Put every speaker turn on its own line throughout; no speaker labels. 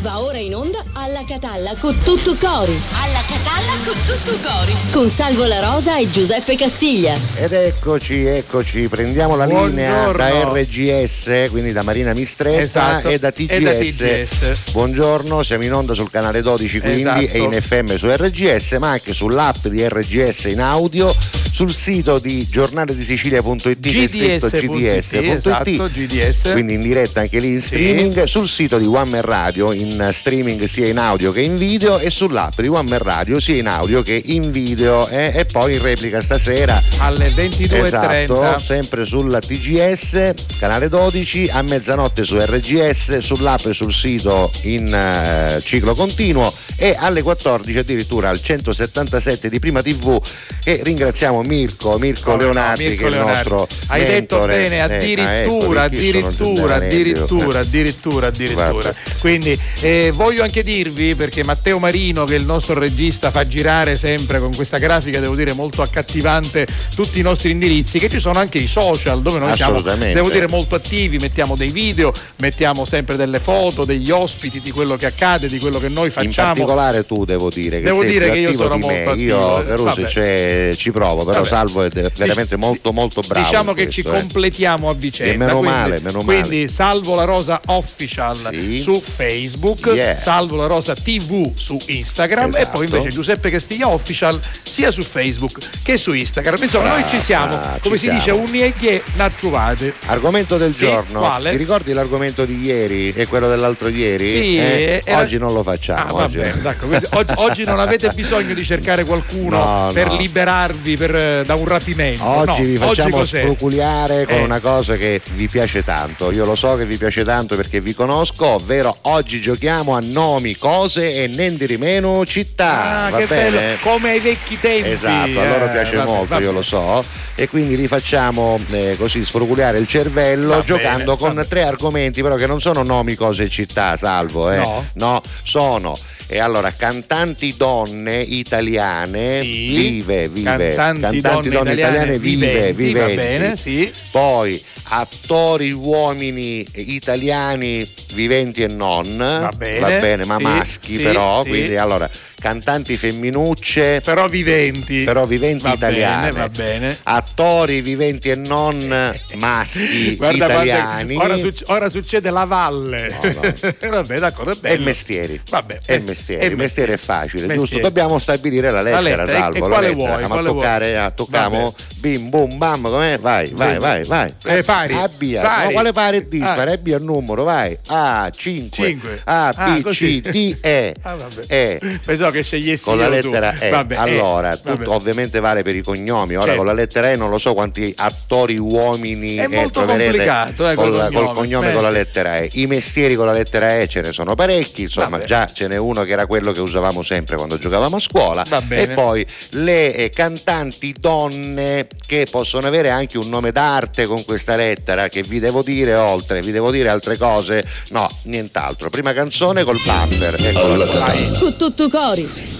Va ora in onda alla Catalla con tutto cori.
Alla Catalla con tutto cori.
Con Salvo La Rosa e Giuseppe Castiglia.
Ed eccoci, eccoci, prendiamo la linea da RGS, quindi da Marina Mistretta
Esatto,
e, da TGS.
e da TGS.
Buongiorno, siamo in onda sul canale 12 quindi
Esatto.
e in FM su RGS, ma anche sull'app di RGS in audio, sul sito di giornaledisicilia.it che è scritto
GDS.it,
gds.it,
esatto, GDS.
quindi in diretta anche lì in streaming, sul sito di One Man Radio in streaming sia in audio che in video e sull'app di One Man Radio sia in audio che in video eh, e poi in replica stasera
alle 22.30.
Esatto, sempre sulla TGS, canale 12, a mezzanotte su RGS, sull'app e sul sito in eh, ciclo continuo e alle 14 addirittura al 177 di Prima TV e ringraziamo Mirko, Mirko
no,
Leonardi
Mirko
che è il nostro
Hai detto
mentore.
bene,
Ecco,
addirittura,
ecco,
addirittura,
Zendaya,
addirittura,
eh.
addirittura, addirittura.
Guarda.
Quindi eh, voglio anche dirvi, perché Matteo Marino, che è il nostro regista, fa girare sempre con questa grafica, devo dire, molto accattivante tutti i nostri indirizzi, che ci sono anche i social dove noi siamo, devo dire, molto attivi, mettiamo dei video, mettiamo sempre delle foto, degli ospiti di quello che accade, di quello che noi
In
facciamo.
particolare tu devo dire che
Devo
sei
dire che io
attivo
sono
di me.
molto
Io
attivo.
Caruso cioè, ci provo, però
Vabbè.
Salvo è veramente
Dic-
molto molto bravo.
Diciamo
in
che ci
questo, eh.
completiamo a vicenda.
E meno
quindi,
male, meno male.
Quindi Salvo la Rosa Official
Sì.
su Facebook,
Yeah.
Salvo la Rosa TV su Instagram e
Esatto.
poi invece Giuseppe Castiglia Official sia su Facebook che su Instagram. Insomma, noi ci siamo,
Ah,
come
ci
si dice,
siamo.
un e na trovate.
Argomento del
Sì,
giorno.
quale?
Ti ricordi l'argomento di ieri e quello dell'altro ieri?
Sì,
Eh,
era-
Oggi non lo facciamo.
Ah,
oggi-
bene, d'accordo. Quindi oggi, oggi non avete bisogno di cercare qualcuno
No,
per
no.
liberarvi per, da un rapimento.
Oggi
No,
vi facciamo
cos'è?
sfruculiare con
Eh.
una cosa che vi piace tanto. Io lo so che vi piace tanto perché vi conosco, ovvero oggi giochiamo a nomi, cose e niente di meno città.
Ah,
va
che
bene?
bello, come ai vecchi tempi.
Esatto, a loro
Eh,
piace
vabbè,
molto,
vabbè.
io lo so, e quindi li facciamo eh, così sfruculiare il cervello
Va
giocando
bene,
con tre argomenti, però che non sono nomi, cose e città, salvo, eh.
No.
sono. E allora, cantanti donne italiane,
Sì.
vive, vive,
Cantanti donne italiane
vive,
viventi, va bene, sì.
Poi attori uomini italiani viventi e non,
Va bene,
ma
sì,
maschi però, quindi allora cantanti femminucce,
Però viventi.
però viventi
Va
italiane,
Bene, va bene.
attori viventi e non maschi
Guarda,
italiani
ora, suc- ora succede la valle.
No,
Vabbè, d'accordo, è
e mestieri.
Vabbè,
e
mest-
mestieri.
e
il mestiere è facile,
Mestieri.
giusto? Dobbiamo stabilire la lettera,
lettera, e-
salvo.
e
la
quale
lettera.
vuoi,
Ma
quale
toccare,
vuoi?
ah,
Vabbè.
bim bum bam, com'è? Vai, vai, vai, vai.
Eh, pari.
Abbia,
Pari.
no, quale pari e dispari?
Ah.
Abbia il numero, vai. A, 5,
Cinque.
A,
Ah,
B,
così.
C, D, E.
Ah, vabbè.
E.
Pensavo che scegliessi
Con la
io tu.
lettera E.
Vabbè,
allora,
eh, vabbè.
tutto ovviamente vale per i cognomi. Ora
Certo.
con la lettera E non lo so quanti attori uomini
È
eh,
molto
troverete
complicato, eh,
col,
col
col
cognome.
cognome
Eh,
con la lettera E. I mestieri con la lettera E ce ne sono parecchi, insomma,
Vabbè.
già ce n'è uno che era quello che usavamo sempre quando giocavamo a scuola. E poi le eh, cantanti donne che possono avere anche un nome d'arte con questa lettera, che vi devo dire oltre, vi devo dire altre cose. No, nient'altro. Prima canzone col bumper. Eccola qua.
Con tutto cori.
Bello!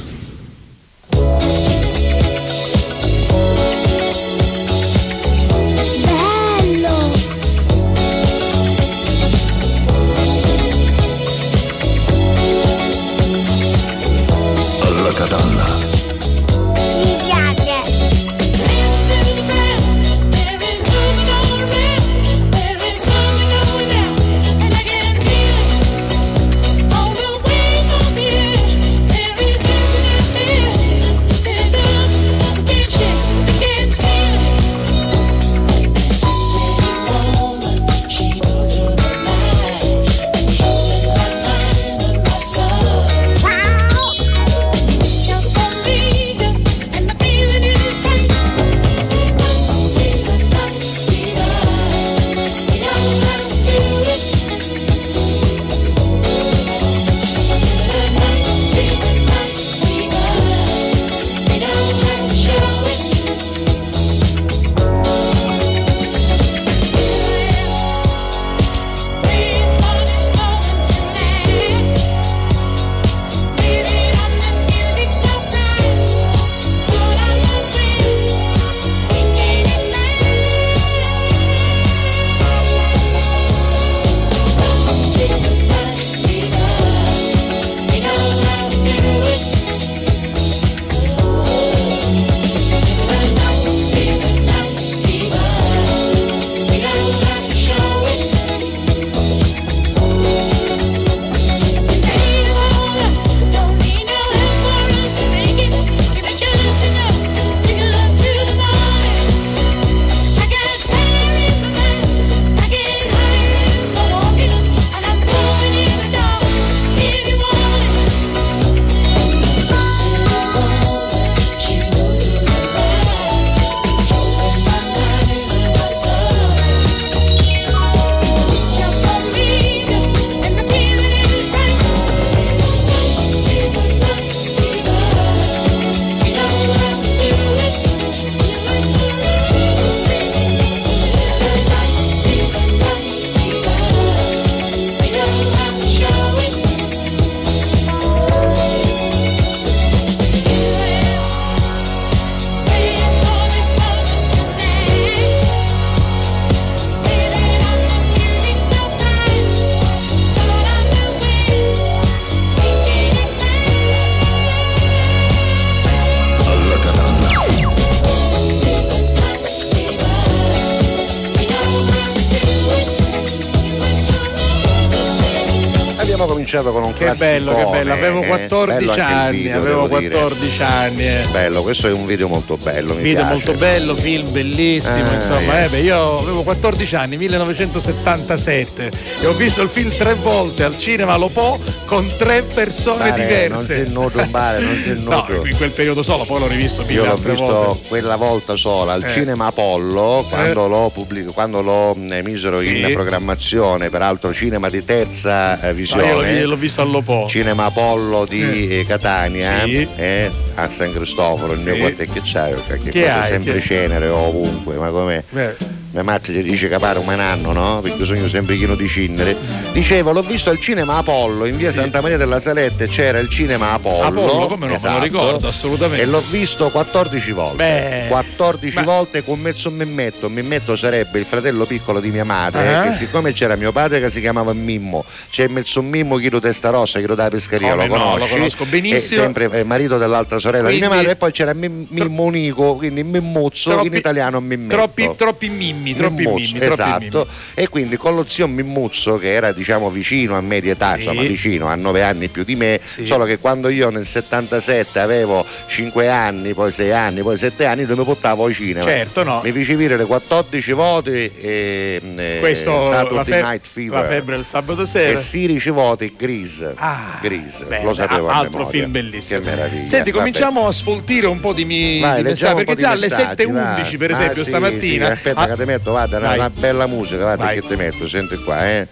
Cominciato con un
Che
classico.
bello, che bello, avevo 14 anni, avevo 14 anni. eh.
Bello, questo è un video molto bello. Mi
Video
piace.
molto bello, film bellissimo,
Ah,
insomma,
yeah.
eh, beh, io avevo 14 anni, 1977 e ho visto il film tre volte al cinema Lo Po con tre persone
Pare,
diverse.
non si nudo, pare, non si
No,
nudo.
in quel periodo solo, poi l'ho rivisto mille
Io l'ho visto
volte.
quella volta sola al
Eh.
cinema Apollo quando lo, pubblico, quando lo mh, misero
Sì.
in programmazione, peraltro cinema di terza eh,
No, io l'ho,
visione.
l'ho visto allo Po.
Cinema Apollo di eh, Catania
Sì.
eh, a San Cristoforo, il mio
Sì.
quartiere che c'hai, che,
hai?
sempre
Che-
cenere ovunque, ma com'è?
Beh,
Mia madre gli dice che pare un anno, no? Perché sogno sempre pieno di cinere. Dicevo, l'ho visto al cinema Apollo in via Santa Maria della Salette, c'era il cinema Apollo.
Apollo, come no, me lo ricordo, assolutamente.
E l'ho visto 14 volte.
Beh.
14
Ma-
volte con mezzo Mimmetto. Mimmetto sarebbe il fratello piccolo di mia madre,
Ah.
che siccome c'era mio padre che si chiamava Mimmo, c'è mezzo Mimmo Chilo Testa Rossa, Chilo da pescaria,
Come
lo
no,
conosci?
lo conosco benissimo.
E sempre eh, marito dell'altra sorella di
Quindi-
mia madre, e poi c'era Mim- Mimmo Unico, quindi Mimmuzzo, in italiano Mimmetto.
Troppi, troppi mimmi, troppi
Mimmuzzo,
mimmi, troppi
esatto.
mimmi.
E quindi con lo zio Mimmuzzo, che era diciamo vicino a media età,
Sì.
insomma vicino a nove anni più di me,
Sì.
solo che quando io nel 77 avevo 5 anni, poi 6 anni, poi 7 anni, lui mi portavo ai cinema.
Certo, no.
Mi feci vedere 14 voti e eh,
Questo
Saturday Night Fever.
la febbre il sabato
e
sera.
16 voti Grease.
Ah,
Grease,
bene,
lo sapevo a
altro
memoria.
film bellissimo.
Che meraviglia.
Senti,
Vabbè.
cominciamo a sfoltire un po' di, mi-
Vai,
di
leggiamo
messaggi,
un po'
perché
di
già alle
messaggi,
7.11 per
vai.
esempio
Ah, sì,
stamattina.
sì, aspetta
Ah,
che ti metto, guarda, una, una bella musica, guarda che ti metto, senti qua, eh.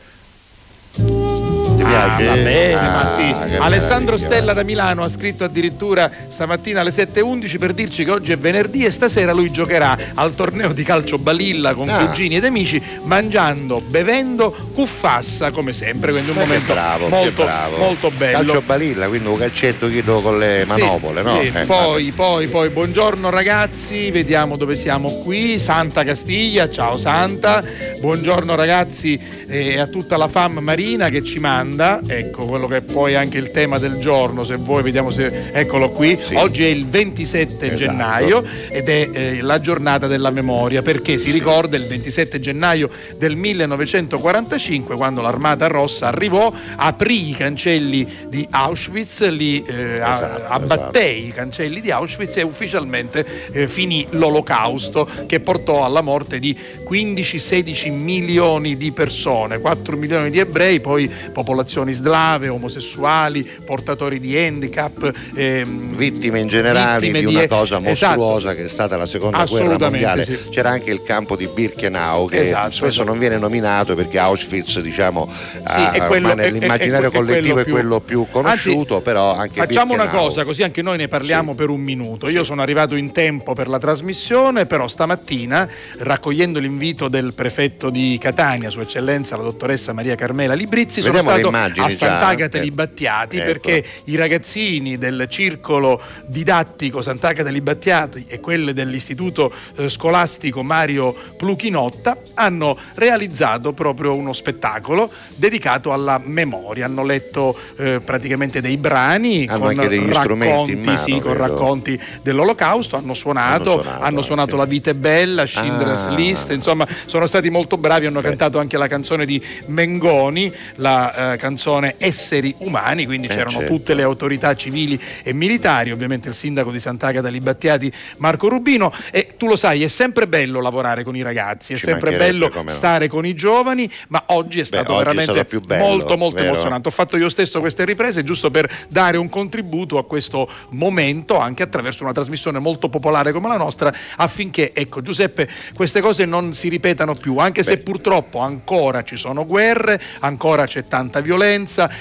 Ti
Ah,
piace?
va bene,
Ah,
ma sì. Alessandro
meraviglia,
Stella da Milano ha scritto addirittura stamattina alle 7.11 per dirci che oggi è venerdì e stasera lui giocherà al torneo di calcio balilla con
Ah.
cugini ed amici, mangiando, bevendo, cuffassa come sempre, quindi un
che
momento
bravo,
molto, molto bello.
Calcio balilla, quindi un calcetto chiedo con le manopole,
Sì,
no?
sì.
Eh,
poi, poi, poi, buongiorno ragazzi, vediamo dove siamo qui. Santa Castiglia, ciao Santa. Buongiorno ragazzi e a tutta la fam marina che ci manda. Ecco quello che è poi anche il tema del giorno, se vuoi, vediamo se. Eccolo qui.
Sì.
Oggi è il 27
Esatto.
gennaio ed è eh, la giornata della memoria perché si ricorda il 27 gennaio del 1945 quando l'Armata Rossa arrivò, aprì i cancelli di Auschwitz, li eh,
Esatto,
abbatté i cancelli di Auschwitz e ufficialmente eh, finì l'olocausto che portò alla morte di 15-16 milioni di persone, 4 milioni di ebrei, poi popolazioni slave, omosessuali, portatori di handicap. ehm,
Vittime in generale
vittime
di una cosa
Esatto.
mostruosa che è stata la seconda guerra mondiale.
sì.
C'era anche il campo di Birkenau che
Esatto,
spesso
esatto.
non viene nominato perché Auschwitz, diciamo, ha-
è quello-
nell'immaginario
è- è-
collettivo è
quello
quello
più-
più conosciuto,
Anzi,
però anche
Facciamo una
Birkenau.
cosa, così anche noi ne parliamo
Sì.
per un minuto. Io sono arrivato in tempo per la trasmissione, però stamattina, raccogliendo l'invito del prefetto di Catania, Sua Eccellenza la dottoressa Maria Carmela Librizzi, sono
Vediamo
stato
immagini
a. Sant'Agata
Eh.
di Battiati
Ecco.
perché i ragazzini del circolo didattico Sant'Agata di Battiati e quelli dell'istituto eh, scolastico Mario Pluchinotta hanno realizzato proprio uno spettacolo dedicato alla memoria. Hanno letto eh, praticamente dei brani
Hanno
con racconti,
mano,
sì, con racconti dell'olocausto, hanno suonato,
Hanno suonato
hanno suonato. La vita è bella, Schindler's
Ah.
List, insomma sono stati molto bravi, hanno
Beh.
cantato anche la canzone di Mengoni, la eh, canzone Esseri umani, quindi
Eh,
c'erano
certo.
tutte le autorità civili e militari, ovviamente il sindaco di Sant'Agata Libattiati Marco Rubino e tu lo sai, è sempre bello lavorare con i ragazzi, è
Ci
sempre bello
come no.
stare con i giovani, ma oggi è stato
oggi è
veramente
stato più bello,
molto molto
vero?
emozionante. Ho fatto io stesso queste riprese giusto per dare un contributo a questo momento anche attraverso una trasmissione molto popolare come la nostra affinché, ecco Giuseppe, queste cose non si ripetano più, anche se
Beh.
purtroppo ancora ci sono guerre, ancora c'è tanta violenza,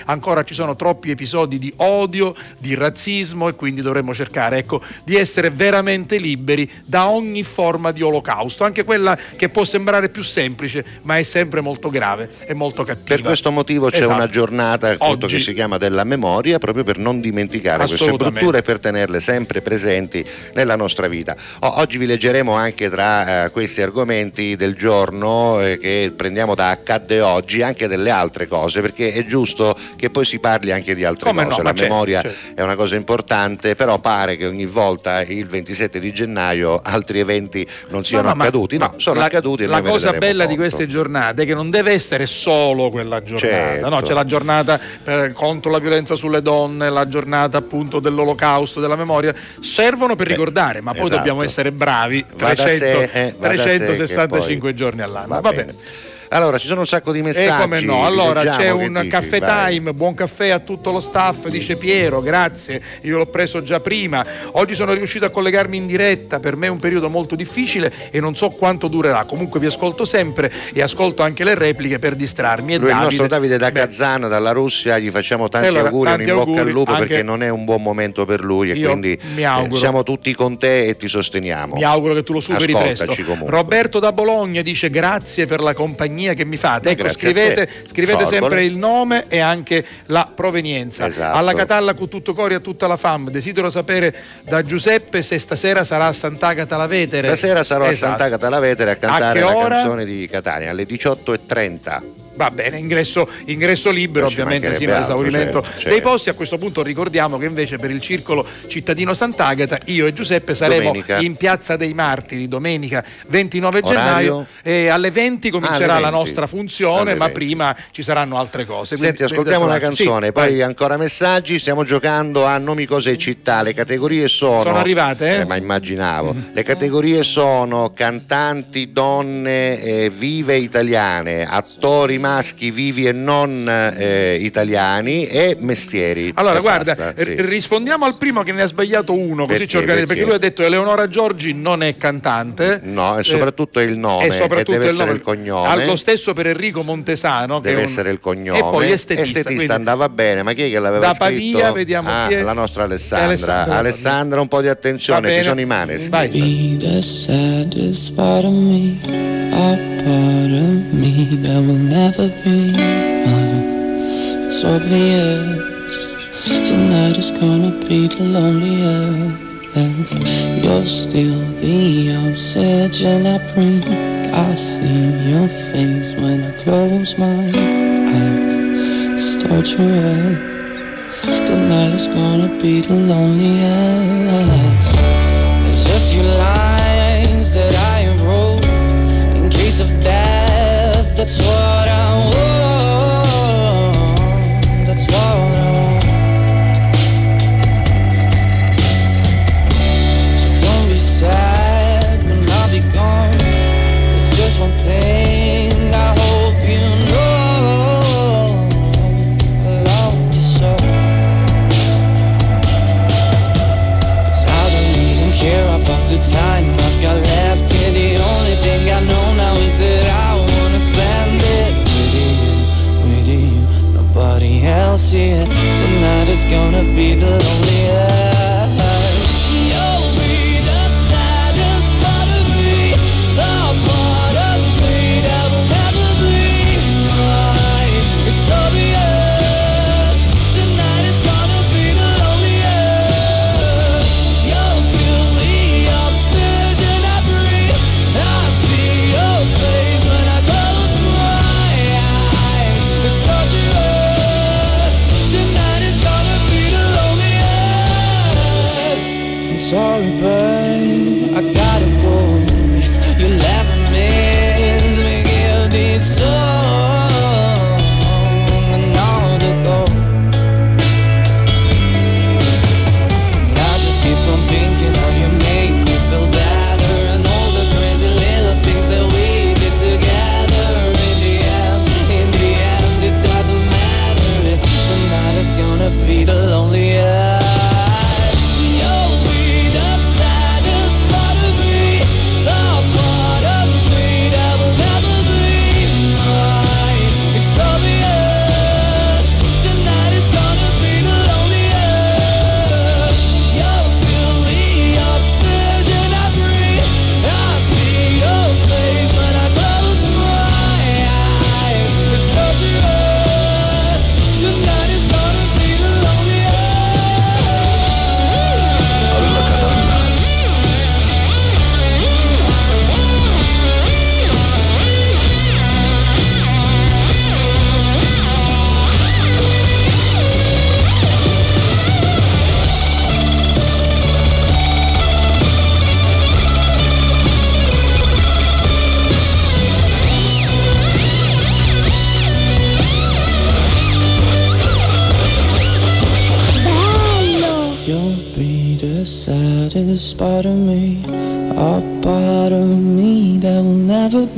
ancora ci sono troppi episodi di odio, di razzismo e quindi dovremmo cercare, ecco, di essere veramente liberi da ogni forma di olocausto, anche quella che può sembrare più semplice, ma è sempre molto grave e molto cattiva.
Per questo motivo c'è
Esatto.
una giornata appunto, che si chiama della memoria proprio per non dimenticare queste brutture e per tenerle sempre presenti nella nostra vita. Oggi vi leggeremo anche tra eh, questi argomenti del giorno eh, che prendiamo da Accadde Oggi anche delle altre cose perché è giusto che poi si parli anche di altre
Come no,
cose.
ma
La
certo,
memoria
certo.
è una cosa importante, però pare che ogni volta il 27 di gennaio altri eventi non siano
No, no, ma-
accaduti. No,
ma
sono
la,
accaduti
La cosa bella di
conto.
queste giornate è che non deve essere solo quella giornata,
Certo.
no? c'è la giornata eh, contro la violenza sulle donne, la giornata appunto dell'olocausto, della memoria, servono per
Beh,
ricordare, ma poi
esatto.
dobbiamo essere bravi
Va da
300
sé, eh, va da sé che
365
poi-
giorni all'anno.
Va
Va,
bene.
bene.
Allora, ci sono un sacco di
E
messaggi.
come no, allora c'è un
dici?
caffè
Vai.
time, buon caffè a tutto lo staff, dice Piero, grazie, io l'ho preso già prima, oggi sono riuscito a collegarmi in diretta, per me è un periodo molto difficile e non so quanto durerà, comunque vi ascolto sempre e ascolto anche le repliche per distrarmi. E
Lui è il
Davide,
nostro Davide da
beh,
Kazan, dalla Russia, gli facciamo tanti
Allora,
auguri,
tanti
un in bocca al lupo
anche-
perché non è un buon momento per lui e quindi eh, siamo tutti con te e ti sosteniamo.
Mi auguro che tu lo superi
Ascoltaci
presto.
comunque.
Roberto da Bologna dice grazie per la compagnia che mi fate. Ecco,
a
scrivete,
te.
scrivete sempre il nome e anche la provenienza.
Esatto.
Alla Catalla con tutto cori a tutta la fam. Desidero sapere da Giuseppe se stasera sarà a Sant'Agata la Vetere.
Stasera sarò
Esatto.
a Sant'Agata la Vetere a cantare
che
la
ora?
canzone di Catania alle 18.30.
Va bene, ingresso, ingresso libero ovviamente sino all'esaurimento
certo,
dei
certo.
posti. A questo punto ricordiamo che invece per il circolo cittadino Sant'Agata io e Giuseppe saremo
Domenica.
in Piazza dei Martiri domenica 29
Orario?
gennaio e alle 20 comincerà
alle
la
20.
nostra funzione, ma
20.
prima ci saranno altre cose.
Senti,
Quindi
ascoltiamo una canzone,
Sì,
poi
vai.
ancora messaggi. Stiamo giocando a nomi, cose e città. Le categorie sono.
Sono arrivate, eh?
ma immaginavo. Le categorie sono cantanti, donne eh, vive italiane, attori maschi vivi e non eh, italiani e mestieri.
Allora,
E
guarda,
basta, sì.
rispondiamo al primo che ne ha sbagliato uno, così
Perché?
ci organizziamo. Perché
Perché?
lui ha detto Eleonora Giorgi non è cantante.
No, e
Eh,
soprattutto il nome,
e soprattutto
e deve
il
essere
nome.
il cognome.
Ah, Lo stesso per Enrico Montesano. che
Deve essere il cognome.
E poi estetista. quindi-
andava bene, ma chi è che l'aveva
Da
scritto?
Pavia, vediamo
ah,
chi è.
la nostra Alessandra.
Alessandra.
Alessandra, un po' di attenzione, ci sono i manes.
Vai.
Never be mine. It's obvious tonight is gonna be the loneliest. You're still the obsession I bring. I see your face when I close my eyes. Start your head. Tonight is gonna be the loneliest. There's a few lines that I wrote in case of death. That's what gonna be the loneliest.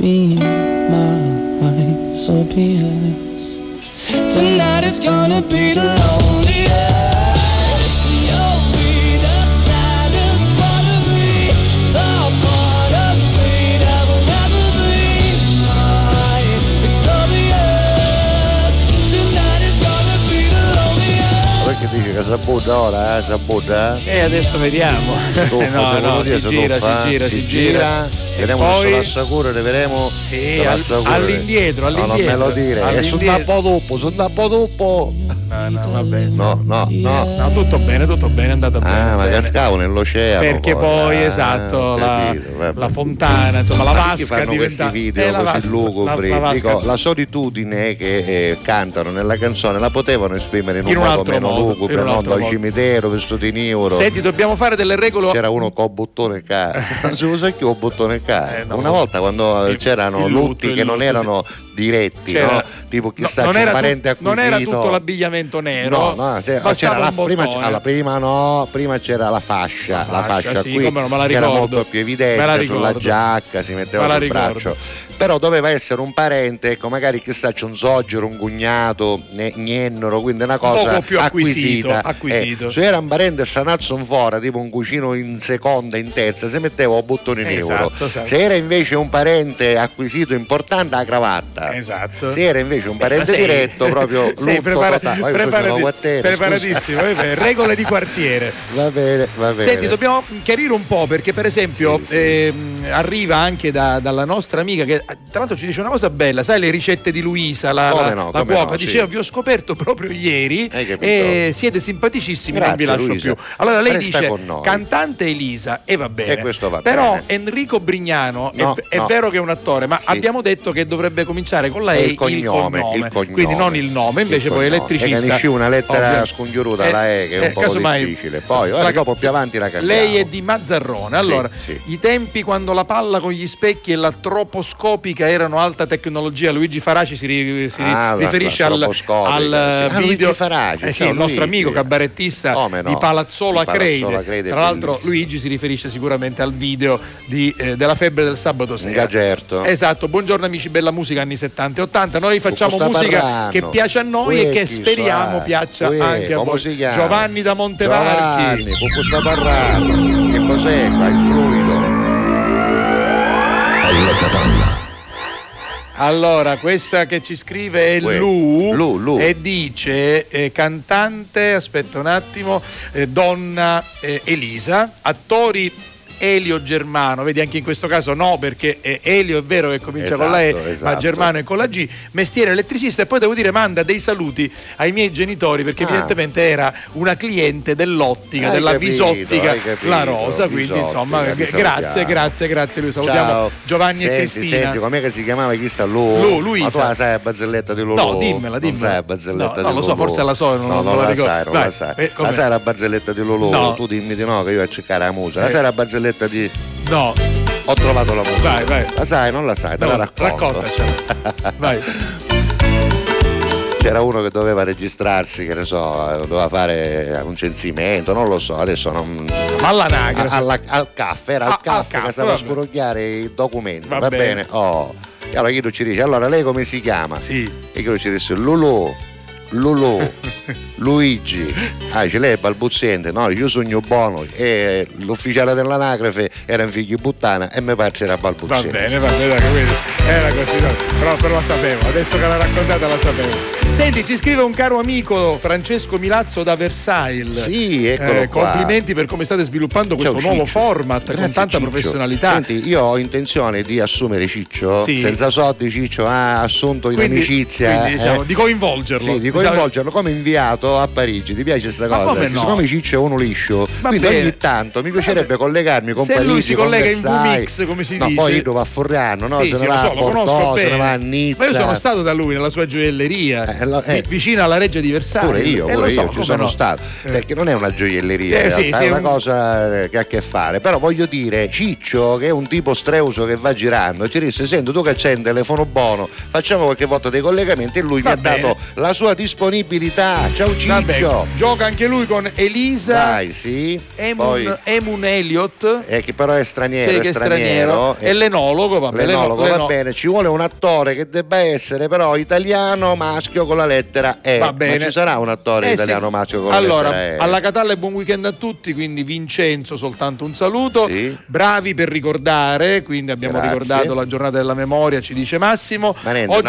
Never be mine. It's obvious. Tonight is gonna be the loneliest.
Perché dice che si butta ora, eh? Si butta?
E adesso vediamo.
Si tuffa,
no, no, si gira, si gira, si gira. E
Vedremo se
poi-
la assicura, ne vedremo
Sì,
se la
al-
assicura.
all'indietro,
No, non me
all'indietro,
lo dire, è sul
all'indietro.
tappo dopo, sul tappo dopo.
No.
No, no, no.
No, tutto bene, tutto bene, è andata bene.
Ah, ma cascavo nell'oceano.
Perché poi,
Ah,
esatto, la,
capito, vabbè.
la fontana, insomma, la
Ma
vasca
fanno
diventa
questi video
eh, la
così
vasca-
lugubri?
la- la
Dico, la solitudine che eh, cantano nella canzone la potevano esprimere in un,
In un
modo
altro
meno
modo,
lugubre, non dal cimitero vestito in euro.
Senti, dobbiamo fare delle regole.
C'era uno con bottone K, non si usa più bottone K.
Eh, no.
Una volta quando
Sì,
c'erano lutti che non erano diretti,
C'era-
no? tipo chissà
No, non,
c'è un parente
non
acquisito.
era tutto l'abbigliamento nero.
No, no,
bastava
c'era la,
un
prima, alla prima no, prima c'era la fascia,
La
la
fascia,
fascia,
sì,
qui
come no, me la
che era
ricordo.
molto più evidente sulla
ricordo.
giacca, si metteva sul
ricordo.
braccio. Però doveva essere un parente, ecco, magari chissà c'è un zoggero, un cugnato, ne- niennero, quindi una cosa
più
acquisita.
acquisito.
Eh, se era un parente stranazzo in fuori, tipo un cugino in seconda, in terza, si metteva un bottone in
Esatto,
euro.
esatto.
Se era invece un parente acquisito importante, la cravatta.
Esatto.
Se era invece un parente
Sei-
diretto, proprio
sei
lutto
prepara-
totale. Io
preparati-
Guattero,
preparatissimo, vabbè, regole di quartiere.
Va bene, va bene.
Senti, dobbiamo chiarire un po' perché per esempio
Sì, sì.
ehm, arriva anche da- dalla nostra amica che tra l'altro ci dice una cosa bella, sai le ricette di Luisa, la,
Come no,
la cuoca,
no,
diceva
sì.
vi ho scoperto proprio ieri
capito?
e siete simpaticissimi, non vi
Grazie,
lascio
Luisa.
più. Allora lei
Resta
dice cantante Elisa e va bene.
E questo va
Però
bene.
Enrico Brignano è-
No,
è,
no.
vero che è un attore, ma abbiamo detto che dovrebbe cominciare con la E
il cognome, il cognome.
quindi non il nome, invece
Il
poi
cognome.
elettricista.
E una lettera
ovvio.
scongiuruta,
Eh,
la E, che è un
eh,
po' difficile. Poi,
la-
ora dopo più avanti la cambiamo.
lei è di Mazzarrone. Allora,
sì.
i tempi quando la palla con gli specchi e la troposcopica erano alta tecnologia, Luigi Faraci si, ri- si
Ah,
riferisce
la
al, al
sì. Ah,
video.
Luigi Faraci,
eh sì, il nostro amico cabarettista
no?
di Palazzolo
Di
a
a Crede,
Tra l'altro. Luigi si riferisce sicuramente al video di, eh, della febbre del sabato sera.
certo.
Esatto, buongiorno amici, bella musica anni 70 e 80. Noi facciamo musica
parlando?
che piace a noi
Uè,
e che speriamo
sa?
piaccia
Uè,
anche a voi. Giovanni da Montevarchi.
Giovanni, con questo parlando. Che cos'è qua? Il fluido.
Allora, questa che ci scrive è Lu,
Lu, Lu.
e dice eh, cantante, aspetta un attimo, eh, donna eh, Elisa, attori Elio Germano, vedi anche in questo caso no perché eh, Elio è vero che comincia con la E,
Esatto,
ma
esatto.
Germano è con la G, mestiere elettricista e poi devo dire manda dei saluti ai miei genitori perché
Ah.
evidentemente era una cliente dell'ottica,
Hai
della
capito, capito,
la Rosa, quindi insomma grazie, grazie, grazie lui, salutiamo
Ciao.
Giovanni
senti,
e Cristina.
Senti, com'è che si chiamava chi sta Lu?
Lu, Luisa.
Ma tu la sai la barzelletta di Lulu?
No, dimmela, dimmela.
Non sai la barzelletta
No,
di
non lo so, forse la so, non-
no,
non
non
la
la
ricordo.
sai, non
Vai,
la sai.
eh,
la sai la barzelletta di Lulu?
No.
Tu dimmi di no che io a cercare la musa. La
Eh.
sai la barzelletta di...
No,
Ho trovato la musa.
Vai, vai.
La sai, non la sai, te
no,
la racconto.
raccontacela. Vai.
C'era uno che doveva registrarsi, che ne so, doveva fare un censimento, non lo so, adesso non...
Ma all'anagrafe.
Alla- al caffè, era
Ah,
al caffè
al
che
caffè,
stava a spurughiare i documenti,
Va
va,
bene.
bene? Oh. E allora Chiedo ci dice, allora lei come si chiama?
Sì.
E Chiedo ci disse, Lulu, Lulu, Luigi. Ah, lei è balbuziente, no, io sogno buono. E l'ufficiale dell'anagrafe era un figlio di puttana e mi pare era
Va
balbuziente.
bene, va bene, dai, quindi era così, no, però, però la sapevo, adesso che l'ha raccontata la sapevo. Senti, ci scrive un caro amico Francesco Milazzo da Versailles.
Sì, eccolo
Eh, complimenti per come state sviluppando questo
Ciao,
nuovo format con
Grazie,
tanta
Ciccio.
professionalità.
Senti, io ho intenzione di assumere Ciccio,
Sì.
senza soldi Ciccio ha assunto in
Quindi-
amicizia.
quindi, diciamo,
eh.
di coinvolgerlo.
Sì, di
Diciamo-
coinvolgerlo come inviato a Parigi. Ti piace questa cosa?
come
Perché
no?
Siccome Ciccio è uno liscio,
Va
quindi
bene.
ogni tanto mi piacerebbe collegarmi con
Se
Parigi.
lui si collega in. VMix, come si
no,
dice.
poi io va a Forriano, no?
Sì,
Se
sì,
ne va
so,
a Porto, se ne va a Nizza.
Ma io sono stato da lui nella sua gioielleria,
Eh, lo- eh.
vi- vicino alla Reggia di Versailles.
Pure io,
Eh,
pure
so,
io ci sono
no.
stato.
Eh.
Perché non è una gioielleria,
Eh,
in realtà, è una
un-
cosa eh, che ha a che fare. Però voglio dire, Ciccio, che è un tipo streuso che va girando, ci disse: Senti, tu che c'hai un telefono buono, facciamo qualche volta dei collegamenti. E lui mi ha dato la sua disponibilità. Ciao
Vabbè,
Ciccio.
gioca anche lui con Elisa
Dai, sì.
Emun,
Poi,
Emun Elliott.
eh, che però è straniero,
Sì,
è
che è
straniero. eh,
E l'enologo, vabbè,
L'enologo
l'eno-
va bene, ci vuole un attore che debba essere però italiano maschio con la lettera E.
Va bene.
Ma ci sarà un attore
Eh,
italiano
sì.
maschio con la
allora,
lettera E?
alla Catalla e buon weekend a tutti, quindi Vincenzo soltanto un saluto.
Sì.
Bravi per ricordare, quindi abbiamo
Grazie.
ricordato la giornata della memoria, ci dice Massimo.
Ma niente, non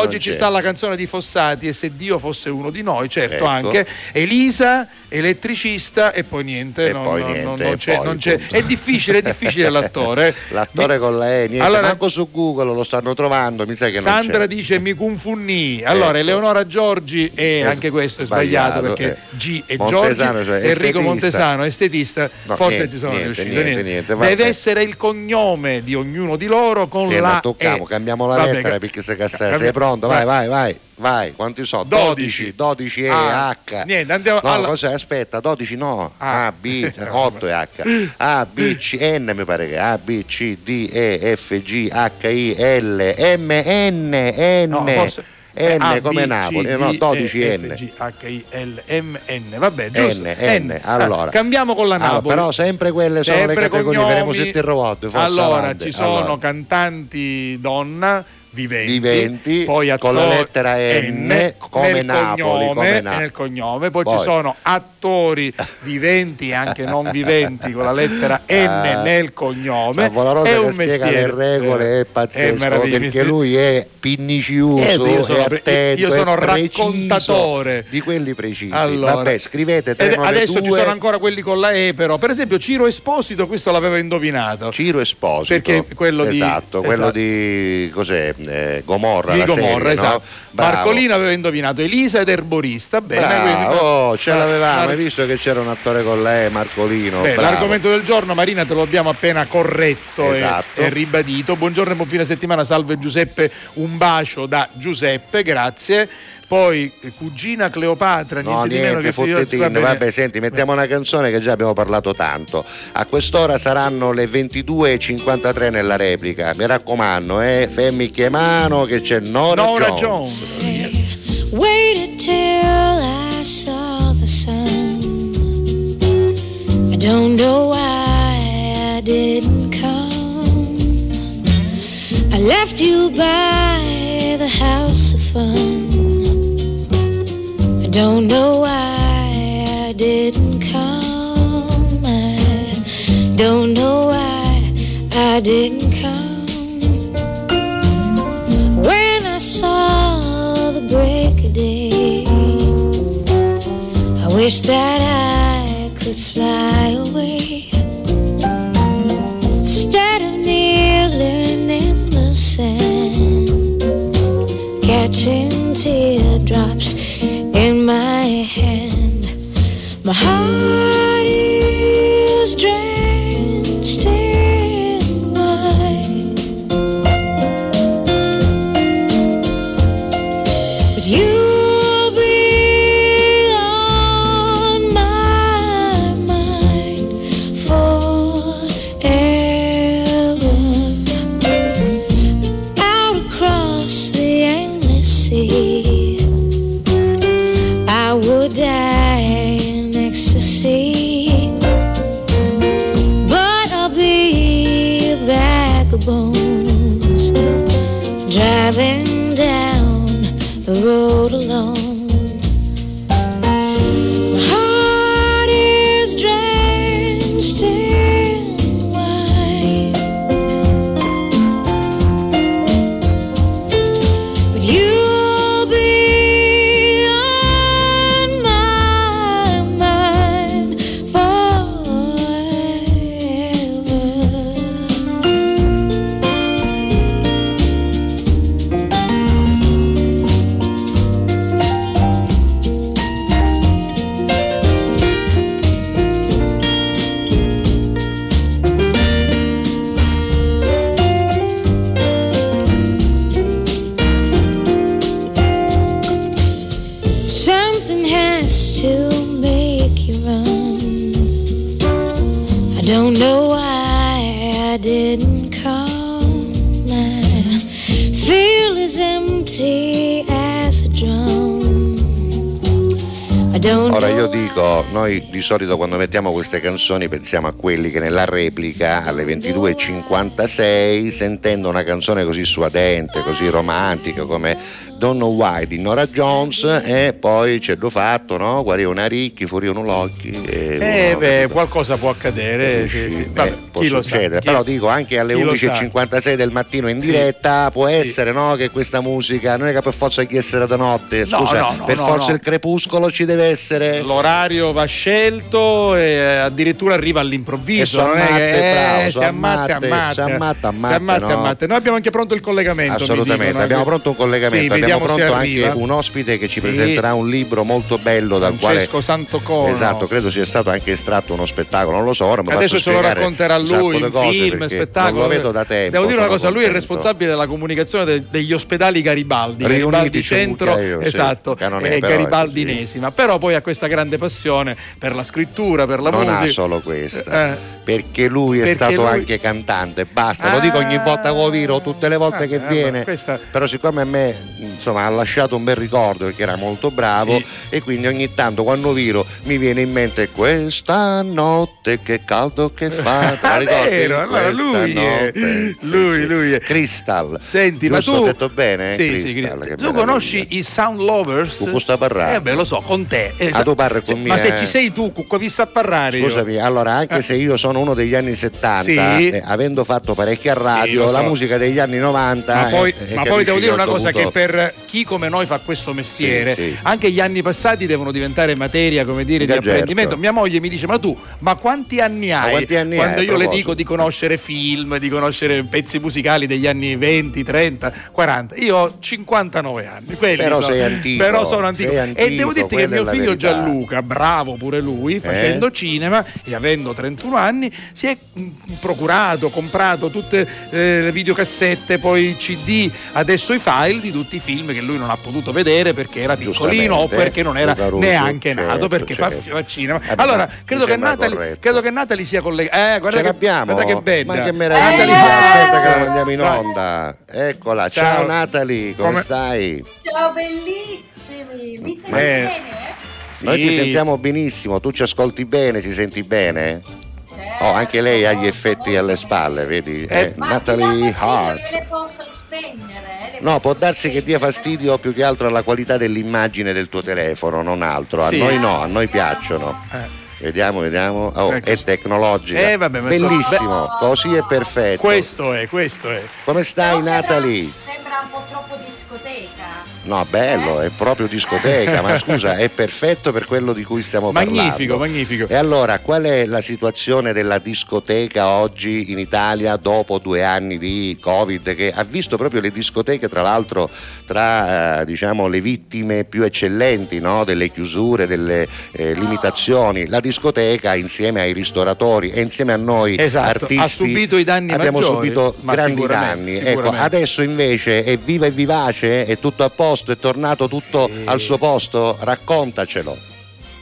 oggi ci sta la canzone di Fossati e se Dio fosse uno di noi, certo
Ecco.
anche. Elisa, elettricista e poi niente.
E
non,
poi
non-
niente,
non c'è,
poi,
non c'è. È difficile, è difficile l'attore. eh.
L'attore
Mi-
con la E, niente,
Allora-
manco su Google lo stanno trovando, mi sa che
Sandra
c'è.
dice mi confunni. Allora,
Ecco.
Eleonora Giorgi e anche questo è sbagliato,
sbagliato,
perché
eh.
G e
Montesano,
Giorgi,
cioè,
Enrico
estetista.
Montesano, estetista,
No,
forse
niente,
ci sono
niente,
riuscito.
niente, niente.
Deve essere il cognome di ognuno di loro con
Sì,
la E.
cambiamo la
Vabbè,
lettera perché se cassare. Sei pronto? Vai, vai, vai. Vai, quanti sono? 12,
12.
12 E,
Ah,
H.
niente, andiamo
No,
alla-
cos'è? Aspetta, 12 no.
Ah.
A, B, 8 è H. A, B, C, N mi pare che. A, B, C, D, E, F, G, H, I, L, M, N, N.
No, forse-
N
A,
come
B,
Napoli,
C,
eh, no,
D,
12
E,
N.
F, G, H, I, L, M, N. Vabbè, giusto.
N, N, allora.
Ah, cambiamo con la
Allora,
Napoli.
però sempre quelle sono
Sempre
le categorie, vedremo se ti robot,
Allora,
avanti.
ci sono
Allora.
cantanti donna viventi,
Viventi,
poi
con la lettera N, come
nel
Napoli,
cognome,
come Na-
e nel cognome, poi,
Poi.
ci sono attori viventi e anche non viventi con la lettera N
Ah,
nel cognome.
Savolarosa
è un
spiega
mestiere.
le regole
Eh,
è pazzesco
meraviglioso.
perché lui è pinniciuso,
Eh, io sono
è attento,
io sono
è
raccontatore.
di quelli precisi.
Allora.
Vabbè, scrivete
Ed
392
adesso ci sono ancora quelli con la E, però. Per esempio, Ciro Esposito, questo l'avevo indovinato.
Ciro Esposito.
Perché quello di-
esatto, quello
esatto.
di cos'è? Eh, Gomorra,
di Gomorra,
serie,
esatto.
no?
Marcolino aveva indovinato Elisa ed Erborista. Bene, quindi-
oh, ce
Ah,
l'avevamo, hai visto che c'era un attore con lei, Marcolino.
Beh, l'argomento del giorno, Marina, te lo abbiamo appena corretto e-
Esatto.
e, ribadito. Buongiorno e buon fine settimana, salve Giuseppe, un bacio da Giuseppe, grazie. Poi eh, cugina Cleopatra,
No,
niente, di meno
niente,
che bene.
Vabbè, senti, mettiamo una canzone che già abbiamo parlato tanto. A quest'ora saranno le 22.53 nella replica. Mi raccomando, eh, femmi chiamano che c'è Nora,
Nora
Jones.
Jones.
Waited till I saw the sun. I don't know why I didn't come. I left you by the house of fun. Don't know why I didn't come. I don't know why I didn't come. When I saw the break of day, I wish that I could fly away. Instead of kneeling in the sand, catching teardrops in my hand, my heart is drenched bones driving
solito quando mettiamo queste canzoni pensiamo a quelli che nella replica alle 22.56 sentendo una canzone così suadente, così romantica come Don't Know Why di Nora Jones e poi c'è lo fatto, no? Guarda una ricchi, fuori uno l'occhi e
Eh
uno-
beh, qualcosa può accadere. sì, sì.
Eh,
Vabbè,
può
chi
succedere, però dico anche alle
chi lo sa.
11.56 del mattino in diretta può essere no, che questa musica non è che per forza chi essere da notte,
No,
scusa,
no, no,
per forza il crepuscolo ci deve essere
L'orario va scelto e addirittura arriva all'improvviso. Non è che
bravo,
eh, si ammatte.
si ammatta, no?
ammatte. Noi abbiamo anche pronto il collegamento.
Assolutamente, abbiamo
eh.
pronto un collegamento,
Sì,
abbiamo pronto anche un ospite che ci
Sì.
presenterà un libro molto bello dal
Francesco
quale
Santocono.
Esatto, credo sia stato anche estratto uno spettacolo, non lo so, ora
Adesso ce lo racconterà lui,
cose
film, spettacolo.
Non lo vedo da tempo.
Devo dire una cosa, lui è il
contento.
responsabile della comunicazione de- degli ospedali Garibaldi,
Riuniti
Garibaldi Centro,
io, sì,
esatto,
non è,
e
però è
Garibaldi
così.
Inesima, però poi ha questa grande passione per la scrittura, per la
non
musica.
ha solo questa,
Eh.
perché lui è
Perché
stato
lui-
anche cantante, basta, lo dico ogni volta che lo viro, tutte le volte
Ah,
che
vabbè,
viene,
questa-
però siccome a me insomma ha lasciato un bel ricordo perché era molto bravo
Sì.
e quindi ogni tanto quando viro mi viene in mente questa notte che caldo che fa,
Ah,
ricordi?
vero, allora lui è-
notte. Sì,
lui-
sì.
lui è-
Crystal.
Senti, ma
Giusto,
tu
ho detto bene?
Sì, sì,
Crystal, che
tu
meraviglia.
conosci i Sound Lovers?
Con questo parlare.
Eh beh, lo so, con te. Eh,
Ah, tu parli con me,
Ma se
eh.
ci sei tu, con vi sta a parlare io.
Scusami, allora anche se io sono uno degli anni 70,
Sì.
eh, avendo fatto parecchio a radio,
Sì, lo
la
so.
musica degli anni 90.
Ma poi,
eh, eh,
ma poi devo dire una cosa
dovuto-
che per chi come noi fa questo mestiere,
Sì, sì.
anche gli anni passati devono diventare materia, come dire, di
Eh, certo.
apprendimento. Mia moglie mi dice: Ma tu, ma quanti anni hai?
quanti anni
Quando
hai, a
io le
proposito?
dico di conoscere film, di conoscere pezzi musicali degli anni 20, 30, 40. Io ho 59 anni.
Però
sono-
sei antico,
Però sono antico.
sei
e
antico,
devo dirti che mio figlio
verità.
Gianluca, bravo pure lui, facendo cinema e avendo 31 anni, si è mm, procurato, comprato tutte eh, le videocassette, poi i CD, adesso i file di tutti i film che lui non ha potuto vedere perché era piccolino o perché non era
Russo,
neanche
certo,
nato perché fa,
certo.
fa cinema.
Eh,
allora, credo che,
corretto.
credo che Natalie sia collegata. Eh, guarda
Ce
che,
l'abbiamo?
guarda che bella.
Ma che meraviglia!
Natalie-
Aspetta che la mandiamo in
Dai.
onda. Eccola, ciao,
Ciao.
Natalie, come,
Come-
stai?
Ciao bellissimi, mi sentite
Eh.
bene?
Noi ti
Sì.
sentiamo benissimo, tu ci ascolti bene, ci senti bene?
Certo,
Oh, anche lei ha gli
molto,
effetti alle spalle, vedi?
Eh,
Eh, Natalie
ti
Hart.
Le posso spegnere. eh, le
No, può darsi che dia fastidio più che altro alla qualità dell'immagine del tuo telefono, non altro. A
Sì.
noi no, a noi piacciono.
Eh.
Vediamo, vediamo. Oh,
Ecco.
è tecnologica.
Eh, vabbè,
Bellissimo, così è perfetto.
Questo è, questo è.
Come stai, Natalie?
Sembra un po' troppo discoteca.
No, bello, è proprio discoteca, ma scusa, è perfetto per quello di cui stiamo
Magnifico,
parlando.
magnifico.
E allora, qual è la situazione della discoteca oggi in Italia dopo due anni di Covid che ha visto proprio le discoteche, tra l'altro, tra eh, diciamo, le vittime più eccellenti no? delle chiusure, delle eh, limitazioni? La discoteca insieme ai ristoratori e insieme a noi
Esatto,
artisti
ha subito i danni
abbiamo
maggiori,
subito grandi
sicuramente,
danni. Ecco,
sicuramente.
adesso invece è viva e vivace, è tutto a posto, è tornato tutto al suo posto? Raccontacelo.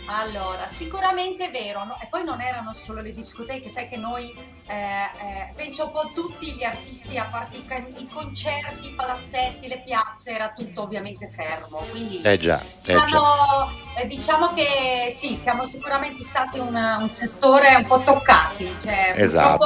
Allora, sicuramente è vero, no? e poi non erano solo le discoteche, sai che noi, eh, eh, penso un po' tutti gli artisti, a parte i, ca- i concerti, i palazzetti, le piazze, era tutto ovviamente fermo, quindi
Eh già, eh già.
Hanno- eh, diciamo che sì, siamo sicuramente stati un, un settore un po' toccati, cioè purtroppo a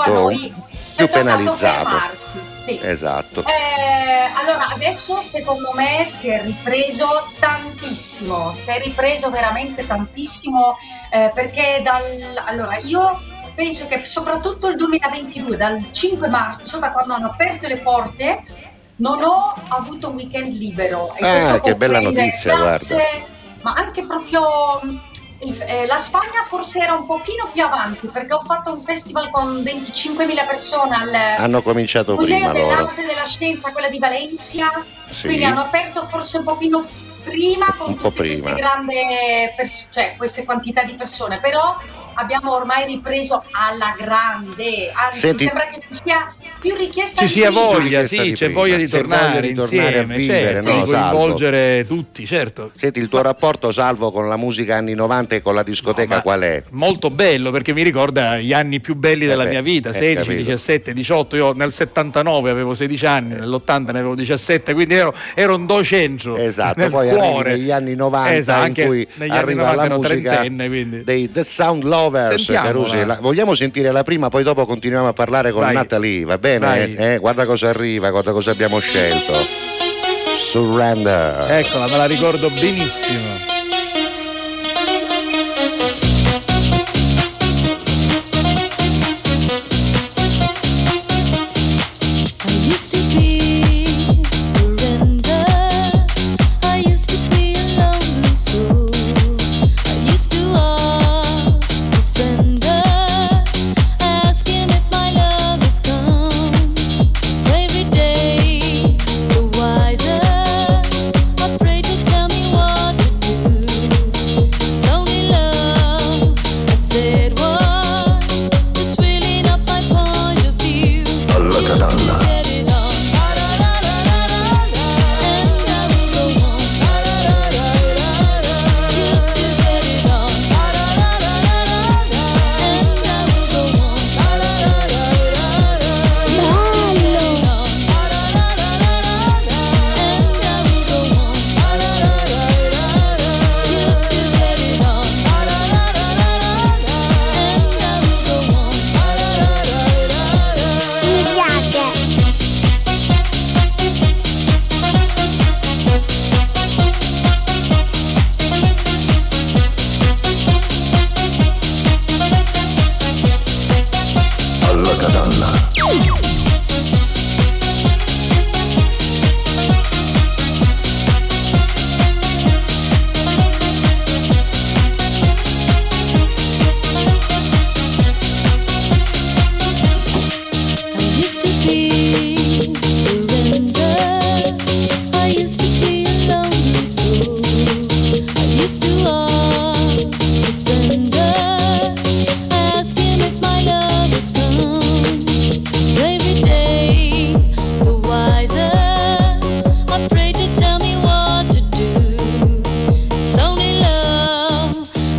Esatto,
noi
più penalizzato.
sì.
Esatto.
Eh, allora, adesso secondo me si è ripreso tantissimo, si è ripreso veramente tantissimo eh, perché dal... Allora, io penso che soprattutto il 2022, dal 5 marzo, da quando hanno aperto le porte, non ho avuto un weekend libero. E
Ah, che bella notizia,
piazze, Ma anche proprio... il- eh, la Spagna forse era un pochino più avanti perché ho fatto un festival con 25.000 persone al,
Hanno cominciato
Museo
prima loro.
dell'arte e della scienza, quella di Valencia,
Sì.
quindi hanno aperto forse un pochino prima con
Un po'
tutte queste
prima.
grandi pers- cioè queste quantità di persone, però abbiamo ormai ripreso alla grande, anzi
Senti-
sembra che ci sia più richiesta
Ci
di
sia voglia, sì,
di
c'è
prima.
voglia di tornare,
voglia di tornare a
insieme,
vivere,
certo,
no,
di
Salvo?
coinvolgere tutti, certo.
Senti, il tuo rapporto, Salvo, con la musica anni 90 e con la discoteca
No,
qual è?
Molto bello perché mi ricorda gli anni più belli
Eh
della
beh,
mia vita,
eh,
16,
capito.
17, 18, io nel 79 avevo 16 anni, nell'80 ne avevo 17, quindi ero, ero un docentro
Esatto,
nel
poi
cuore.
arrivi negli anni 90
Esatto,
in cui arriva
90
la musica
trentenne,
dei The Sound Lovers. Carusi. La- vogliamo sentire la prima, poi dopo continuiamo a parlare con
Vai.
Natalie, va bene? Eh, guarda cosa arriva, guarda cosa abbiamo scelto. Surrender.
Eccola, me la ricordo benissimo.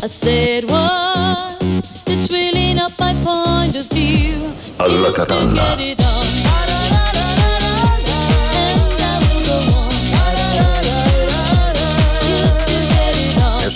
I said what? It's really not my point of view. Used to get it on.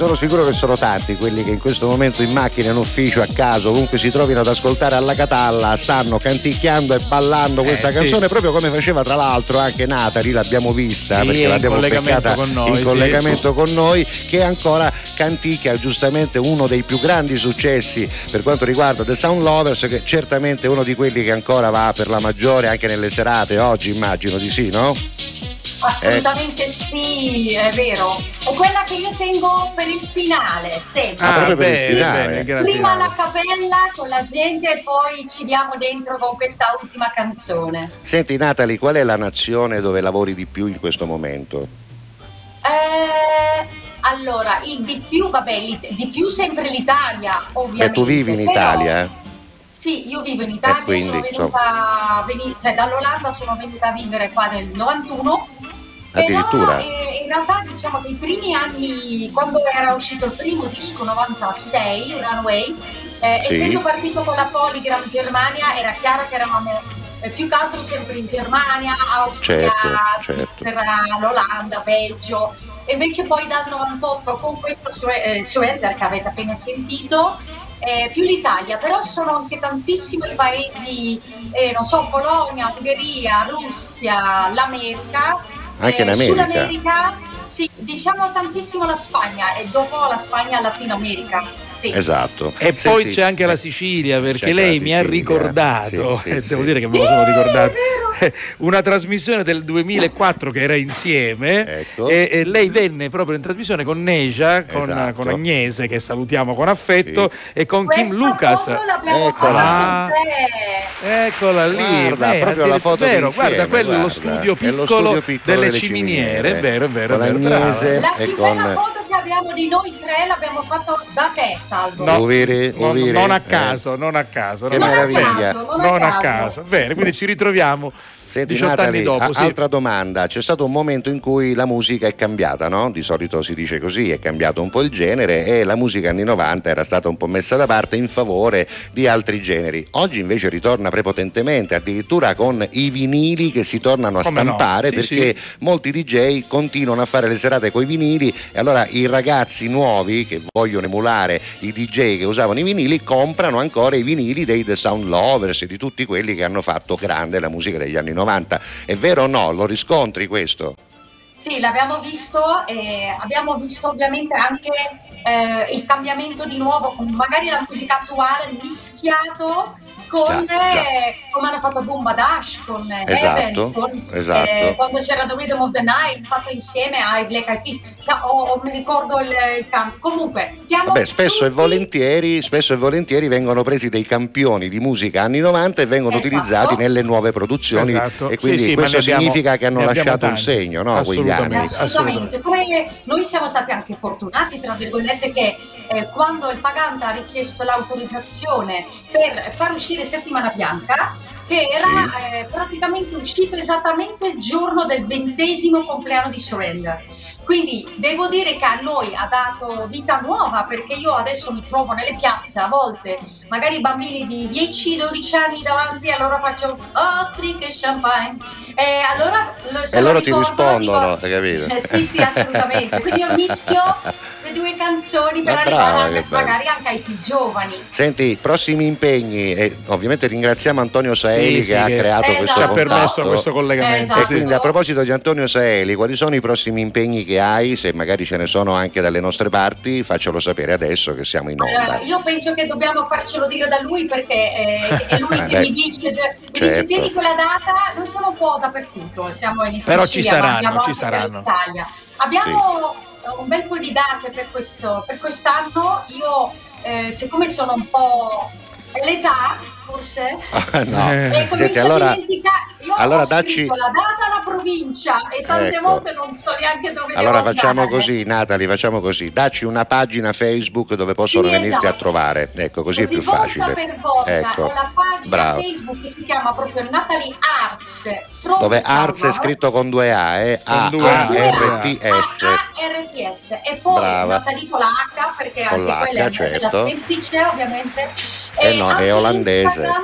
Sono sicuro che sono tanti quelli che in questo momento in macchina, in ufficio, a caso, ovunque si trovino ad ascoltare alla Catalla, stanno canticchiando e ballando questa
sì.
canzone proprio come faceva tra l'altro anche Natali, l'abbiamo vista
Sì,
perché l'abbiamo beccata
con noi,
in
sì.
collegamento con noi, che ancora canticchia giustamente uno dei più grandi successi per quanto riguarda The Sound Lovers, che certamente è uno di quelli che ancora va per la maggiore anche nelle serate, oggi immagino di sì, no?
Assolutamente sì, è vero. È quella che io tengo per il finale, sempre.
Ah, proprio per il
bene,
finale.
bene,
Prima la capella con la gente e poi ci diamo dentro con questa ultima canzone.
Senti Natali, qual è la nazione dove lavori di più in questo momento?
Eh, allora, il di più, vabbè, di più sempre l'Italia, ovviamente.
Beh, tu vivi in
però-
Italia, eh?
Sì, io vivo in Italia,
quindi,
sono venuta, veni- cioè, dall'Olanda sono venuta a vivere qua nel 91.
Addirittura?
Però eh, in realtà diciamo che i primi anni, quando era uscito il primo disco 96, Runaway, eh,
Sì.
essendo partito con la Polygram Germania, era chiaro che eravamo eh, più che altro sempre in Germania, Austria,
Certo, certo.
Svizzera, l'Olanda, Belgio. E invece poi dal 98 con questo Sure- eh, Surrender che avete appena sentito, eh, più l'Italia, però sono anche tantissimi i paesi, eh, non so, Polonia, Ungheria, Russia, l'America.
Anche
Eh,
America?
Sud America, sì, diciamo tantissimo la Spagna e dopo la Spagna Latino America. Sì.
Esatto.
E
Senti-
poi c'è anche la Sicilia,
C'è
perché lei
la
mi ha
Sicilia,
ricordato,
sì, sì,
e devo
sì.
dire che me lo sono ricordato, una trasmissione del 2004 che era insieme
Ecco.
e, e lei venne proprio in trasmissione con Neja, con,
Esatto.
con Agnese che salutiamo con affetto e con
Questa
Kim Lucas.
Eccola.
te.
Eccola lì,
Guarda,
beh,
proprio la foto
vero, guarda, quello è lo
guarda.
studio
lo
piccolo,
studio piccolo
delle,
delle
ciminiere,
ciminiere.
è vero, è vero,
Con
è vero,
Agnese.
brava.
E con-
che l'abbiamo di noi tre, l'abbiamo fatto da te, Salvo.
No?
Lo
non, non a
Eh.
caso, non a caso.
Che
non a
meraviglia.
caso,
Non a
non a
caso.
caso. Bene, quindi ci ritroviamo
Senti
18
Natalie,
anni dopo. sì.
altra domanda, c'è stato un momento in cui la musica è cambiata, no? Di solito si dice così, è cambiato un po' il genere e la musica anni 90 era stata un po' messa da parte in favore di altri generi. Oggi invece ritorna prepotentemente, addirittura con i vinili che si tornano a
Come no?
stampare
Sì,
perché molti DJ continuano a fare le serate con i vinili e allora i ragazzi nuovi che vogliono emulare i DJ che usavano i vinili comprano ancora i vinili dei The Sound Lovers e di tutti quelli che hanno fatto grande la musica degli anni 90. È vero o no? Lo riscontri questo?
Sì, l'abbiamo visto e abbiamo visto ovviamente anche eh, il cambiamento di nuovo con magari la musica attuale mischiato con
Già, già.
eh, come hanno fatto Boomba Dash con eh,
Esatto,
Heaven, con,
esatto.
eh, quando c'era The Rhythm of the Night fatto insieme ai Black Eyed Peas Cioè, o, o mi ricordo il, il cam- comunque stiamo
Vabbè, spesso e, spesso e volentieri vengono presi dei campioni di musica anni 90 e vengono
Esatto.
utilizzati nelle nuove produzioni
Esatto.
e quindi
Sì, sì,
questo
ne abbiamo-
significa che hanno lasciato un
tanti.
segno no, quegli
Assolutamente.
anni.
Assolutamente, poi noi siamo stati anche fortunati, tra virgolette, che eh, quando il pagante ha richiesto l'autorizzazione per far uscire Settimana Bianca, che era eh, praticamente uscito esattamente il giorno del ventesimo compleanno di Surrender. Quindi devo dire che a noi ha dato vita nuova perché io adesso mi trovo nelle piazze a volte, magari bambini di 10-12 anni davanti, e allora faccio oh strinche champagne e allora lo-
E
lo
loro ti
ricordano,
rispondono,
dico-
hai capito?
Eh, sì, sì, assolutamente. Quindi io mischio le due canzoni per
Ma
arrivare
brava, che
magari anche ai più giovani.
Senti, prossimi impegni e ovviamente ringraziamo Antonio Saeli
Sì,
che
sì,
ha
che
creato
Esatto.
questo
ci ha
contatto.
permesso questo collegamento.
Esatto.
E quindi a proposito di Antonio Saeli, quali sono i prossimi impegni che hai? Se magari ce ne sono anche dalle nostre parti, faccelo sapere adesso che siamo in onda.
Eh, io penso che dobbiamo farcelo dire da lui perché eh, è lui
Eh,
che
beh,
mi dice, mi dice
certo.
tieni quella data, noi siamo un po' dappertutto, siamo in
Però
Sicilia,
ci saranno,
ma
ci saranno.
l'Italia. Abbiamo eh, un bel po' di date per, questo, per quest'anno, io eh, siccome sono un po' è l'età forse,
Ah, no.
E comincio
Senti,
a
allora,
dimenticare, io
allora
ho
dacci-
la data alla provincia e tante
Ecco.
volte non so neanche dove
Allora facciamo
andare.
così, Natalie, facciamo così. Dacci una pagina Facebook dove possono
Sì,
venirti a
esatto.
trovare. Ecco, così,
Così
è più
volta
facile.
per volta
ecco.
ho la pagina
Bravo.
Facebook che si chiama proprio Natalie Arts from
Dove Arts è scritto con due A, eh? A A
A.
R T S.
A-A-R-T-S e poi
Brava.
Natalie con la H perché
Con
anche quella è
certo.
la semplice ovviamente
Eh no, è olandese.
Instagram,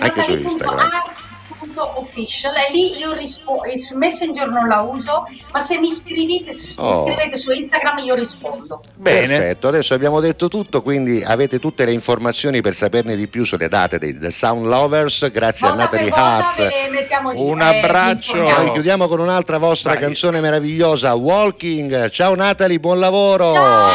Anche su Instagram.
natalie.arts.official e lì io rispondo su Messenger non la uso ma se mi scrivete, mi
Oh.
scrivete su Instagram io rispondo
Bene.
Perfetto, adesso abbiamo detto tutto, quindi avete tutte le informazioni per saperne di più sulle date dei The Sound Lovers. Grazie a
volta per
Natalie Haas.
Un
eh,
abbraccio.
Noi chiudiamo con un'altra vostra
Dai.
canzone meravigliosa, Walking. Ciao Natalie, buon lavoro.
Ciao,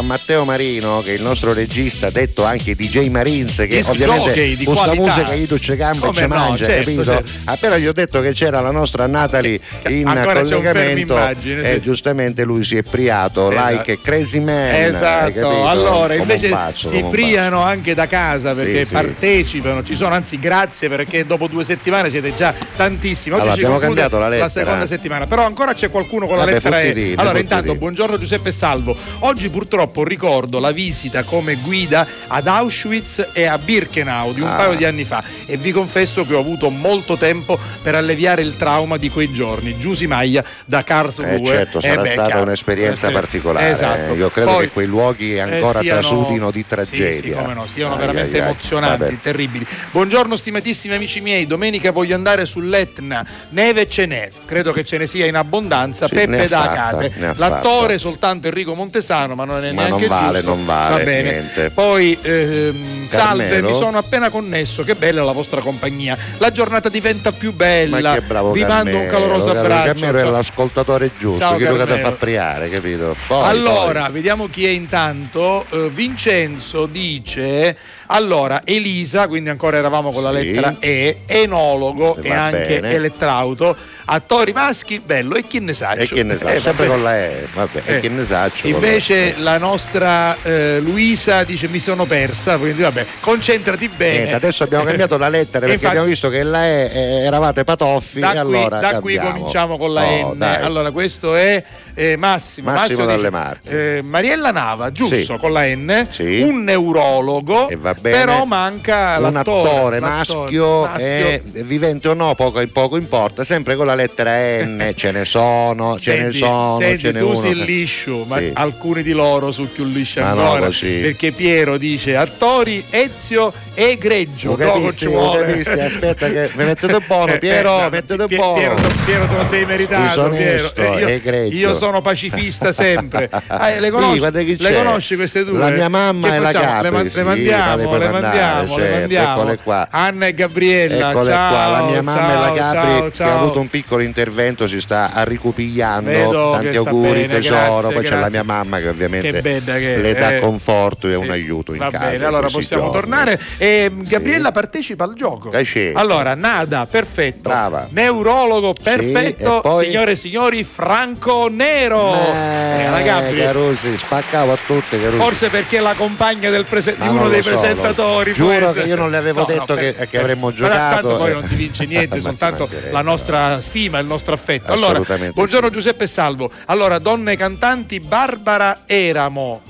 a Matteo Marino, che è il nostro regista, detto anche DJ Marines, che
Disc
ovviamente
di
questa musica io ci cambia e ci
no,
mangia,
certo,
capito?
certo.
Appena gli ho detto che c'era la nostra Natalie in
Ancora c'è
collegamento,
immagine,
e
sì.
giustamente lui si è priato,
Esatto.
like Crazy Man. hai
Esatto, allora
Come
invece
pazzo,
si priano anche da casa perché
sì.
partecipano, ci sono, anzi grazie perché dopo due settimane siete già tantissimi. Oggi
Allora, abbiamo cambiato la lettera.
seconda settimana, però ancora c'è qualcuno con la
Vabbè,
lettera E. Allora intanto buongiorno Giuseppe Salvo, oggi purtroppo ricordo la visita come guida ad Auschwitz e a Birkenau di un
Ah.
paio di anni fa e vi confesso che ho avuto molto tempo per alleviare il trauma di quei giorni. Giusy Maglia da Karlsruhe.
Eh certo, sarà
beh,
stata un'esperienza
Eh, sì.
particolare.
Esatto.
eh. Io credo
Poi-
che quei luoghi ancora
eh, siano-
trasudino di
Sì,
tragedia.
sì, come no, siano
Ai,
veramente
ai,
emozionanti,
Vabbè.
terribili. Buongiorno stimatissimi amici miei, domenica voglio andare sull'Etna, neve ce n'è, credo che ce ne sia in abbondanza,
Sì,
Peppe da Acate. L'attore
fatta.
soltanto Enrico Montesano, ma non è
Ma non vale,
giusto.
non vale,
Va bene.
niente.
Poi ehm, salve,
Carmelo?
mi sono appena connesso, che bella la vostra compagnia. La giornata diventa più bella.
Che
Vi mando un
Carmelo,
caloroso
Carmelo,
abbraccio.
Carmelo è l'ascoltatore giusto,
Ciao,
quello che ti
Carmelo.
fa priare, capito? Poi,
allora,
poi.
vediamo chi è intanto. Eh, Vincenzo dice: Allora, Elisa, quindi ancora eravamo con la
Sì.
lettera E, enologo
Eh,
e
va
anche
bene.
elettrauto, attori maschi, bello, e chi ne sa?
E che ne sa,
Eh,
sempre
vabbè.
con la E, vabbè, e
Eh,
che ne sa?
Invece la nostra eh, Luisa dice mi sono persa, quindi vabbè, concentrati bene.
Niente, adesso abbiamo cambiato la lettera
E
perché
infatti-
abbiamo visto che la E eh, eravate patoffi
Da,
e
qui,
allora
da qui cominciamo con la
Oh,
N.
dai.
Allora, questo è eh, Massimo.
Massimo
dice,
dalle Marche.
eh, Mariella Nava, giusto,
Sì.
con la N.
Sì.
Un neurologo.
E va bene.
Però manca
un
l'attore.
attore maschio,
maschio.
eh, vivente o no, poco, poco importa, sempre con la lettera N, ce ne sono, ce ne
Senti,
sono,
senti,
ce n'è
tu
uno.
sei liscio, ma
Sì.
alcuni di loro sono più lisci
no,
ancora.
così.
Perché Piero dice attori Ezio e Greggio.
Lo
Dopo
capisti,
ci
capisti, aspetta che mi mettete buono,
Eh,
Piero,
eh,
mettete
Pie-
buono.
Piero, Piero, te lo sei meritato.
Disonesto
Piero. Eh, io,
e greggio.
io sono pacifista sempre. Ah, le, conosci,
Sì,
le conosci queste due?
La mia mamma
Che
e la? Capri,
Le, man-
sì,
le mandiamo,
le
le mandiamo, le
certo,
mandiamo.
eccole qua.
Anna e Gabriella.
Eccole
ciao,
qua, la mia mamma
ciao,
e la Capri
ciao,
che
ciao.
ha avuto un piccolo intervento, si sta arricupigliando.
Vedo
Tanti
che
auguri
bene,
tesoro,
grazie,
poi c'è la mia mamma che ovviamente
Che che
le dà conforto e un aiuto in
Va
casa.
bene,
in
allora possiamo tornare. E Gabriella partecipa al gioco.
Scelto.
Allora, Nada, perfetto.
Brava.
Neurologo, perfetto.
e poi?
Signore e signori, Franco Nero. Eh,
Eh,
Gabri.
Carusi, spaccavo a tutte, Carusi.
Forse perché è la compagna del prese- di uno dei
so,
presentatori.
giuro
essere.
che io non le avevo detto che- che avremmo giocato,
Tanto poi
eh.
non si vince niente, soltanto la nostra stima, il nostro affetto. Allora, buongiorno
sì.
Giuseppe Salvo. Allora, donne cantanti, Barbara Eramo.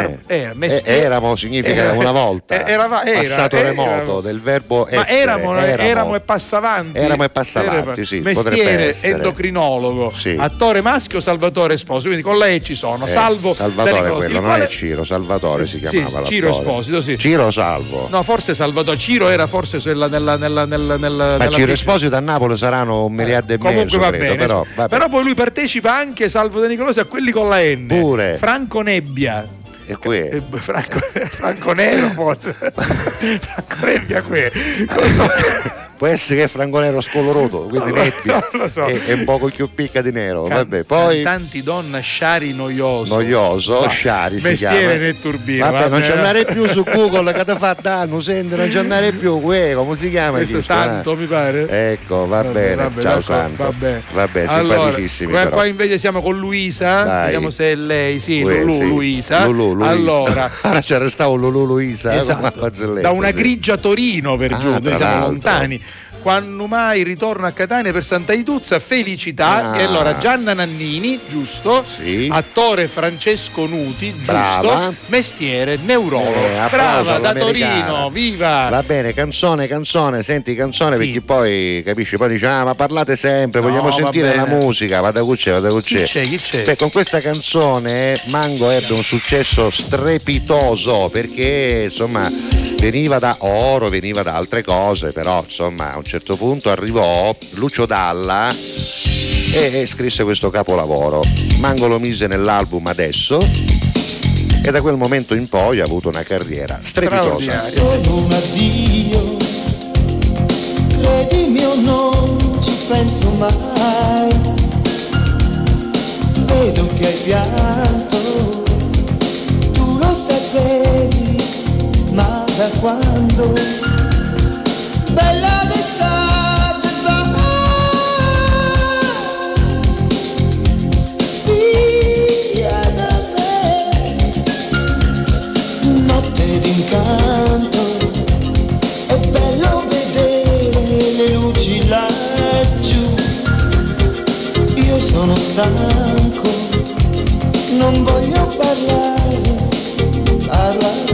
Eh,
era, mestiere-
eh, eramo significa
era-
una volta
eh, era- era-
passato remoto del verbo
Ma
essere
eramo, eramo e passavanti.
Eramo e passavanti, sì,
Mestiere endocrinologo,
Sì.
attore maschio Salvatore Esposito. Quindi con lei ci sono
Eh,
Salvo
Salvatore quello non
quale-
è Ciro Salvatore si
Sì,
chiamava
Ciro
l'attore.
Esposito, sì.
Ciro Salvo
No, forse Salvatore Ciro era forse nella, nella, nella, nella,
ma
nella
Ciro Esposito a Napoli saranno un miliardo e
Comunque
mezzo
va
credo,
bene.
però, vabbè.
Però poi lui partecipa anche Salvo De Nicolosi a quelli con la N.
Pure.
Franco Nebbia.
E qui
Eh, Franco, Franco Nero. Franco Nebbia qui.
può essere che è franconero scoloroto quindi
Non non lo so.
e, e un poco più picca di nero
Can-
vabbè poi
Cantanti donna Sciari noioso.
noioso
Va.
Sciari si
Mestiere
chiama
nel turbino.
vabbè non
va
ci andare più su Google che ti fa danno senti non ci andare più que, come si chiama
Questo è
chi sta?
Santo, mi pare.
ecco va
Vabbè,
bene
vabbè,
ciao Santo
vabbè.
vabbè
Allora,
simpaticissimi
qua,
però
qua invece siamo con Luisa.
Dai.
Vediamo se è lei. Sì,
Que-
Lulu,
sì.
Luisa.
Lulu, Luisa.
Allora,
ora ci arrestavo Lulu Luisa eh,
esatto, da una grigia Torino per
Ah,
giù, noi
tra
siamo lontani. Quando mai ritorno a Catania per Santa Ituzza, felicità.
Ah.
E allora Gianna Nannini, giusto?
Sì.
Attore Francesco Nuti, giusto?
Brava.
Mestiere neurologo.
Eh,
Brava da. Torino, viva!
Va bene, canzone, canzone, senti canzone
Sì.
perché poi capisci, poi dici ah ma parlate sempre,
No,
vogliamo sentire la
bene.
musica, vada c'è, vada qui
Chi
c'è.
c'è? Chi c'è?
Beh, con questa canzone Mango ebbe un successo strepitoso perché insomma veniva da oro, veniva da altre cose, però insomma a un certo punto arrivò Lucio Dalla e, e scrisse questo capolavoro. Mango lo mise nell'album adesso e da quel momento in poi ha avuto una carriera strepitosa.
Sono un addio, credimi o non ci penso mai. periodo che hai pianto, da quando? Bella d'estate va via da me, notte d'incanto, è bello vedere le luci laggiù. Io sono stanco, non voglio parlare, parla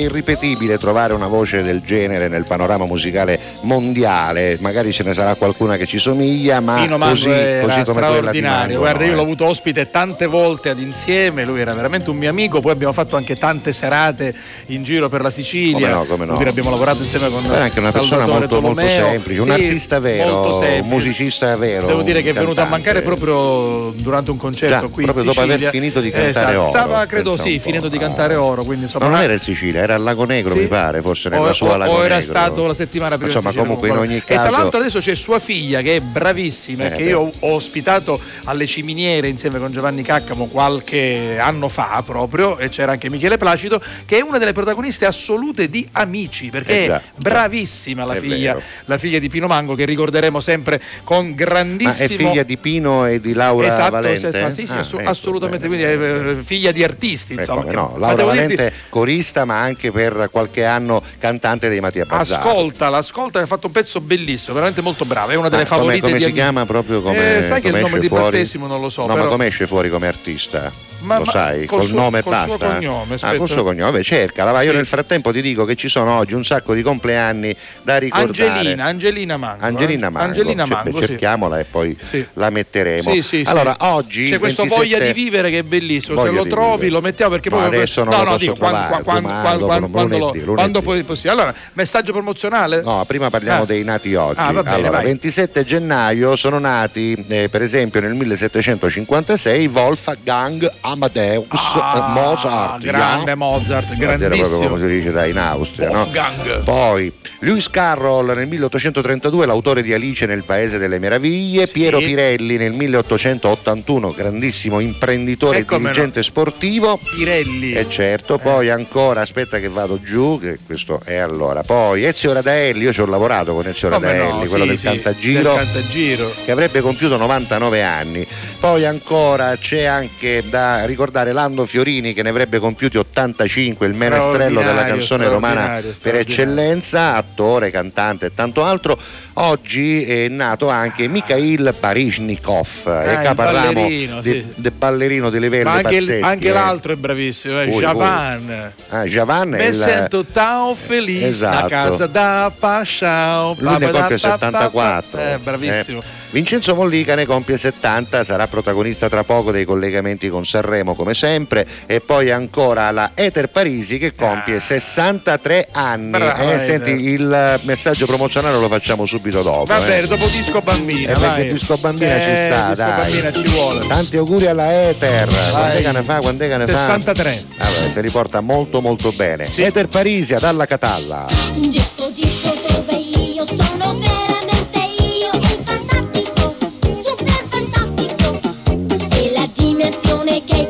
irripetibile trovare una voce del genere nel panorama musicale mondiale, magari ce ne sarà qualcuna che ci somiglia, ma
Pino
così,
era
così come quella di
straordinario.
Mango.
Guarda, io l'ho avuto ospite tante volte ad insieme, lui era veramente un mio amico, poi abbiamo fatto anche tante serate in giro per la Sicilia.
Come no, come no.
Dire, abbiamo lavorato insieme con
Era anche una persona
Salvatore
molto, molto semplice, un
Sì,
artista vero, un musicista vero.
Devo dire che è venuto a mancare proprio durante un concerto
Già,
qui
proprio dopo aver finito di cantare
Esatto,
Oro,
Stava, credo sì, finendo di cantare oro, quindi insomma.
No, non era in Sicilia, era al Lago Negro,
Sì.
mi pare, forse
o,
nella sua
o-
Lago
o era
Negro.
stato la settimana prima
Insomma,
Sicilia,
comunque in ogni
E tra
caso.
l'altro adesso c'è sua figlia che è bravissima,
Eh,
che
beh.
io ho ospitato alle Ciminiere insieme con Giovanni Caccamo qualche anno fa proprio, e c'era anche Michele Placido, che è una delle protagoniste assolute di Amici, perché
Eh già,
è bravissima la
È
figlia,
vero.
la figlia di Pino Mango, che ricorderemo sempre con
Ma
grandissimo...
è figlia di Pino e di Laura
Esatto,
Valente?
sì, sì, sì,
Ah,
assu-
ecco,
assolutamente,
bene,
quindi è eh, figlia di artisti,
Eh,
insomma.
no,
ma
Laura
devo dirti-
Valente corista ma anche per qualche anno cantante dei Mattia Bazzato.
Ascoltala, ascolta, ha fatto un pezzo bellissimo, veramente molto brava. È una delle
Ah, come,
favorite
come
di
si chiama proprio come,
Eh, sai che il
come
nome
esce
di
fuori?
battesimo non lo so,
No,
però-
ma come esce fuori come artista?
Ma-
lo sai,
col
col,
suo-
nome e
col suo
basta.
cognome,
ah, col suo cognome, cercala, va. Io
Sì.
nel frattempo ti dico che ci sono oggi un sacco di compleanni da ricordare.
Angelina, Angelina Mango.
Angelina
eh.
Mango,
Angelina
Cioè,
Mango, sì.
cerchiamola e poi
Sì.
la metteremo.
Sì, sì, sì.
allora, oggi
c'è questo
27
voglia di vivere che è bellissimo. Se lo trovi,
vivere.
lo mettiamo perché
No,
poi
adesso non
no,
lo
dico, quando,
trovare,
quando,
domani,
quando,
dopo,
quando, quando lo- quando poi possibile. Allora, messaggio promozionale?
No, prima parliamo
Ah.
dei nati oggi.
Ah, bene,
allora,
vai.
27 gennaio sono nati, eh, per esempio, nel 1756 Wolfgang Amadeus
Ah,
Mozart.
grande
ja.
Mozart,
Vuol dire proprio
grandissimo.
come si dice da in Austria. no? Poi Lewis Carroll nel 1832, l'autore di Alice nel Paese delle Meraviglie,
Sì.
Piero Pirelli nel 1881, grandissimo imprenditore
E
e
come no.
dirigente sportivo.
Pirelli.
E certo, poi ancora, aspetta che vado giù, che questo è allora. Poi Ezio Radaelli, io ci ho lavorato con Ezio
Come no,
Radaelli, quello
sì,
del
sì,
Cantagiro,
del Cantagiro.
che avrebbe compiuto 99 anni. Poi ancora c'è anche da da ricordare Lando Fiorini che ne avrebbe compiuti 85, il menestrello della canzone romana per eccellenza, attore, cantante e tanto altro. Oggi è nato anche Mikhail Baryshnikov,
Ah,
e qua parliamo
ballerino,
di,
sì.
di ballerino di livelli
Ma anche,
pazzeschi.
anche
eh.
l'altro è bravissimo, eh,
Cui,
Javan.
Ah, Javan è il...
sento tao felice
Esatto.
a casa da Pasciao.
Lui ne compie
pa- pa- pa-
74.
Eh, bravissimo.
Eh, Vincenzo Mollica ne compie 70, sarà protagonista tra poco dei collegamenti con Sanremo come sempre e poi ancora la Eter Parisi che compie 63 anni.
Ah. Brava,
Eh, senti, il messaggio promozionale lo facciamo subito dopo.
Va
eh.
bene, dopo disco bambina.
Eh, perché disco bambina
Eh,
ci sta,
disco
dai.
bambina ci vuole.
Tanti auguri alla Eter. Quant'è che ne fa? Quant'è che ne fa?
63.
Vabbè, si riporta molto molto bene. Eter Parisi ad alla Catalla.
Disco, disco dove io sono veramente io, il fantastico, super fantastico. E la dimensione che mi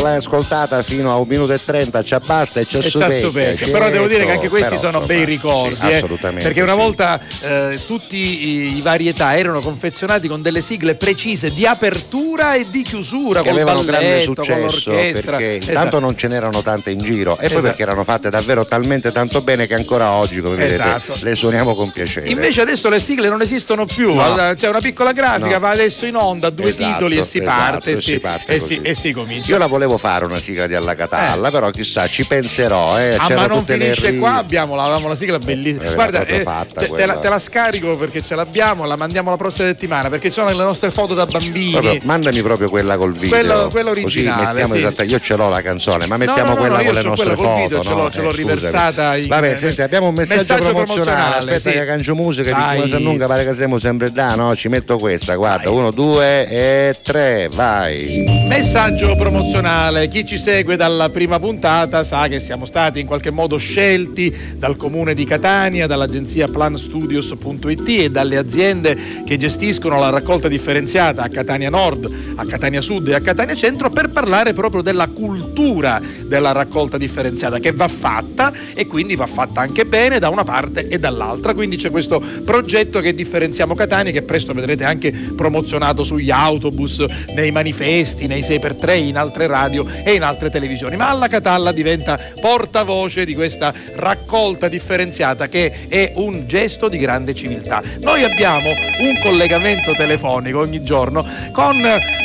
quando l'hai ascoltata fino a un minuto e trenta ci basta e ci assopecchia.
Però devo dire che anche questi
però,
sono
insomma,
bei ricordi.
sì,
eh,
assolutamente.
perché una
sì.
volta eh, tutti i, i varietà erano confezionati con delle sigle precise di apertura e di chiusura,
che avevano grande
balletto, con
successo
l'orchestra.
perché
Esatto.
intanto non ce n'erano tante in giro e poi
Esatto.
perché erano fatte davvero talmente tanto bene che ancora oggi come vedete
Esatto.
le suoniamo con piacere
Invece adesso le sigle non esistono più,
No.
C'è una piccola grafica,
No.
va adesso in onda, due
Esatto,
titoli e si
esatto,
parte,
e
si-
parte
e, si, e si comincia.
io la volevo fare una sigla di Alla Catalla però chissà ci penserò eh.
Ah, ma non finisce qua, abbiamo la, abbiamo la sigla bellissima.
Era
Guarda, eh,
fatta
te, te
quella.
la, te la scarico perché ce l'abbiamo, la mandiamo la prossima settimana perché ci sono le nostre foto da bambini.
Proprio, mandami proprio quella col video
Quello- quello originale,
così mettiamo
sì.
esatta- io ce l'ho la canzone ma mettiamo
no, no,
quella
no,
con le nostre
quella
foto
video, ce
no?
l'ho- ce l'ho
Eh,
riversata in-
vabbè senti abbiamo un messaggio,
Messaggio
promozionale,
promozionale,
aspetta
sì.
che cancio musica di come Sannunga pare che siamo sempre da no ci metto questa guarda uno due e tre vai
Messaggio promozionale, chi ci segue dalla prima puntata sa che siamo stati in qualche modo scelti dal comune di Catania, dall'agenzia planstudios.it e dalle aziende che gestiscono la raccolta differenziata a Catania Nord, a Catania Sud e a Catania Centro per parlare proprio della cultura della raccolta differenziata che va fatta e quindi va fatta anche bene da una parte e dall'altra. Quindi c'è questo progetto che differenziamo Catania che presto vedrete anche promozionato sugli autobus, nei manifesti, nei 6x3, in altre radio e in altre televisioni. Ma alla Catalla diventa portavoce di questa raccolta differenziata che è un gesto di grande civiltà. Noi abbiamo un collegamento telefonico ogni giorno con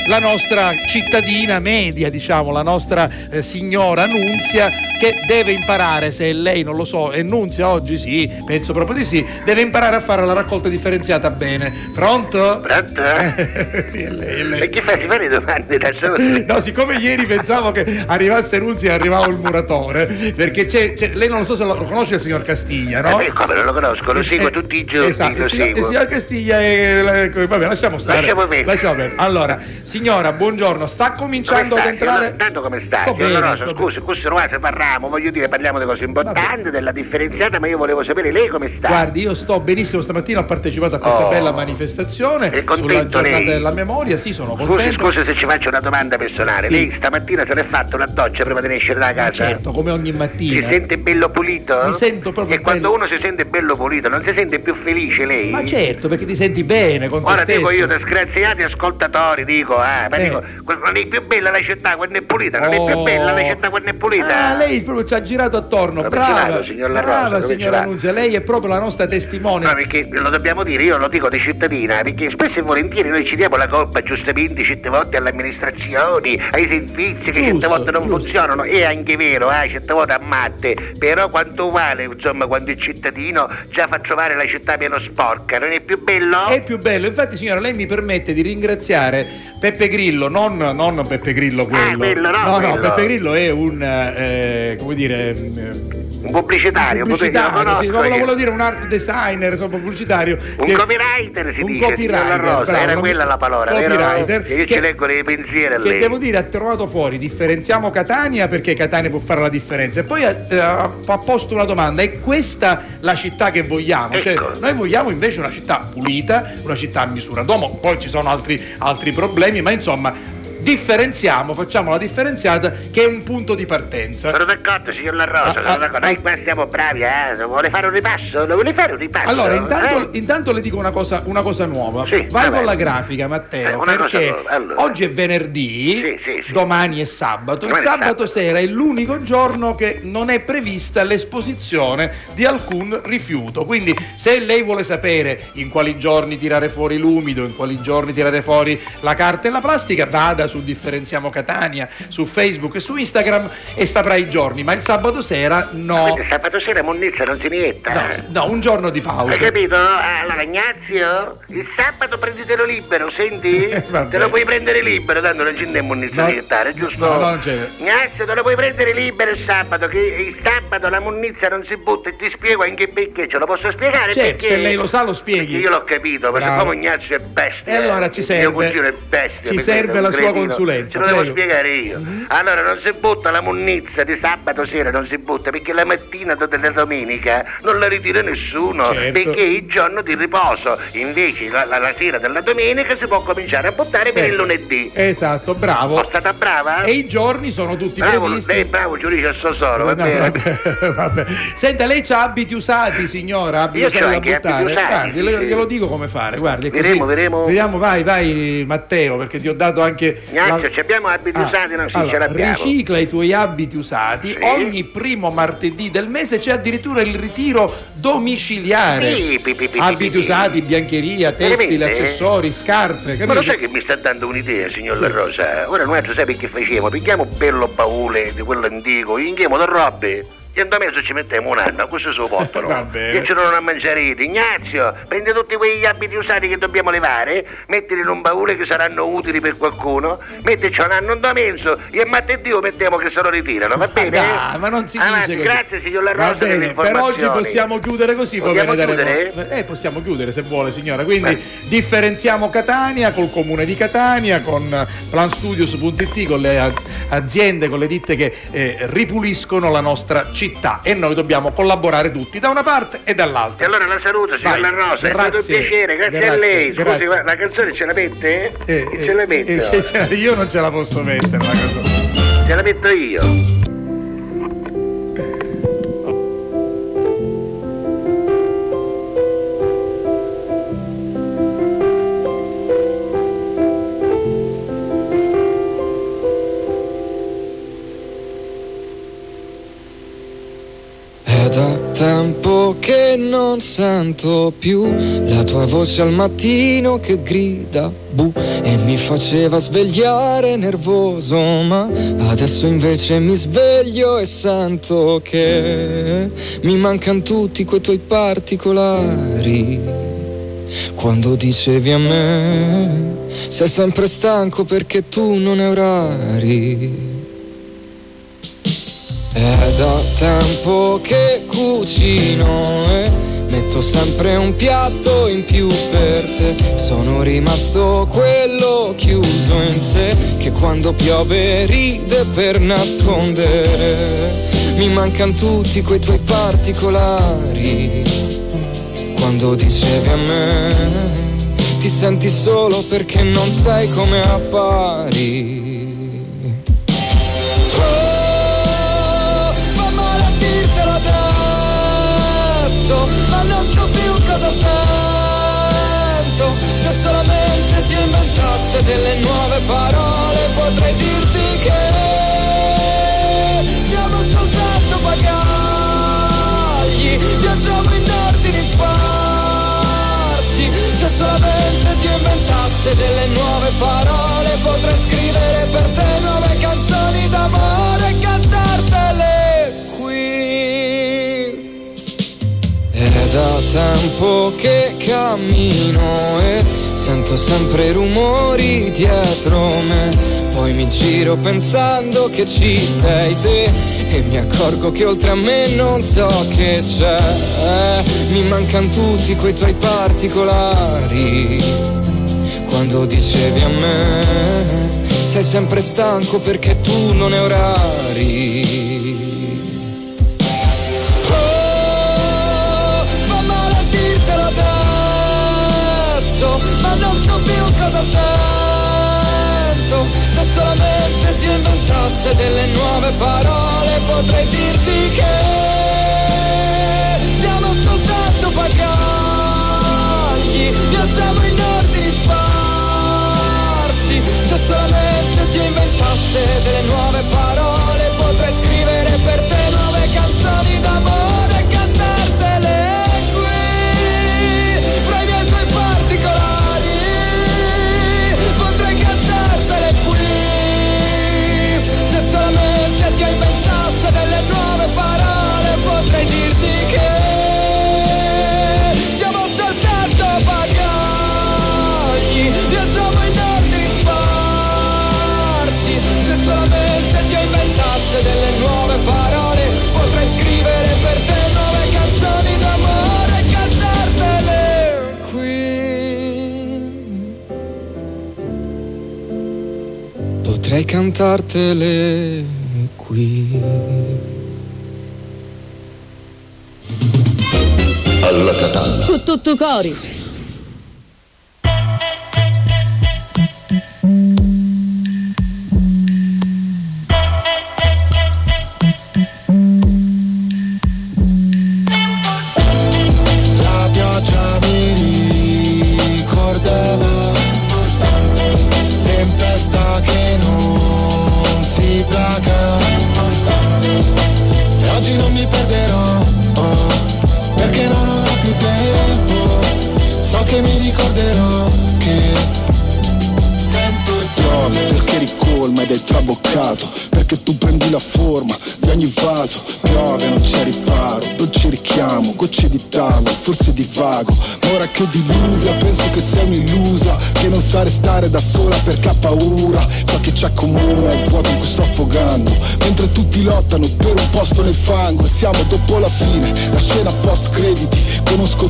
la nostra cittadina media, diciamo, la nostra eh, signora Nunzia che deve imparare, se è lei non lo so, è Nunzia oggi sì, penso proprio di sì, deve imparare a fare la raccolta differenziata bene. Pronto?
Pronto?
sì, è lei, è lei.
E chi fa? Si fa le domande da solo?
No, siccome ieri pensavo che arrivasse Nunzia e arrivava il muratore, perché c'è, c'è- lei non lo so se lo, lo conosce il signor Castiglia, no?
Eh, come non lo conosco, lo seguo tutti i giorni,
Esatto, il signor, il signor Castiglia è. ecco, Vabbè, lasciamo stare.
Lasciamo perdere.
Allora, signora, buongiorno, sta cominciando ad entrare.
Signor- Tanto come stai?
Sto bene,
Rosa, scusi, questo non è parliamo, voglio dire, parliamo di cose importanti, della differenziata, ma io volevo sapere lei come sta.
Guardi, io sto benissimo, stamattina ho partecipato a questa
Oh.
bella manifestazione
È
sulla
contento
giornata
lei?
della memoria, sì, sono
Scusi,
contento.
scusi se ci faccio una domanda personale.
Sì.
Lei lei stamattina se l'è fatto una doccia prima di escere da casa?
Certo, come ogni
Si
mattina.
sente bello pulito?
Mi sento proprio
E quando
bello.
uno si sente bello pulito non si sente più felice lei?
Ma certo, perché ti senti bene con
Ora
te
dico io, disgraziati ascoltatori, dico, eh, ma
Eh.
dico, non è più bella la città quando è pulita, non è più
Oh.
bella la città quando è pulita.
Ah, lei proprio ci ha girato attorno.
Dove
Brava,
vado, signor La Rosa,
brava signora? Nunzia, lei è proprio la nostra testimone.
No, perché lo dobbiamo dire, io lo dico di cittadina, perché spesso e volentieri noi ci diamo la colpa giustamente certe volte alle amministrazioni, ai servizi che certe volte non
giusto.
funzionano, è anche vero, eh, certe volte a matte, però quanto vale, insomma, quando il cittadino già fa trovare la città pieno sporca, non è più bello?
È più bello, infatti signora lei mi permette di ringraziare Peppe Grillo, non, non Peppe Grillo quello.
Ah, quello, no,
no,
quello.
Peppe Grillo è un, eh, come dire, eh,
Un pubblicitario,
un
lo
pubblicitario, sì,
conosco,
ma
io.
volevo dire un art designer, insomma pubblicitario.
Un
che-
copywriter si
un
dice,
copywriter,
Rosa,
bravo,
era quella la parola, vero?
copywriter,
Che io ci
che-
leggo nei pensieri a
che
lei.
devo dire ha trovato fuori differenziamo Catania perché Catania può fare la differenza e poi ha, eh, ha posto una domanda è questa la città che vogliamo cioè,
Ecco.
noi vogliamo invece una città pulita una città a misura d'uomo poi ci sono altri, altri problemi ma insomma differenziamo facciamo la differenziata che è un punto di partenza
Sono d'accordo, signor La Rosa,
Ah,
sono
ah,
d'accordo.
ah.
Noi qua siamo bravi, eh? Vuole fare un ripasso? Lo vuole fare un ripasso?
allora, intanto,
Eh?
intanto le dico una cosa, una cosa nuova.
Sì,
Vai
vabbè.
con la grafica,
Eh,
Matteo,
cosa
perché
allora.
oggi è venerdì,
Sì, sì,
domani è sabato. Il
Domani è
sabato,
sabato.
sera è l'unico giorno che non è prevista l'esposizione di alcun rifiuto. Quindi, se lei vuole sapere in quali giorni tirare fuori l'umido, in quali giorni tirare fuori la carta e la plastica, vada su Differenziamo Catania, su Facebook e su Instagram e saprà i giorni. Ma il sabato sera no.
Quindi sabato sera Monnezza non si nietta?
No, no, un giorno di pausa.
Hai capito? Allora, Ignazio, il sabato prenditelo libero, senti?
Vabbè.
te lo puoi prendere libero, tanto non ci andiamo Monnezza
No.
a niettare, giusto?
No, non c'è.
Ignazio, te lo puoi prendere libero il sabato, che il sabato la Monnezza non si butta e ti spiego anche perché, ce lo posso spiegare?
Certo,
perché?
se lei lo sa lo spieghi.
Perché io l'ho capito,
Bravo.
siccome Ignazio è bestia.
E allora ci
il
serve-
Mio cugino è bestia.
ci serve la sua. Consulenza,
Te lo devo spiegare io.
Mhm.
Allora, non si butta la munnizza di sabato sera, non si butta perché la mattina della domenica non la ritira nessuno.
Certo.
Perché è il giorno di riposo. Invece la, la- la sera della domenica si può cominciare a buttare per
Eh.
il lunedì.
Esatto, bravo.
Sono stata brava?
E i giorni sono tutti
bravo,
previsti.
lei è bravo giudice Sosoro, va bene?
vabbè, vabbè. Senta, lei c'ha abiti usati, signora, abiti
Io
usati da buttare.
usati,
Guardi,
sì,
glielo dico come fare, guardi.
Vedremo, vedremo.
Vediamo, vai, vai Matteo, perché ti ho dato anche...
Ignazio,
la-
ci abbiamo abiti
Ah,
usati? No, sì, ce
allora,
l'abbiamo.
Ricicla i tuoi abiti usati.
Sì.
Ogni primo martedì del mese c'è addirittura il ritiro domiciliare.
Sì, pi, pi, pi,
abiti usati, biancheria, tessili,
Veramente?
accessori, scarpe.
Ma lo
capito?
sai che mi sta dando un'idea, signor La Rosa? Ora noi sai che facciamo? Pigliamo un bello baule di quello antico, inghiamo da robe e in mezzo ci mettiamo un anno, questo se lo portano. E ci non a mangiare. Ignazio, prendi tutti quegli abiti usati che dobbiamo levare, mettili in un baule che saranno utili per qualcuno, mettici un anno in mezzo e martedì mettiamo che se lo ritirano, va bene?
Dai, ma non si
Avanti,
dice così.
grazie signor La Rosa
bene, per oggi possiamo chiudere così, ve ne daremo-
chiudere?
Eh, possiamo chiudere se vuole signora. Quindi
Beh.
differenziamo Catania col comune di Catania, con planstudios.it, con le aziende, con le ditte che eh, ripuliscono la nostra città e noi dobbiamo collaborare tutti da una parte e
E
dall'altra.
allora la saluto, signor
Vai,
La Rosa, è stato un
grazie,
piacere, grazie, a
grazie,
lei. Scusi,
grazie.
la canzone ce la mette?
Eh,
ce la mette?
eh, eh, io non ce la posso mettere la cosa.
Ce la metto io.
Non sento più la tua voce al mattino che grida bu e mi faceva svegliare nervoso, ma adesso invece mi sveglio e sento che mi mancano tutti quei tuoi particolari. Quando dicevi a me sei sempre stanco perché tu non hai orari. È da tempo che cucino e metto sempre un piatto in più per te. Sono rimasto quello chiuso in sé che quando piove ride per nascondere. Mi mancano tutti quei tuoi particolari. Quando dicevi a me ti senti solo perché non sai come appari. Sento. Se solamente ti inventasse delle nuove parole Potrei dirti che Siamo soltanto bagagli. Viaggiamo in ordini sparsi. Se solamente ti inventasse delle nuove parole Potrei scrivere per te nuove canzoni d'amore tempo che cammino e sento sempre rumori dietro me. Poi mi giro pensando che ci sei te e mi accorgo che oltre a me non so che c'è. Mi mancano tutti quei tuoi particolari. Quando dicevi a me, sei sempre stanco perché tu non hai orari. Più cosa sento. Se solamente ti inventasse delle nuove parole, potrei dirti che siamo soltanto bagagli, viaggiamo in ordini sparsi. Se solamente ti inventasse delle nuove parole, Potrei cantartele qui.
Alla Catalla.
Con tutto cori.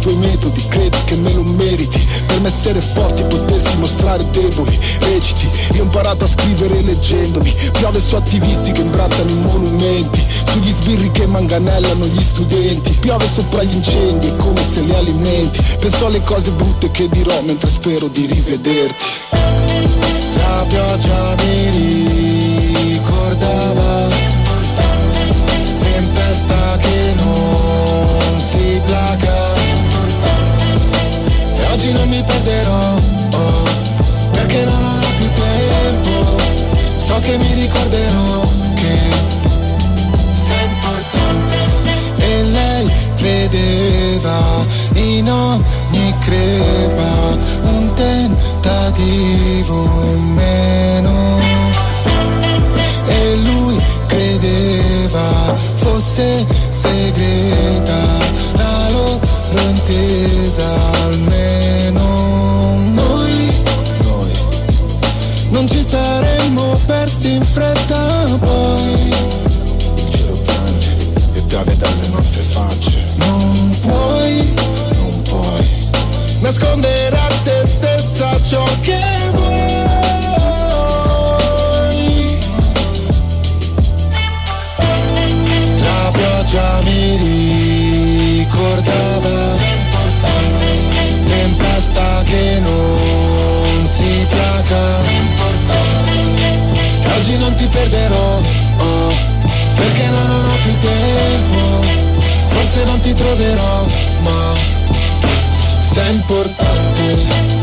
Tuoi metodi, credi che me lo meriti. Per me essere forti potersi mostrare deboli Reciti, io ho imparato a scrivere leggendomi. Piove su attivisti che imbrattano i monumenti. Sugli sbirri che manganellano gli studenti. Piove sopra gli incendi, è come se li alimenti. Penso alle cose brutte che dirò mentre spero di rivederti.
La pioggia mi ricordava perderò oh, Perché non ho più tempo. So che mi ricorderò che sei importante E lei vedeva in ogni crepa Un tentativo in meno. E lui credeva fosse segreta La loro intesa almeno nostre facce. Non puoi, non puoi nascondere a te stessa ciò che vuoi. La pioggia mi ricordava Tempesta che non si placa. Oggi non ti perderò oh, Perché non ho più tempo Forse non ti troverò ma sei importante.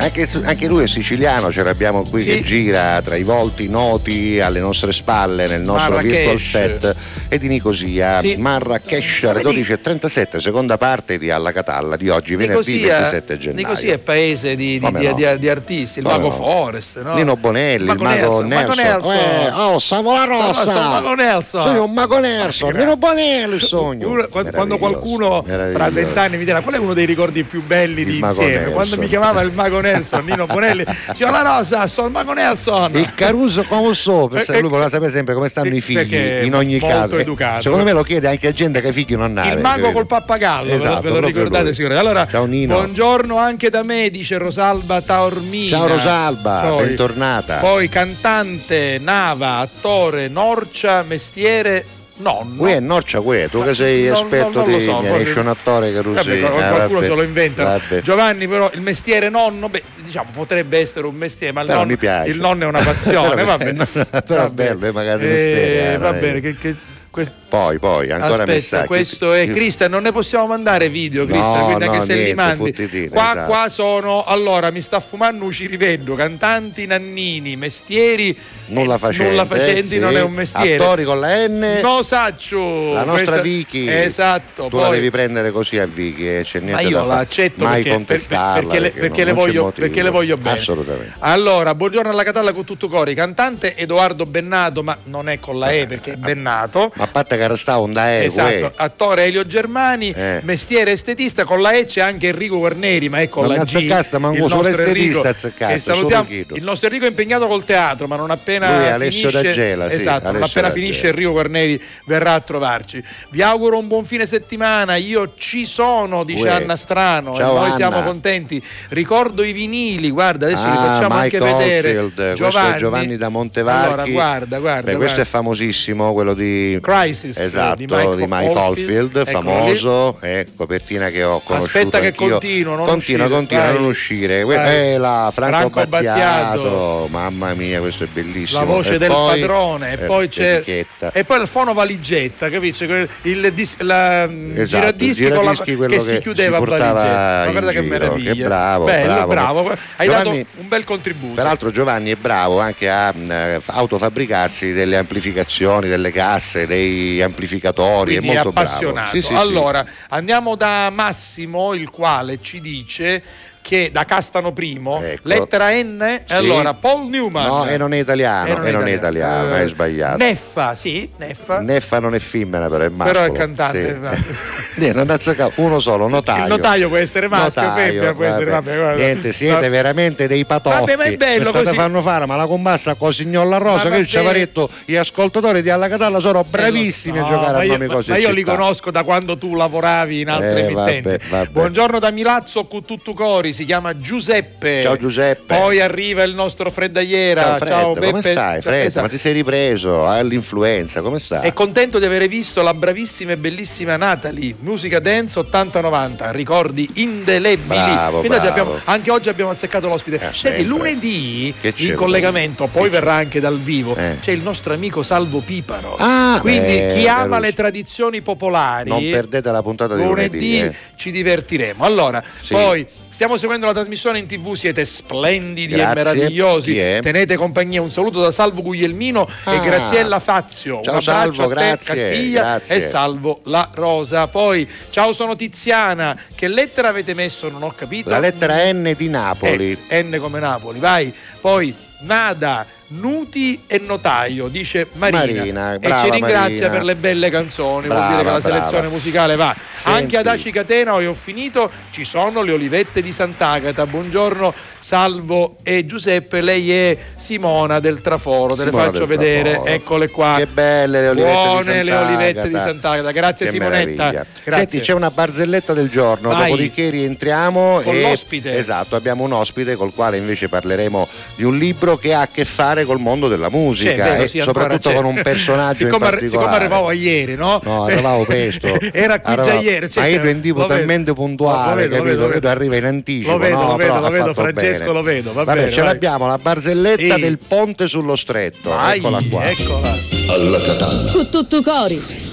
Anche, anche lui è siciliano, ce l'abbiamo qui
Sì.
che gira tra i volti noti alle nostre spalle nel nostro
Marrakesh.
virtual set e di Nicosia,
Sì.
Marrakesh alle
Vedi-
12.37, seconda parte di Alla Catalla di oggi, venerdì
Nicosia,
27 gennaio.
Nicosia è paese di, di- di-
no?
di- di artisti, il
Come
Mago
no?
Forest, no?
Nino Bonelli, il mago Nelson.
Mago
Eh, oh, Savo la rossa!
Sono- Mago Nelson.
Sono un mago Nelson, Nino Bonelli il sogno.
Uno- quando, qualcuno
meraviglioso.
vent'anni mi dirà qual è uno dei ricordi più belli di
Il Mago
insieme
Nelson.
quando mi chiamava il mago Nelson Nino Bonelli diceva la rosa sto il mago Nelson
Il Caruso come so,
Eh,
lui voleva sapere sempre come stanno i figli in ogni caso. Eh,
educato.
Secondo me lo chiede anche a gente che figli non hanno.
il mago col pappagallo ve lo-
Esatto,
ve lo ricordate
lui.
sicuramente allora
Ciao Nino.
buongiorno anche da me dice Rosalba Taormina
Ciao Rosalba,
Poi-
bentornata.
poi cantante Nava attore Norcia mestiere nonno
Qui è Norcia, qui, tu che sei
Non-
esperto
non lo
di
so,
esce un attore che
Vabbè,
rusi.
qual-
eh,
qualcuno
vabbè,
se lo inventa.
vabbè.
Giovanni, però, il mestiere nonno, beh, diciamo, potrebbe essere un mestiere, ma il,
piace.
il nonno è una passione.
Però-
va bene.
però
Va
è bello, è magari
Eh,
mestiere, eh,
va
non
bene, che- che- que-
Poi, poi, ancora
Aspetta,
messaggi.
questo è Cristian, non ne possiamo mandare video, Cristian,
No,
quindi anche
no,
se li
niente,
mandi.
fottitine,
Qua,
esatto.
qua sono, allora, mi sta fumando un cirivello, cantanti nannini, mestieri
Nulla facenti,
nulla facenti
sì.
non è un mestiere.
Attori con la N.
No, Saccio.
La nostra
Questa-
Vicky.
Esatto.
Tu
poi-
la devi prendere così a Vicky, eh, c'è
Ma
niente
io
da
la
fa-
accetto
mai
perché, per-
contestarla.
perché le, perché
non-
le voglio, perché le voglio bene.
Assolutamente.
Allora, buongiorno alla Catalla con tutto cori. Cantante Edoardo Bennato, ma non è con la E perché è Bennato.
Ma a parte che resta un da
Esatto, attore Elio Germani,
Eh.
mestiere estetista, con la E c'è anche Enrico Guarneri, ma è con
Non
la
mi
G.
azzeccasta, ma un solo estetista
che salutiamo. Il nostro Enrico è impegnato col teatro, ma non appena
Lui Alessio
finisce,
D'Agela, sì,
esatto, non
Alessio
appena
D'Agela.
finisce Enrico Guarneri verrà a trovarci. Vi auguro un buon fine settimana, io ci sono, dice
Uè.
Anna Strano,
Ciao,
noi
Anna.
siamo contenti. Ricordo i vinili, guarda, adesso li
Ah,
facciamo
Mike
anche vedere.
Oldfield, questo è Giovanni da Montevarchi.
Allora, guarda, guarda.
Beh, questo
guarda.
è famosissimo, quello di
Crisis,
esatto,
di
di
Mike Oldfield.
Oldfield,
Eccolo
famoso, è copertina che ho conosciuto
Aspetta che
anch'io.
continuo, non
continua,
uscire,
continua a non uscire.
Vai.
eh, la Franco,
Franco
Battiato.
Battiato.
mamma mia, questo è bellissimo.
la voce
E
del
poi-
padrone e
eh,
poi c'è
l'etichetta.
e poi il fono valigetta capisci il dis- la, mm,
Esatto,
giradischi,
il
con la-
giradischi, quello
che si
che
chiudeva
si
valigetta ma guarda che
giro,
meraviglia
che bravo,
bello
bravo.
bravo hai
Giovanni-
dato un bel contributo
Peraltro Giovanni è bravo anche a mh, autofabbricarsi delle amplificazioni, delle casse, dei amplificatori,
quindi
è molto
appassionato
bravo. Sì, sì.
allora andiamo da Massimo il quale ci dice che da Castano Primo
Ecco.
lettera N
Sì.
allora Paul Newman
No, e non è italiano, e non è italiano,
Eh,
hai sbagliato.
Neffa sì Neffa
Neffa non è femmina, però è maschio.
però è cantante
non azzecca- uno solo, notaio.
Il notaio può essere maschio,
Notaio,
femmina, può essere- vabbè, guarda.
Niente, siete
Vabbè.
veramente dei patoffi.
Vabbè, ma è bello così.
fanno fare, ma la combassa Cosignolla Rosa,
Ma
che ci
vabbè.
aveva detto gli ascoltatori di Alla Catalla sono bravissimi a
No,
giocare
ma
a
io,
nome
ma-
cose
ma io li conosco da quando tu lavoravi in altre
Eh, vabbè,
emittenti.
vabbè.
Buongiorno da Milazzo Cuttutucori, si chiama Giuseppe.
Ciao Giuseppe.
Poi arriva il nostro Freddagliera.
Ciao Fred,
Ciao,
come
Beppe.
stai Fred?
Esatto.
Ma ti sei ripreso? Hai l'influenza, come stai?
È contento di aver visto la bravissima e bellissima Natalie, musica dance 80-90, ricordi indelebili.
Bravo,
Quindi
bravo.
abbiamo- anche oggi abbiamo azzeccato l'ospite.
Eh,
Senti,
sempre.
lunedì
c'è
in collegamento,
lunedì?
poi
Che c'è?
verrà anche dal vivo,
Eh.
c'è il nostro amico Salvo Piparo.
Ah,
Quindi
beh,
chi ama
bello.
le tradizioni popolari
Non perdete la puntata di lunedì. eh.
ci divertiremo. Allora,
Sì.
poi stiamo seguendo la trasmissione in tv, siete splendidi
Grazie.
e meravigliosi. Tenete compagnia. Un saluto da Salvo Guglielmino e
Ah.
Graziella Fazio.
Ciao,
Un
Salvo,
a te,
grazie,
Castiglia
grazie.
e Salvo la Rosa. Poi, ciao, sono Tiziana. Che lettera avete messo? Non ho capito.
La lettera N di Napoli.
Eh, N come Napoli, vai. Poi Nada, Nuti e Notaio, dice Marina.
Marina,
e
brava
ci ringrazia
Marina.
per le belle canzoni. Vuol
Brava,
dire che la
brava.
selezione musicale va.
Senti.
Anche ad Aci Catena, e ho finito, ci sono le olivette di Sant'Agata. Buongiorno Salvo e Giuseppe, lei è Simona del Traforo, te le faccio vedere,
Traforo.
eccole qua.
Che belle le olivette
Buone
di
le olivette di Sant'Agata. Grazie
Che
Simonetta.
meraviglia.
Grazie.
Senti, c'è una barzelletta del giorno,
Vai.
dopodiché rientriamo
Con
e
l'ospite.
Esatto, abbiamo un ospite col quale invece parleremo di un libro che ha a che fare fare col mondo della musica
vero,
e
sì, ancora
soprattutto
c'è.
con un personaggio in
siccome, arri-
particolare.
siccome arrivavo ieri, no?
No, arrivavo presto.
Era qui già
Arrivavo-
ieri. cioè,
ma io un tipo talmente puntuale,
Lo vedo,
capito?
lo vedo.
arriva in anticipo.
Lo vedo,
no,
lo vedo, lo vedo, Francesco,
bene.
lo vedo, va
Vabbè,
bene,
ce
vai.
l'abbiamo, la barzelletta
Sì.
del ponte sullo stretto.
Vai,
Eccola qua.
eccola.
alla catalla,
Con tutto cori.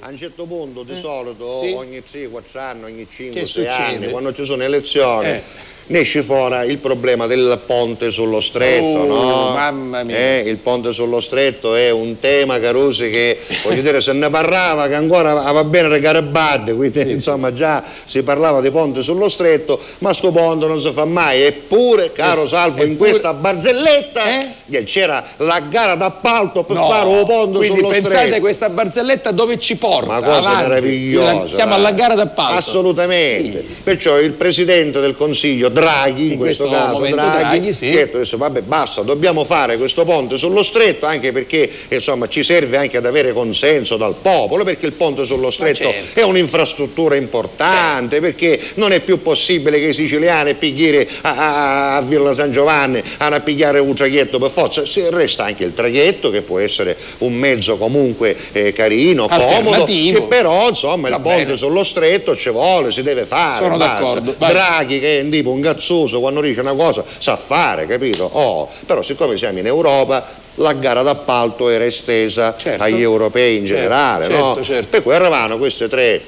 A un certo punto, di solito,
Sì.
ogni 3-4 anni, ogni
Che
5-6
succede?
anni, quando ci sono elezioni,
Eh.
Ne esce fuori il problema del ponte sullo stretto,
Oh,
no?
mamma mia.
Eh, il ponte sullo stretto è un tema, Carusi, che voglio dire, se ne parlava che ancora va bene le Garibaldi, quindi insomma già si parlava di ponte sullo stretto, ma sto ponte non si fa mai. Eppure, caro Salvo, in
eppure-
questa barzelletta
Eh?
eh, c'era la gara d'appalto per
No,
fare un ponte
quindi
sullo
pensate
stretto.
questa barzelletta dove ci porta?
Una cosa
Avanti.
meravigliosa.
Siamo alla gara d'appalto.
Assolutamente. Perciò il presidente del Consiglio, Draghi, in,
In
questo,
questo
caso Draghi,
Draghi, sì.
ha detto adesso, vabbè basta, dobbiamo fare questo ponte sullo stretto anche perché insomma, ci serve anche ad avere consenso dal popolo, perché il ponte sullo stretto
certo.
è un'infrastruttura importante, perché non è più possibile che i siciliani pigliare a, a- a Villa San Giovanni a pigliare un traghetto per forza, se resta anche il traghetto che può essere un mezzo comunque eh, carino, comodo, che però insomma il
Va
ponte
bene.
sullo stretto ci vuole, si deve fare.
Sono d'accordo.
Draghi che è un tipo un cazzoso quando dice una cosa sa fare, capito? Oh, però siccome siamo in Europa la gara d'appalto era estesa
Certo.
agli europei in
Certo,
generale,
certo,
no?
certo.
Per cui arrivavano queste tre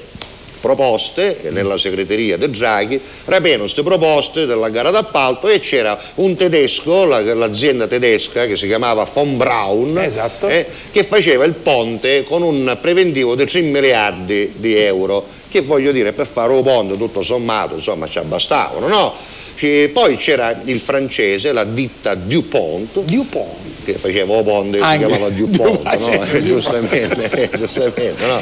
proposte nella segreteria di Draghi, rapeno queste proposte della gara d'appalto e c'era un tedesco, la- l'azienda tedesca che si chiamava von Braun,
Esatto.
eh, che faceva il ponte con un preventivo di 3 miliardi di euro, che voglio dire per fare un ponte tutto sommato insomma ci abbastavano, no? Ci- Poi c'era il francese, la ditta Dupont,
Dupont.
che faceva ponte che si chiamava Dupont, no?
Dupont.
giustamente, eh, giustamente, no?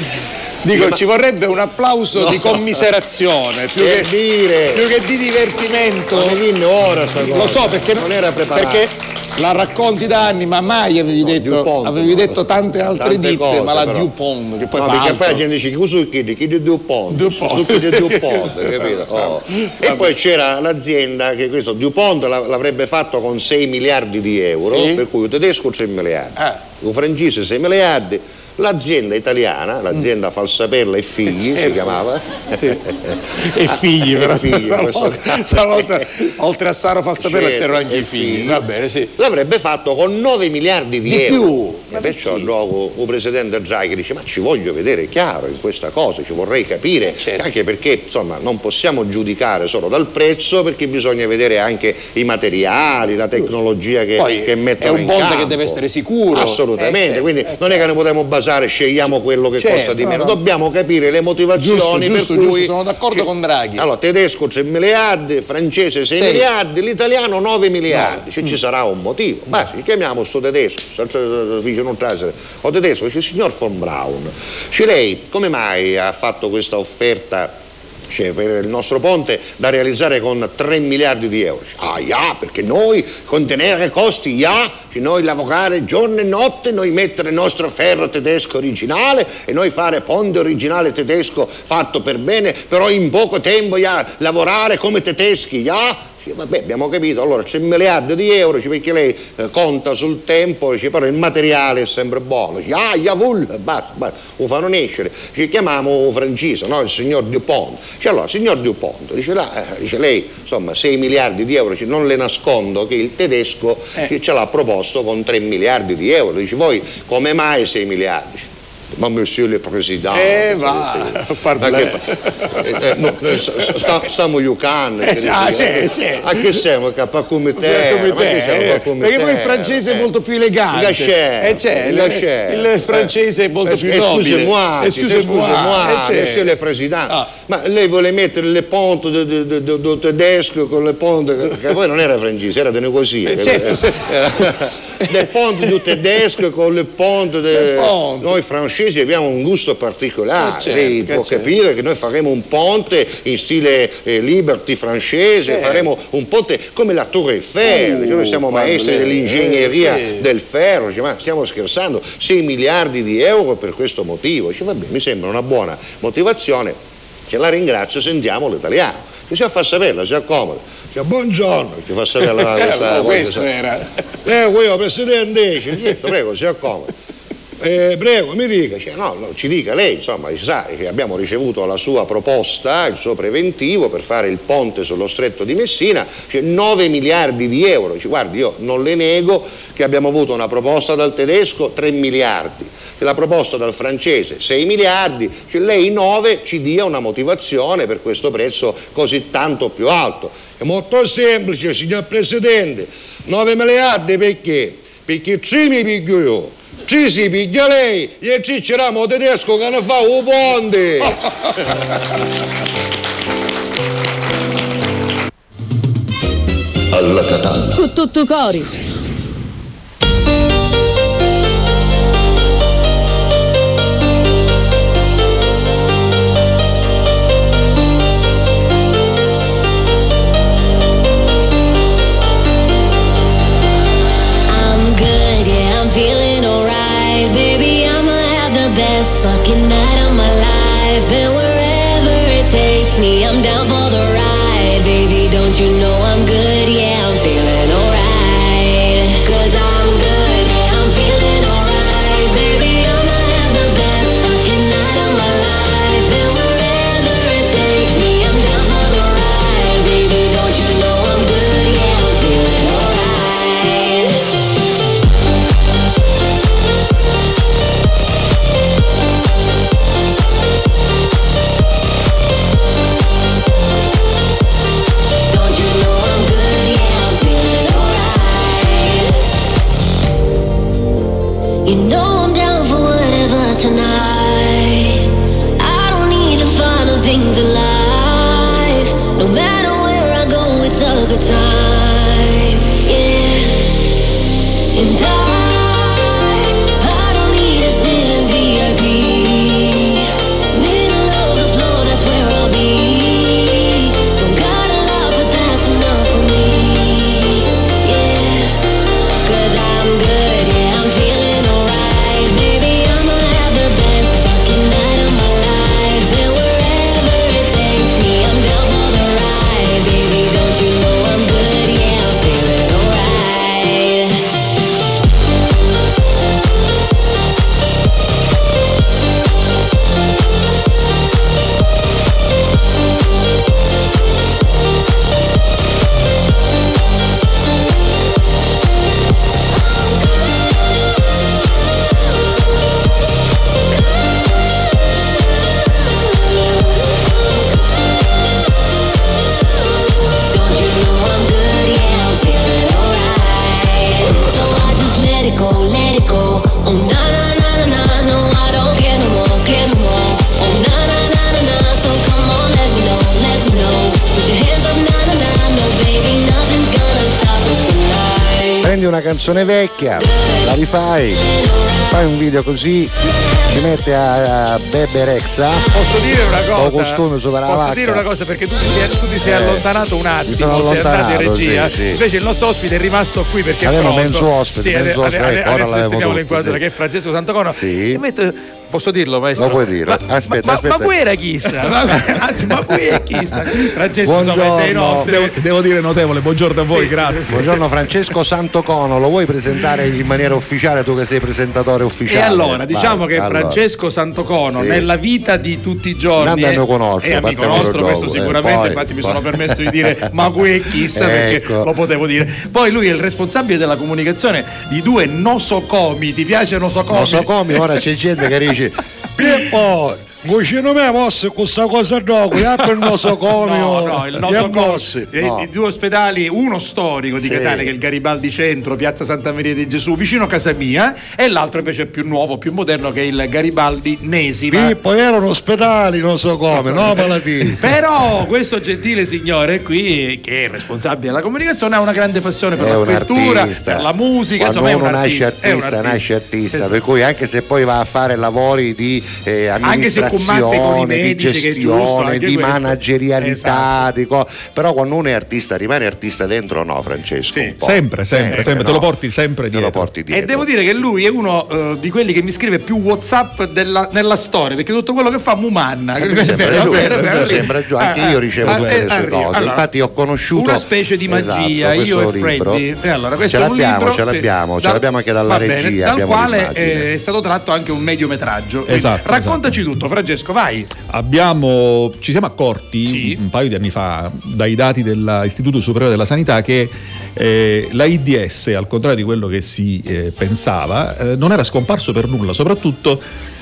Dico,
Ma-
ci vorrebbe un applauso
No.
di commiserazione più che,
dire.
più che di divertimento.
Mi viene ora sta
Lo so perché
non era preparato.
Perché la racconti da anni, ma mai avevi, detto,
Dupont,
avevi
no.
detto tante altre
Tante
ditte,
cose,
ma la
però.
Dupont, che poi
no, perché poi la gente dice chiedi? Chiedi Dupont,
Dupont.
su chiedi Dupont, capito? Oh. E poi c'era l'azienda che questo Dupont la- l'avrebbe fatto con 6 miliardi di euro,
Sì.
per cui il tedesco 3 miliardi,
Ah.
il francese 6 miliardi, l'azienda italiana, l'azienda Falsaperla e Figli si
Certo.
chiamava.
Sì. E figli, però.
E figli, in caso.
Stavolta, oltre a Saro Falsapella
Certo,
c'erano anche i figli.
figli.
Va bene, sì.
L'avrebbe fatto con 9 miliardi di,
Di
euro.
più?
E perciò dopo il presidente Draghi dice ma ci voglio vedere chiaro in questa cosa, ci vorrei capire,
Certo.
anche perché insomma non possiamo giudicare solo dal prezzo perché bisogna vedere anche i materiali, la tecnologia che,
Poi
che mettono
è un
in
ponte
campo.
che deve essere sicuro.
Assolutamente,
Eh, certo,
quindi
eh,
non è che ne possiamo basare, scegliamo quello che
Certo,
costa di
no,
meno,
no.
dobbiamo capire le motivazioni
Giusto, giusto,
per cui...
sono d'accordo con Draghi.
Allora, tedesco 3 miliardi, francese 6
Sei.
miliardi, l'italiano 9 miliardi,
No.
Cioè, ci sarà un motivo. Ma ci chiamiamo sto tedesco, dice non trasere, o tedesco, dice signor von Braun, dice lei come mai ha fatto questa offerta cioè, per il nostro ponte da realizzare con 3 miliardi di euro. Ah, ja, perché noi contenere costi, cioè noi lavorare giorno e notte, noi mettere il nostro ferro tedesco originale e noi fare ponte originale tedesco fatto per bene, però in poco tempo ja, lavorare come tedeschi, ja. Dice, vabbè, abbiamo capito, allora c'è miliardi di euro, dice, perché lei eh, conta sul tempo, dice, però il materiale è sempre buono, dice, ah, Yavul, basta, basta, lo fanno nascere, ci chiamiamo francese, no? il signor Dupont, dice, allora, signor Dupont, dice, là, eh, dice, lei, insomma, 6 miliardi di euro, dice, non le nascondo che il tedesco
Eh.
ce l'ha proposto con 3 miliardi di euro, dice, voi come mai 6 miliardi? Ma monsieur le président
Eh, va, parblè.
eh, eh, no, eh, sta- stiamo giocando
Eh, ah, c'è, c'è.
a che siamo per come
Come
te come
perché poi il francese è
Eh.
molto più elegante.
Gachet,
Eh, c'è, il-
Gachet.
il francese è molto
Eh,
più nobile.
Excusez-moi,
Excusez-moi, eh,
monsieur le président.
Ah.
Ma lei vuole mettere le ponte de- de- de- de- de- tedesco con le ponte che, poi non era francese, era di negosia.
Eh, certo, sì.
le ponte du tedesco con le ponte de-
Le ponte.
noi francesi abbiamo un gusto particolare
Eh, certo,
lei
che
può
certo.
capire che noi faremo un ponte in stile eh, liberty francese
Certo.
faremo un ponte come la Torre Eiffel
Uh,
noi siamo maestri dell'ingegneria
eh,
del ferro ma stiamo scherzando 6 miliardi di euro per questo motivo dice, vabbè mi sembra una buona motivazione ce la ringrazio sentiamo l'italiano si fa sapere si accomoda dice, buongiorno ci fa sapere la-
Eh,
questa-
era.
Prego io, Presidente, ci detto, prego, si accomodi. Eh, prego, mi dica, cioè, no, no, ci dica lei, insomma, ci sa che abbiamo ricevuto la sua proposta, il suo preventivo per fare il ponte sullo stretto di Messina, cioè 9 miliardi di euro. Ci guardi, io non le nego che abbiamo avuto una proposta dal tedesco 3 miliardi, la proposta dal francese 6 miliardi, cioè lei 9 ci dia una motivazione per questo prezzo così tanto più alto. È molto semplice, signor Presidente, 9 miliardi perché? Perché 3 mi piglio io. Ci si piglia lei e ci c'eravamo tedesco che ne fa un ponte.
Alla Catalla.
Con tutto cori.
Fucking night of my life. And wherever it takes me, I'm down
Prendi una canzone vecchia, la rifai, fai un video così, ti metti a, a Bebe Rexa,
Posso dire una cosa?
costume sopra
Posso
vacca.
dire una cosa perché tu ti sei, tu ti sei
Eh,
allontanato un attimo,
sono
sei andato in regia.
sì, sì.
Invece il nostro ospite è rimasto qui perché
Avevamo mezzo ospite,
Sì,
mezzo
ade-
ospite,
ade-
ecco, ora
adesso l'inquadro
sì.
che è Francesco Santocono.
Sì.
E metto- Posso dirlo, maestro?
Lo puoi dire.
Ma,
Aspetta,
ma,
aspetta.
ma voi era chissà? Ma, anzi, ma voi è chissà? Francesco è dei nostri.
Devo, devo dire notevole, buongiorno a voi, grazie.
Buongiorno Francesco Santocono, lo vuoi presentare in maniera ufficiale tu che sei presentatore
E
ufficiale?
allora, diciamo
Vai,
che
allora.
Francesco Santocono
Sì.
nella vita di tutti i giorni
è mio conosco,
è amico nostro, questo
gioco, eh,
sicuramente,
poi-
infatti mi
poi-
sono permesso di dire ma qui è chissà perché
Ecco.
lo potevo dire. Poi lui è il responsabile della comunicazione di due nosocomi, ti piace nosocomi?
Non so come, ora c'è gente che dice
Pippo, Cucino me mosse con questa cosa dopo, per il nosocomio.
No, no, il
e
nosocomio eh,
No.
di due ospedali, uno storico di
Sì.
Catania che è il Garibaldi Centro, Piazza Santa Maria di Gesù, vicino a casa mia, e l'altro invece è più nuovo, più moderno che è il Garibaldi Nesima.
Pippo, erano ospedali, non so come, no malattie.
Però questo gentile signore qui, che è responsabile della comunicazione, ha una grande passione per
è
la scrittura,
artista.
per la musica,
Quando
insomma è un
uno nasce
artista. è un
artista, nasce artista,
Esatto.
per cui anche se poi va a fare lavori di eh,
Anche i
di
giusto,
gestione,
anche
di
questo.
managerialità,
Esatto.
di co- però quando uno è artista rimane artista dentro o no Francesco? Un po'.
Sempre, sempre,
Eh,
sempre, te
no.
lo porti sempre
Te lo
dietro.
porti
E
dietro.
devo dire che lui è uno eh, di quelli che mi scrive più WhatsApp della- nella storia, perché tutto quello che fa Mumanna.
Eh, mi sembra
Vero,
giusto,
vero,
mi
vero,
sembra giusto. Anche
Ah,
io ricevo
ah,
tutte
eh,
le sue
arriva.
cose.
Allora,
Infatti ho conosciuto
una specie di magia,
esatto,
io e
libro.
Freddy. Eh, allora, questo
ce l'abbiamo,
libro,
ce
sì,
l'abbiamo, ce l'abbiamo anche dalla
bene,
regia.
dal quale eh, è stato tratto anche un mediometraggio. Quindi
Esatto,
Raccontaci tutto, Francesco, vai.
Abbiamo, ci siamo accorti un paio di anni fa dai dati dell'Istituto Superiore della Sanità che eh, l'AIDS, al contrario di quello che si eh, pensava, eh, non era scomparso per nulla, soprattutto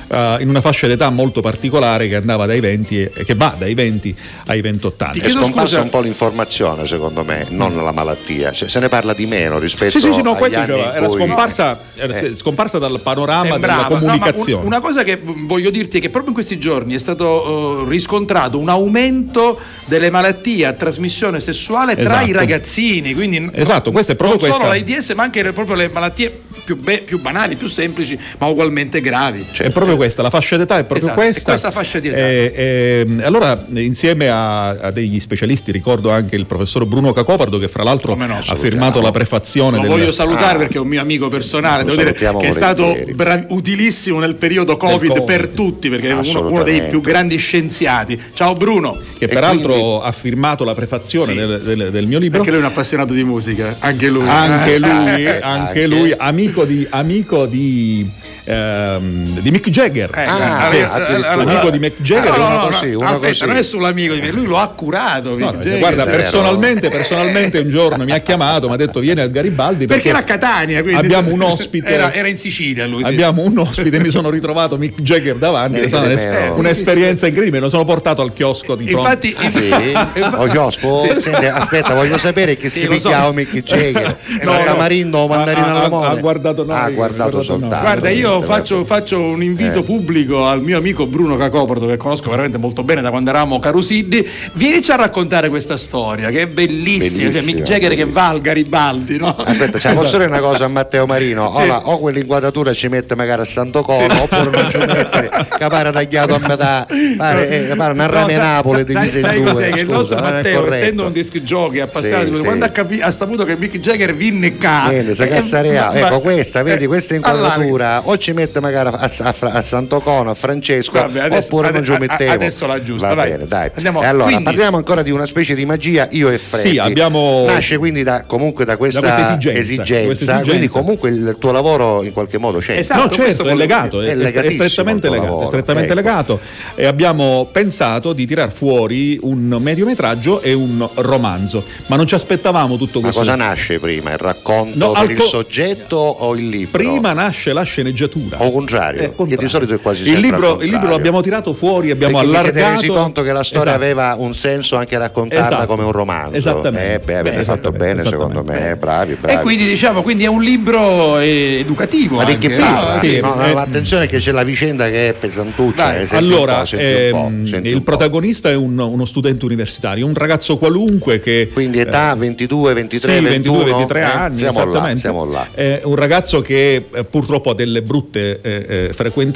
eh, in una fascia d'età molto particolare che andava dai 20 e, che va dai 20 ai 28 anni.
È scomparsa un po' l'informazione, secondo me, non la malattia. Cioè, se ne parla di meno rispetto
Sì, sì, sì, no,
agli
questo
anni
diceva, era
cui-
scomparsa, era
Eh.
scomparsa dal panorama
Sembrava.
della
No, ma
comunicazione.
un- una cosa che voglio dirti è che proprio in questi giorni è stato eh, riscontrato un aumento delle malattie a trasmissione sessuale tra
Esatto.
i ragazzini. Quindi
Esatto, questa è proprio
non solo
questa-
l'AIDS, ma anche le- proprio le malattie più, be- più banali, più semplici, ma ugualmente gravi.
È proprio questa, la fascia d'età è proprio
Esatto, è
questa.
questa fascia di età.
E, e, allora, insieme a, a degli specialisti, ricordo anche il professor Bruno Cacopardo, che fra l'altro
no,
ha firmato la prefazione
Lo
del-
voglio salutare
Ah.
perché è un mio amico personale, devo dire che è stato bra- utilissimo nel periodo COVID,
Covid.
per tutti, perché è uno, uno dei più grandi scienziati. Ciao Bruno.
che peraltro ha firmato la prefazione
Sì.
del, del- del mio libro.
Perché lui è un appassionato di musica, anche lui.
Anche lui,
Eh,
anche
anche.
lui, amico di, amico di, ehm, di Mick Jagger.
Eh,
Ah,
allora-
addirittura.
allora-
amico di Mick Jagger.
No, no, no,
così,
no, aspetta,
così.
non è solo amico di me, lui lo ha curato.
No,
Jagger.
guarda, personalmente, personalmente un giorno mi ha chiamato, mi ha detto vieni al Garibaldi
perché
perché,
era a Catania, quindi
abbiamo un ospite.
Era, era in Sicilia lui. sì.
Abbiamo un ospite e mi sono ritrovato Mick Jagger davanti,
Eh,
è stata
eh,
un'es-
eh,
un'esperienza incredibile, lo sono portato al chiosco di fronte.
Infatti,
Ah, sì? Oh, Giospo, senti, aspetta, voglio sapere che
Sì,
si
lo so.
picchiava Mick Jagger.
No,
No,
no.
Tamarino o mandarino
Ha- ha-
alla mole?
ha guardato noi,
Ha guardato soltanto.
Guarda, io faccio un invito
Eh.
pubblico al mio amico Bruno Cacoporto, che conosco veramente molto bene da quando eravamo carusiddi. Vienici a raccontare questa storia, che è bellissima. Cioè,
Bellissima,
Mick Jagger che va al Garibaldi, no?
Aspetta, cioè, posso dire una cosa a Matteo Marino?
Sì.
Ora, o quell'inquadratura ci mette magari a Santo Cono, oppure non ci mette, che pare tagliato a metà, pare, eh, pare una
No,
rame
sai-
Napoli di
sai, sai
due.
cos'è? Che il
scusa,
nostro
non è
Matteo, essendo un disc jockey appassionato
Sì,
lui,
sì.
quando ha, capi- ha saputo che Mick Jagger vinne
Niente, si
eh,
Ecco questa, vedi,
eh,
questa inquadratura o ci mette magari a, a, a Santo Cono, a Francesco,
Vabbè, adesso-
oppure non ci
ade-
mettevo.
adesso la giusta,
Va bene, dai.
Andiamo-
allora,
quindi-
parliamo ancora di una specie di magia, io e Freddy.
Sì, abbiamo-
Nasce quindi da, comunque da questa,
Da questa esigenza,
esigenza,
questa esigenza.
quindi comunque il tuo lavoro in qualche modo c'è.
Esatto,
no,
questo
certo, è legato, è,
È
è
legatissimo
strettamente legato, è strettamente
ecco.
legato e abbiamo pensato di tirar fuori un mediometraggio e un romanzo, ma non ci aspettavamo tutto
Ma
questo.
cosa nasce prima? Il racconto
No,
per
al
il
co-
soggetto o il libro?
Prima nasce la sceneggiatura.
O contrario, che
contrario.
Solito è quasi
il libro, il libro l'abbiamo tirato fuori, abbiamo
Perché vi siete
allargato.
resi conto che la storia
Esatto.
aveva un senso anche raccontarla
Esatto.
come un romanzo.
Esattamente.
Eh, beh, avete
Beh,
fatto bene secondo me, eh, bravi,
E
bravi.
quindi diciamo, quindi è un libro eh, educativo.
Ma di che parla?
sì,
No, no,
eh,
attenzione che c'è la vicenda che è pesantuccia.
Vai.
eh,
Allora,
po', senti un po',
ehm, il
un po'.
protagonista è un- uno studente universitario, un ragazzo qualunque che
Quindi età 22, 23,
sì,
21,
22, 23
eh?
anni,
siamo
esattamente.
Là, siamo là.
Un ragazzo che eh, purtroppo ha delle brutte eh,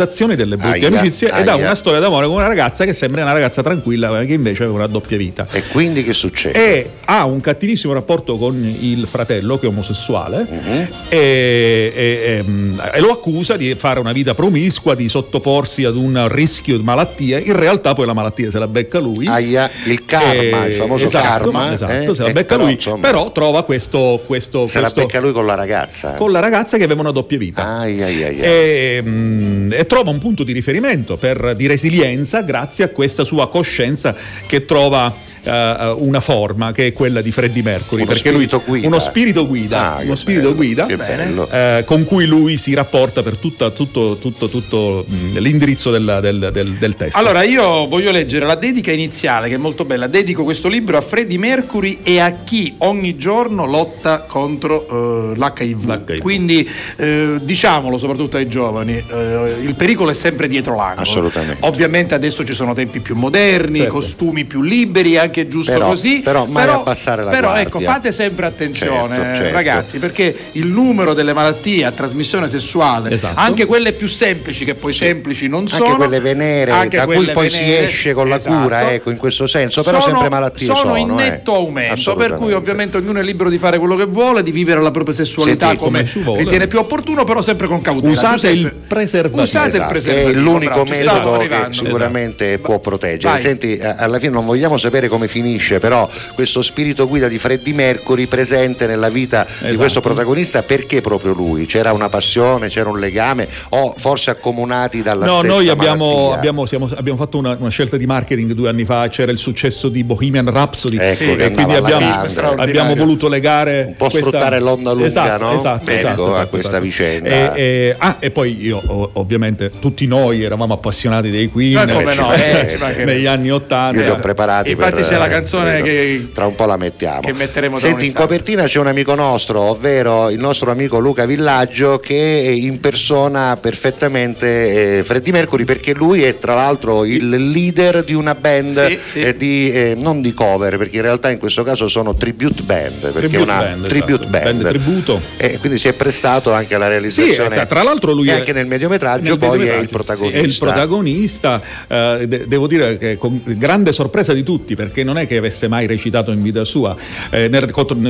frequentazioni, delle brutte
Aia,
amicizie ed ha
aia.
una storia d'amore con una ragazza che sembra una ragazza tranquilla, ma che invece aveva una doppia vita.
E quindi che succede?
E ha un cattivissimo rapporto con il fratello che è omosessuale
Mhm.
e, e- ehm, e lo accusa di fare una vita promiscua, di sottoporsi ad un rischio di malattia. In realtà poi la malattia se la becca lui.
Aia, il karma, il famoso
esatto,
karma.
Esatto,
eh?
se la
Eh,
becca
però,
lui,
insomma,
però trova questo, questo,
se la
questo-
becca lui con la ragazza.
con la ragazza che aveva una doppia vita.
Ai, ai, ai, ai.
E, e trova un punto di riferimento per- di resilienza grazie a questa sua coscienza che trova eh, una forma che è quella di Freddie Mercury
Uno
perché
spirito
lui,
guida.
uno spirito guida,
Ah,
uno spirito
bello,
guida eh, con cui lui si rapporta per tutta- tutto, tutto- tutto, mm, l'indirizzo della- del, del- del testo.
Allora, io voglio leggere la dedica iniziale, che è molto bella. Dedico questo libro a Freddie Mercury e a chi ogni giorno lotta contro eh, l'HIV.
L'HIV.
Quindi, eh, diciamolo soprattutto ai giovani, eh, il pericolo è sempre dietro l'angolo.
Assolutamente.
Ovviamente adesso ci sono tempi più moderni,
Certo.
costumi più liberi, anche anche giusto
Però-
così.
però mai abbassare la
però,
guardia.
ecco, fate sempre attenzione,
Certo, certo.
ragazzi, perché il numero delle malattie a trasmissione sessuale,
Esatto.
anche quelle più semplici, che poi semplici non
Anche
sono,
quelle venere,
anche
da cui
quelle
poi si
venere,
esce con la
esatto,
cura, ecco, in questo senso, però
sono,
sempre malattie sono.
sono in
eh.
netto aumento, per cui ovviamente ognuno è libero di fare quello che vuole, di vivere la propria sessualità
Senti,
come
come
ritiene più opportuno, però sempre con cautela.
Usate il
Giuseppe,
preservativo.
Usate il
Esatto,
preservativo.
che è l'unico
bravo,
metodo che sicuramente può proteggere.
Vai.
Senti, eh, alla fine non vogliamo sapere come finisce, però questo spirito guida di Freddie Mercury presente nella vita di
Esatto.
questo protagonista, perché proprio lui? C'era una passione, c'era un legame, o forse accomunati dalla
No,
stessa
noi abbiamo, abbiamo- siamo- abbiamo fatto una, una scelta di marketing due anni fa, c'era il successo di Bohemian Rhapsody
Ecco,
e quindi abbiamo, abbiamo voluto legare
Un po'
questa-
sfruttare l'onda lunga,
esatto,
no?
Esatto,
Ecco,
esatto,
a
esatto,
questa
esatto.
vicenda.
E- e- ah, e poi io ovviamente tutti noi eravamo appassionati dei Queen
come no, eh, ci mancherebbe.
negli anni 80
Io li ho preparati
Infatti
per,
c'è la canzone che-
tra un po' la mettiamo.
che metteremo
Senti, in copertina c'è un amico nostro, ovvero il nostro amico Luca Villaggio, che impersona perfettamente eh, Freddie Mercury perché lui è tra l'altro il leader di una band
Sì, sì.
eh, di eh, non di cover, perché in realtà in questo caso sono tribute band, perché
Tribute
è una
band,
tribute
esatto,
band.
band tributo.
E quindi si è prestato anche alla
Sì,
realizzazione.
e tra l'altro lui
e
è-
anche nel mediometraggio
nel
poi è
mediometraggio,
il protagonista.
È il protagonista, eh, de- devo dire che con grande sorpresa di tutti, perché non è che avesse mai recitato in vita sua. Eh, nel-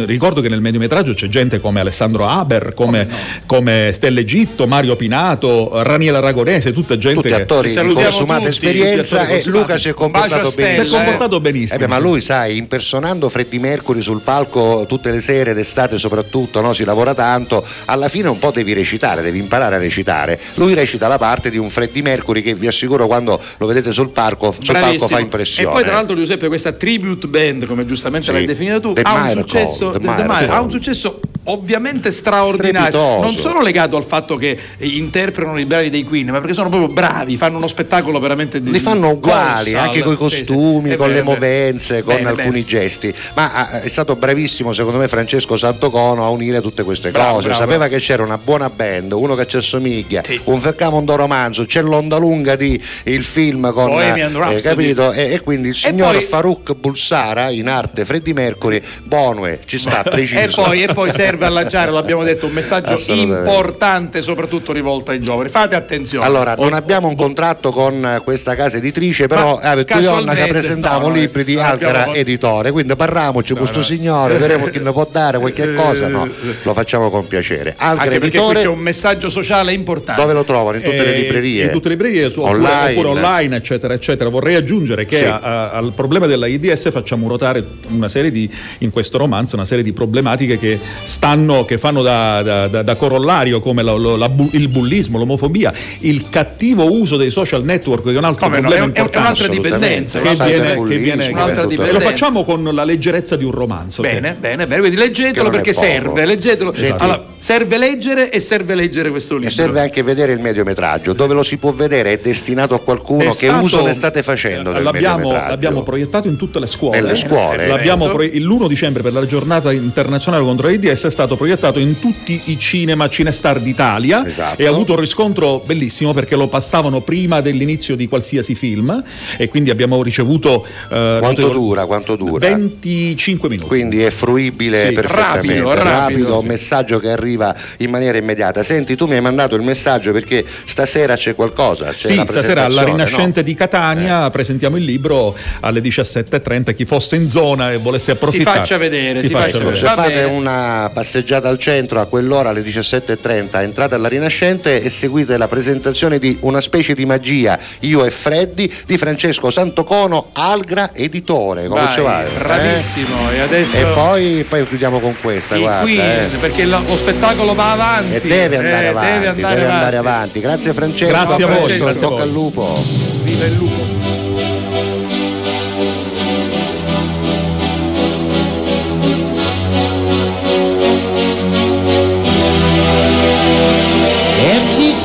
ricordo che nel mediometraggio c'è gente come Alessandro Haber, come, come Stelle Egitto, Mario Pinato, Raniela Aragonese, tutta gente
tutti
che
attori di
salutiamo
consumata
tutti,
esperienza e. Luca si è comportato
Stella,
si è
benissimo.
comportato
Eh
benissimo.
beh, ma lui, sai, impersonando Freddie Mercury sul palco tutte le sere, d'estate soprattutto, no? si lavora tanto, alla fine un po' devi recitare, devi imparare a recitare. Lui recita la parte di un Freddie Mercury che vi assicuro quando lo vedete sul palco, sul palco fa impressione.
E poi tra l'altro Giuseppe questa tribute band, come giustamente
Sì.
l'hai definita tu, ha un, successo.
Miracle,
ha un successo ovviamente straordinario,
Strepitoso.
non solo legato al fatto che eh, interpretano i brani dei Queen, ma perché sono proprio bravi, fanno uno spettacolo veramente di
li fanno uguali
colossal.
anche con i
Sì, sì.
costumi,
È
con
vero,
le movenze, con
Bene,
alcuni
bene.
gesti. Ma ah, è stato bravissimo, secondo me, Francesco Santocono a unire tutte queste
Bravo,
cose.
bravo,
Sapeva
bravo.
che c'era una buona band, uno che ci assomiglia, un Feccamondo romanzo, c'è l'onda lunga di il film con
Bohemian
eh,
Rhapsody.
capito? E, e quindi il signor
poi-
Farouk Bulsara in arte Freddie Mercury, Bonue, ci sta preciso.
E poi, e poi serve a lanciare, l'abbiamo detto, un messaggio importante, soprattutto rivolto ai giovani. Fate attenzione.
Allora, non abbiamo un contratto con questa casa editrice, però
Ma
eh, tu Ionna che presentiamo
no, no,
libri di Alcara
abbiamo-
Editore, quindi parliamoci con questo
no.
signore, vedremo chi ne può dare qualche cosa, no, lo facciamo con piacere. Alcara
qui
Editore,
c'è un messaggio sociale importante.
dove lo trovano? In tutte le
Eh,
librerie?
In tutte le librerie, su, oppure-
Online.
oppure, online, eccetera, eccetera. Vorrei aggiungere che
Sì.
a- a- al problema della IDS facciamo ruotare una serie di, in questo romanzo, una serie di problematiche che stanno, che fanno da, da- da- da corollario, come la- la bu- il bullismo, l'omofobia, il cattivo uso dei social network, che è un altro
Come no,
problema
è un- è
importante.
un'altra dipendenza,
Che
lo
viene, che viene-
un'altra
e
dipendenza.
lo facciamo con la leggerezza di un romanzo. che-
Bene, bene, bene. Quindi leggetelo
è
perché serve, leggetelo.
Senti.
Allora, serve leggere e serve leggere questo
E
libro.
serve anche vedere il mediometraggio, dove lo si può vedere? È destinato a qualcuno?
È
che
stato-
uso ne state facendo del
l'abbiamo,
mediometraggio?
l'abbiamo proiettato in tutte le scuole.
Nelle scuole?
L'abbiamo pro- l'1 dicembre per la giornata internazionale contro l'AIDS è stato proiettato in tutti i cinema Cinestar d'Italia
Esatto.
e ha avuto un riscontro bellissimo perché lo passavano prima dell'inizio di qualsiasi film e quindi abbiamo ricevuto eh,
Quanto
notevoli-
dura? Quanto dura?
25 minuti.
quindi è fruibile
Sì,
perfettamente,
rapido, rapido,
un
sì.
messaggio che arriva in maniera immediata. Senti, tu mi hai mandato il messaggio perché stasera c'è qualcosa. C'è
Sì,
la
stasera alla Rinascente
no?
di Catania presentiamo il libro alle 17.30. Chi fosse in zona e volesse approfittare
faccia vedere,
si
si
faccia
faccia
vedere.
Se
Va
fate una passeggiata al centro a quell'ora alle 17.30 entrate alla Rinascente e seguite la presentazione di una specie di magia Io e Freddy di Francesco Santocono Algra Editore come
Vai,
ci va? eh?
bravissimo. E adesso
E poi, poi chiudiamo con questa guarda
Queen,
eh.
perché lo, lo spettacolo va avanti.
e deve andare
Eh,
avanti
deve andare avanti.
avanti. grazie Francesco
Grazie a voi,
presto,
grazie a
bocca al lupo
Viva il lupo.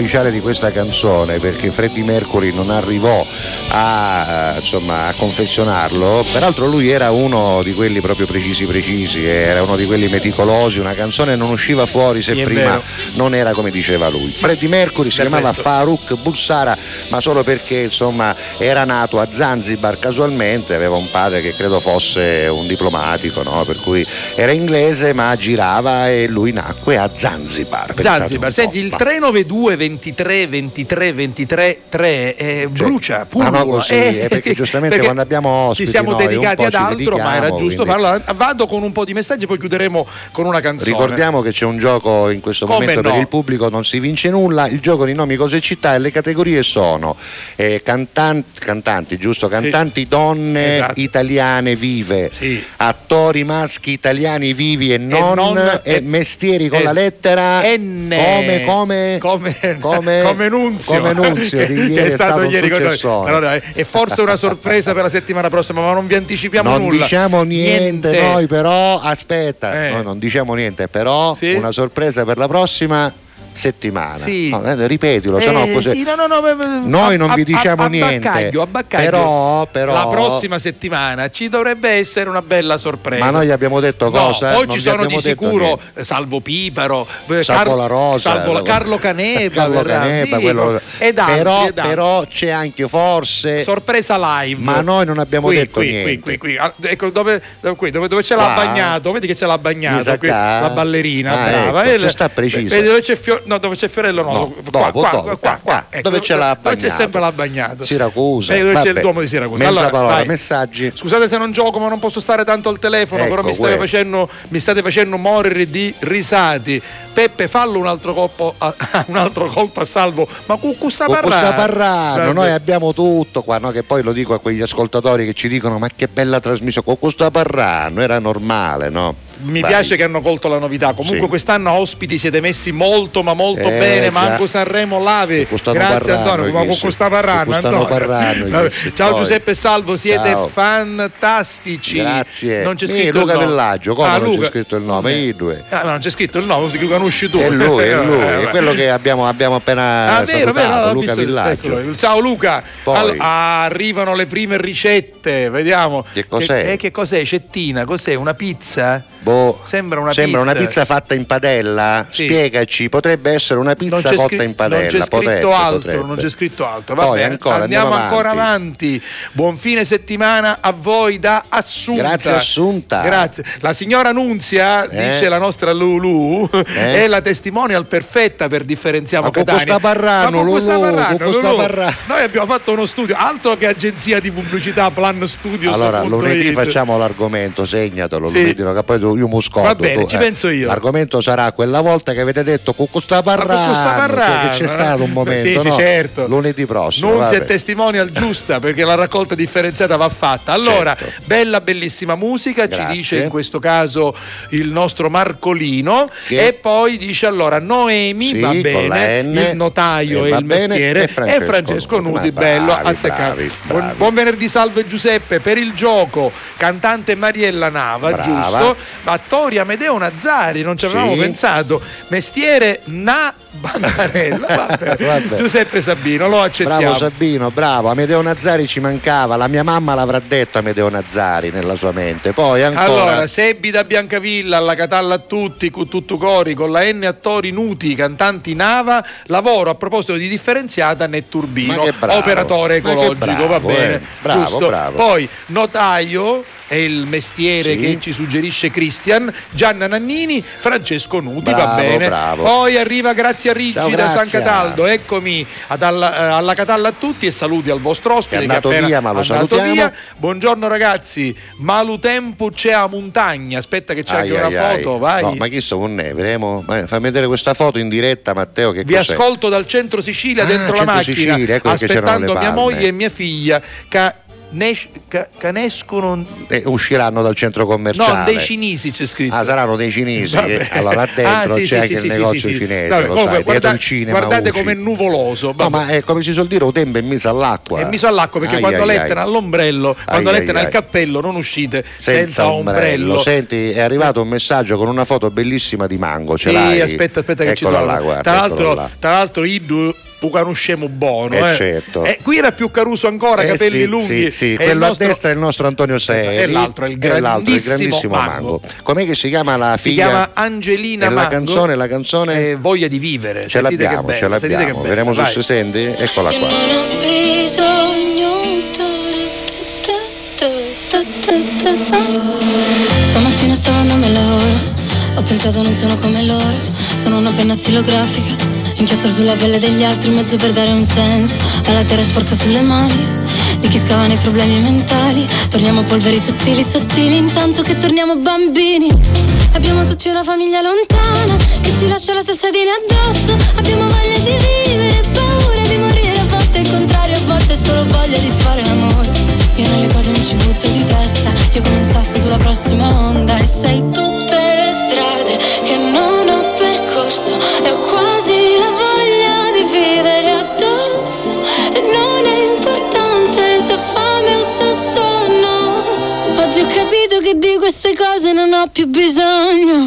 Ufficiale di questa canzone perché Freddie Mercury non arrivò a, eh, insomma, a confezionarlo. Peraltro lui era uno di quelli proprio precisi precisi, era uno di quelli meticolosi, una canzone non usciva fuori se prima non era come diceva lui. Freddie Mercury si
Del
chiamava
resto.
Farouk Bulsara, ma solo perché insomma era nato a Zanzibar casualmente, aveva un padre che credo fosse un diplomatico, no? per cui era inglese ma girava e lui nacque a Zanzibar.
Zanzibar, senti il
ma-
392 23 23 23 3 eh, brucia,
Ma no, così,
eh,
eh, perché giustamente
perché
quando abbiamo ospiti
ci siamo dedicati ad altro, ma era giusto
quindi-
farlo. Vado con un po' di messaggi, poi chiuderemo con una canzone.
Ricordiamo che c'è un gioco in questo
Come
momento per
no?
il pubblico, non si vince nulla. Il gioco di nomi, cose e città e le categorie sono eh, cantanti, cantanti, giusto? Cantanti donne
Esatto.
italiane vive, attori maschi italiani vivi e non,
non-
e mestieri con
e-
la lettera
N.
come, come,
come,
come,
come Nunzio,
come Nunzio di ieri
è stato
un
ieri con noi.
successone.
È forse una sorpresa per la settimana prossima, ma non vi anticipiamo
non
nulla.
diciamo niente,
Niente.
noi però aspetta
Eh.
noi non diciamo niente però
Sì?
una sorpresa per la prossima settimana
Sì.
No, eh, ripetilo se no
Eh,
così
sì, no, no, no,
Noi
a-
non vi diciamo
a- a
niente,
Baccaglio, a Baccaglio.
però- però-
la prossima settimana ci dovrebbe essere una bella sorpresa.
ma noi abbiamo detto cosa
ci
vi
sono di sicuro
niente.
eh, Salvo Piparo, eh,
Salvo la Rosa,
Salvo la-
la-
Carlo Caneva,
Carlo Canepa,
sì,
quello-
ed altri,
però,
ed altri.
però c'è anche forse
sorpresa live.
ma noi non abbiamo
qui,
detto
qui,
niente
Qui, qui, qui. Ah, Ecco dove, dove, qui, dove, dove c'è
Qua?
bagnato, vedi che c'è l'ha bagnato, la ballerina,
Ah,
brava.
ecco,
E le-
sta preciso.
Vedi dove c'è, Fio- no, dove c'è Fiorello? No,
No,
qua,
dopo,
qua,
dopo,
qua,
qua, qua.
ecco,
Dove c'è l'ha
dove c'è sempre l'ha bagnato.
Siracusa
Vedi dove c'è il
vabbè.
Duomo di Siracusa.
mezza
Allora,
parola
vai.
messaggi
Scusate se non gioco, ma non posso stare tanto al telefono,
Ecco,
però mi state, facendo, mi state facendo morire di risati. Peppe, fallo un altro colpo a, un altro colpo a salvo. Ma con parrà?
questa parlando,
Vabbè.
noi abbiamo tutto qua, no? che poi lo dico a quegli ascoltatori che ci dicono ma che bella trasmissione, con questa parlando, era normale, no?
mi
Vai.
piace che hanno colto la novità. Comunque
Sì.
quest'anno ospiti siete messi molto ma molto
Eh,
bene.
già.
Manco Sanremo Lave. Grazie Antonio, ma con parranno.
Costano
Antonio.
chissà.
Ciao
Poi.
Giuseppe Salvo, siete
Ciao.
fantastici.
Grazie.
Non c'è
Eh,
scritto
Luca
il nome.
Villaggio, come
Ah,
non
Luca.
c'è scritto il nome? I due.
Ah, ma non c'è scritto il nome, conosci tu.
È lui, è lui,
Eh,
è quello che abbiamo, abbiamo appena
Ah, vero, vero,
Luca Villaggio.
eccolo. Ciao Luca. Allora, arrivano le prime ricette, vediamo.
Che cos'è?
Che, eh, che cos'è? Cettina, cos'è? Una pizza?
Boh,
Sembra una
sembra
pizza.
una pizza fatta in padella?
Sì.
Spiegaci, potrebbe essere una pizza cotta
scri-
in padella?
Non c'è scritto
potrebbe,
altro,
potrebbe.
non c'è scritto altro. Va
Poi
bene,
ancora,
andiamo,
andiamo
ancora avanti. Buon fine settimana a voi da Assunta.
Grazie, Assunta.
Grazie. La signora Nunzia,
Eh?
dice la nostra Lulu,
Eh?
è la testimonial perfetta per differenziamo
Ma con
Catania.
questa Parrano,
Ma
Lulu,
Parrano, Lulu.
Parrano.
Noi abbiamo fatto uno studio, altro che agenzia di pubblicità, Plan Studios.
Allora, lunedì
it.
facciamo l'argomento, segnatelo,
Sì.
lunedì, che poi io mi scordo.
Va bene,
tu,
ci
eh.
penso io.
L'argomento sarà quella volta che avete detto con questa parrano,
questa Parrano,
cioè, che c'è
eh?
stato un momento,
Sì, sì,
no?
certo.
Lunedì prossimo.
Nunzia è
vabbè.
testimonial giusta perché la raccolta differenziata va fatta. Allora,
Certo.
bella, bellissima musica,
Grazie.
ci dice in questo caso il nostro Marcolino.
Che-
E poi dice allora Noemi,
Sì,
va bene,
N,
il notaio
e
il mestiere
e Francesco Ma
bello, azzeccato.
bravi,
Buon,
bravi.
buon venerdì, salve Giuseppe. Per il gioco, cantante Mariella Nava,
Brava.
giusto? Attori Amedeo Nazzari, non ci avevamo
Sì.
pensato. Mestiere Na Bandarella. Vabbè.
Vabbè.
Giuseppe Sabino, lo accettiamo.
Bravo Sabino, bravo. Amedeo Nazzari ci mancava, la mia mamma l'avrà detto Amedeo Nazzari nella sua mente. Poi ancora
Allora, Sebbi da Biancavilla, alla Catalla a tutti, con tutto cori, con la N attori nuti, cantanti Nava, lavoro a proposito di differenziata Netturbino,
che bravo,
operatore ecologico,
bravo,
va bene.
eh. Bravo,
giusto?
bravo.
Poi notaio è il mestiere
Sì.
che ci suggerisce Cristian, Gianna Nannini, Francesco Nuti, va
Bravo,
bene.
bravo.
Poi arriva Grazia Ricci
Ciao,
da San. Cataldo, eccomi alla, eh, alla Catalla a tutti e saluti al vostro ospite
Che è andato
appena
via, ma lo salutiamo.
via. Buongiorno ragazzi, Malu Tempo c'è a montagna. Aspetta che c'è
Ai,
anche una
ai, ai.
foto, vai.
No, ma chi so con ne? Vedremo. Fammi vedere questa foto in diretta, Matteo. Che
Vi
cos'è?
ascolto dal centro Sicilia
Ah,
dentro la macchina,
Sicilia, ecco
aspettando mia moglie e mia figlia. Ca- nes- ca- canescono.
Eh, usciranno dal centro commerciale.
No, dei cinesi c'è scritto.
Ah, saranno dei cinesi. Che- allora, là dentro
Ah, sì,
c'è
sì,
anche
sì,
il negozio cinese,
Vabbè,
lo
comunque,
sai,
guarda-
cinema.
guardate com'è nuvoloso.
No,
vabbè.
ma è come si suol dire, un tempo è messo all'acqua.
È messo all'acqua perché
Ai,
quando
ai,
lettera
ai.
all'ombrello, quando
Ai,
lettera al cappello non uscite senza,
Senza ombrello.
ombrello.
Senti, è arrivato un messaggio con una foto bellissima di mango. Ce
Sì,
l'hai?
aspetta, aspetta che ci
Eccola
trovo.
là, guarda,
tra, l'altro,
là.
tra l'altro, i due conosciamo buono.
Eh,
eh.
certo.
Eh, qui era più Caruso ancora,
Eh,
capelli
sì,
lunghi.
Sì, sì. Quello
nostro-
a destra è il nostro Antonio Seri.
E l'altro è il
è il
grandissimo
grandissimo
Mango.
Mango. Com'è che si chiama la
Si
figlia?
chiama Angelina
E la
Mango.
canzone, la canzone?
Eh, voglia di vivere.
ce
Sentite
l'abbiamo,
che
ce l'abbiamo. Vediamo se si senti. Eccola
Io
qua.
non ho bisogno Stamattina stavo andando al lavoro Ho pensato non sono come loro Sono una penna stilografica Inchiostro sulla pelle degli altri mezzo per dare un senso. Alla terra sporca sulle mani Di chi scava nei problemi mentali. Torniamo polveri sottili sottili Intanto che torniamo bambini. Abbiamo tutti una famiglia lontana Che ci lascia la salsadina addosso. Abbiamo voglia di vivere Paura di morire. A volte il contrario A volte solo voglia di fare l'amore io nelle cose mi ci butto di testa. Io come un sasso sulla prossima onda. E sei tutte le strade che non ho percorso. E ho quasi che di queste cose non ho più bisogno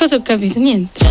Cosa ho capito? Niente.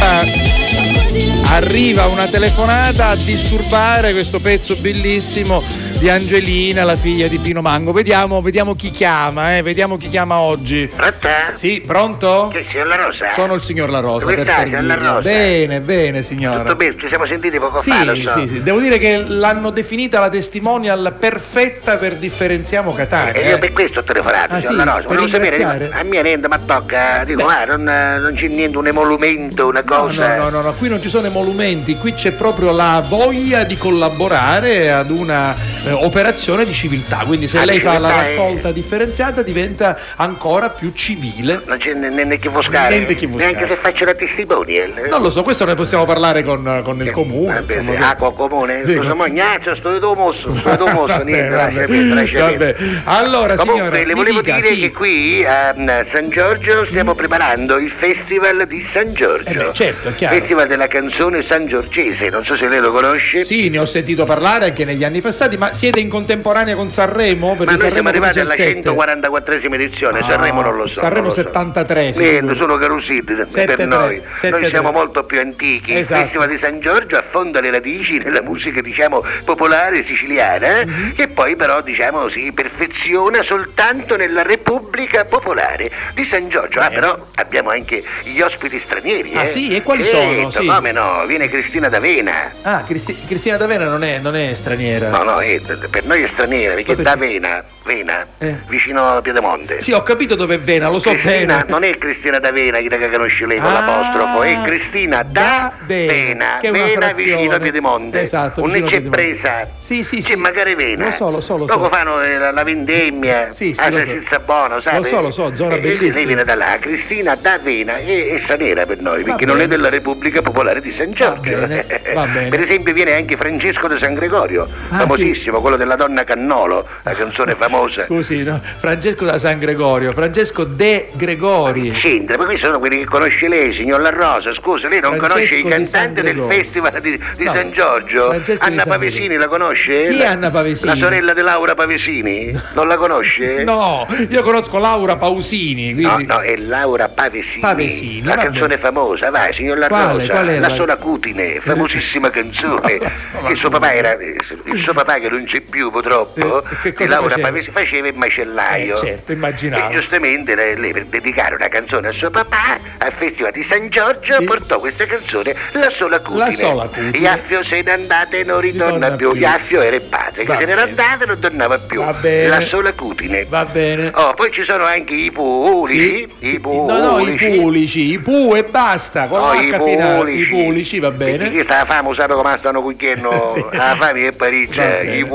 Eh, arriva una telefonata a disturbare questo pezzo bellissimo di Angelina, la figlia di Pino Mango. Vediamo, vediamo chi chiama, eh, vediamo chi chiama oggi.
Pronto?
Sì, pronto?
Che signor La Rosa?
Sono il signor La Rosa. Per
sta, signor La. Rosa?
Bene, bene, signora.
Tutto bene, ci siamo sentiti poco
Sì,
fa, lo so.
sì, sì. Devo dire che l'hanno definita la testimonial perfetta per differenziamo Catania.
E io
eh.
per questo ho telefonato,
Ah,
signor
sì?
La Rosa.
Per
Volevo sapere, dico, a mia niente, ma tocca, dico, ah, non, non c'è niente, un emolumento, una cosa.
no, no, no, no, qui non ci sono emolumenti, qui c'è proprio la voglia di collaborare ad una eh, operazione di civiltà. Quindi se
Ah,
lei
di
fa la
civiltà è-
raccolta differenziata diventa ancora più civile.
Non c'è né che buscare.
Niente che buscare.
Neanche se faccio la testimonial.
Non lo so, questo ne possiamo parlare con, con il comune.
Vabbè,
insomma,
sì,
che-
acqua comune,
Sì,
scusa,
con-
mo ignazio, sto tu mosso, sto tu mosso,
Vabbè,
niente,
vabbè,
perdere, lascia
vabbè. Allora,
Comunque,
signora,
le volevo
dica,
dire
sì.
che qui a mm, San Giorgio stiamo preparando il Festival di San Giorgio.
Eh beh, certo.
Festival della canzone San Giorgese, non so se lei lo conosce.
Sì, ne ho sentito parlare anche negli anni passati, ma siete in contemporanea con Sanremo? Perché
Ma noi siamo arrivati alla
il 7.
144esima edizione,
Ah,
Sanremo non lo so.
Sanremo
non lo so.
73.
Niente, sono carusiti per noi.
sette
Noi
tre.
siamo molto più antichi.
Esatto.
Il Festival di San Giorgio affonda le radici nella musica, diciamo, popolare siciliana, eh,
Mhm.
che poi però, diciamo, si perfeziona soltanto nella Repubblica Popolare di San Giorgio. Ah, però abbiamo anche gli ospiti stranieri.
Ah,
eh.
sì? E quali
Certo,
sono? Sì.
Come no? Viene Cristina D'Avena.
Ah, Cristi- Cristina D'Avena non è, non è straniera.
No, no, eh, per noi è straniera, perché
Ma
da
perché?
Vena, Vena,
Eh.
vicino a Piedemonte.
Sì, ho capito dove è Vena, lo so
Cristina,
bene.
non è Cristina D'Avena che che conosce lei con
Ah,
l'apostrofo, è Cristina da
Vena,
Vena, Vena vicino a Piedemonte.
Esatto,
non c'è presa.
Sì, sì,
c'è
sì.
magari Vena.
Lo so, lo so, lo
Dopo
so.
fanno eh, la, la vendemmia,
Sì, sì,
la
so.
salsiccia buona, sai?
Lo so, lo so, zona
E- e
bellissima.
Lei viene da là, Cristina da Vena è, è straniera per noi, perché non è della Repubblica Popolare di San Giorgio.
bene, va bene.
Per esempio viene anche Francesco de San Gregorio,
Ah,
famosissimo, quello della donna Cannolo, la canzone famosa.
Scusi, no? Francesco da San Gregorio, Francesco De Gregori.
C'entra, ma questi sono quelli che conosce lei, signor La Rosa. Scusa, lei non
Francesco
conosce i
di
cantanti
San
del. Festival di, di
No,
San Giorgio?
Francesco
Anna
San
Pavesini la conosce?
Chi è Anna Pavesini?
La sorella di Laura Pavesini? Non la conosce?
No, io conosco Laura Pausini,
No,
quindi...
no, è Laura Pavesini.
Pavesini,
La
va
canzone famosa, vai, signor La
Quale?
Rosa.
Qual è
la
la-
sola cutine, famosissima canzone. il suo papà era. Il suo papà che non c'è più purtroppo,
Eh, che
di Laura
faceva?
Pavesini faceva il macellaio.
Eh, certo, immaginavo.
E giustamente lei, per dedicare una canzone a suo papà al Festival di San Giorgio portò questa canzone La sola cutine.
La sola cutine.
Iaffio se ne andate e non ritorna più.
più.
Iaffio era il padre, che
Va
se n'era
bene.
andato e non tornava più.
Va bene.
La sola cutine.
Va bene.
Oh, poi ci sono anche i pulici, i
No, no, i
pulici.
pulici, i pu e basta, con
Oh,
la
i
finale, i
pulici.
pulici, va bene.
Perché sta fama usata come stanno cucchiendo
Sì.
la fame che Parigi,
Va bene.
i pulici,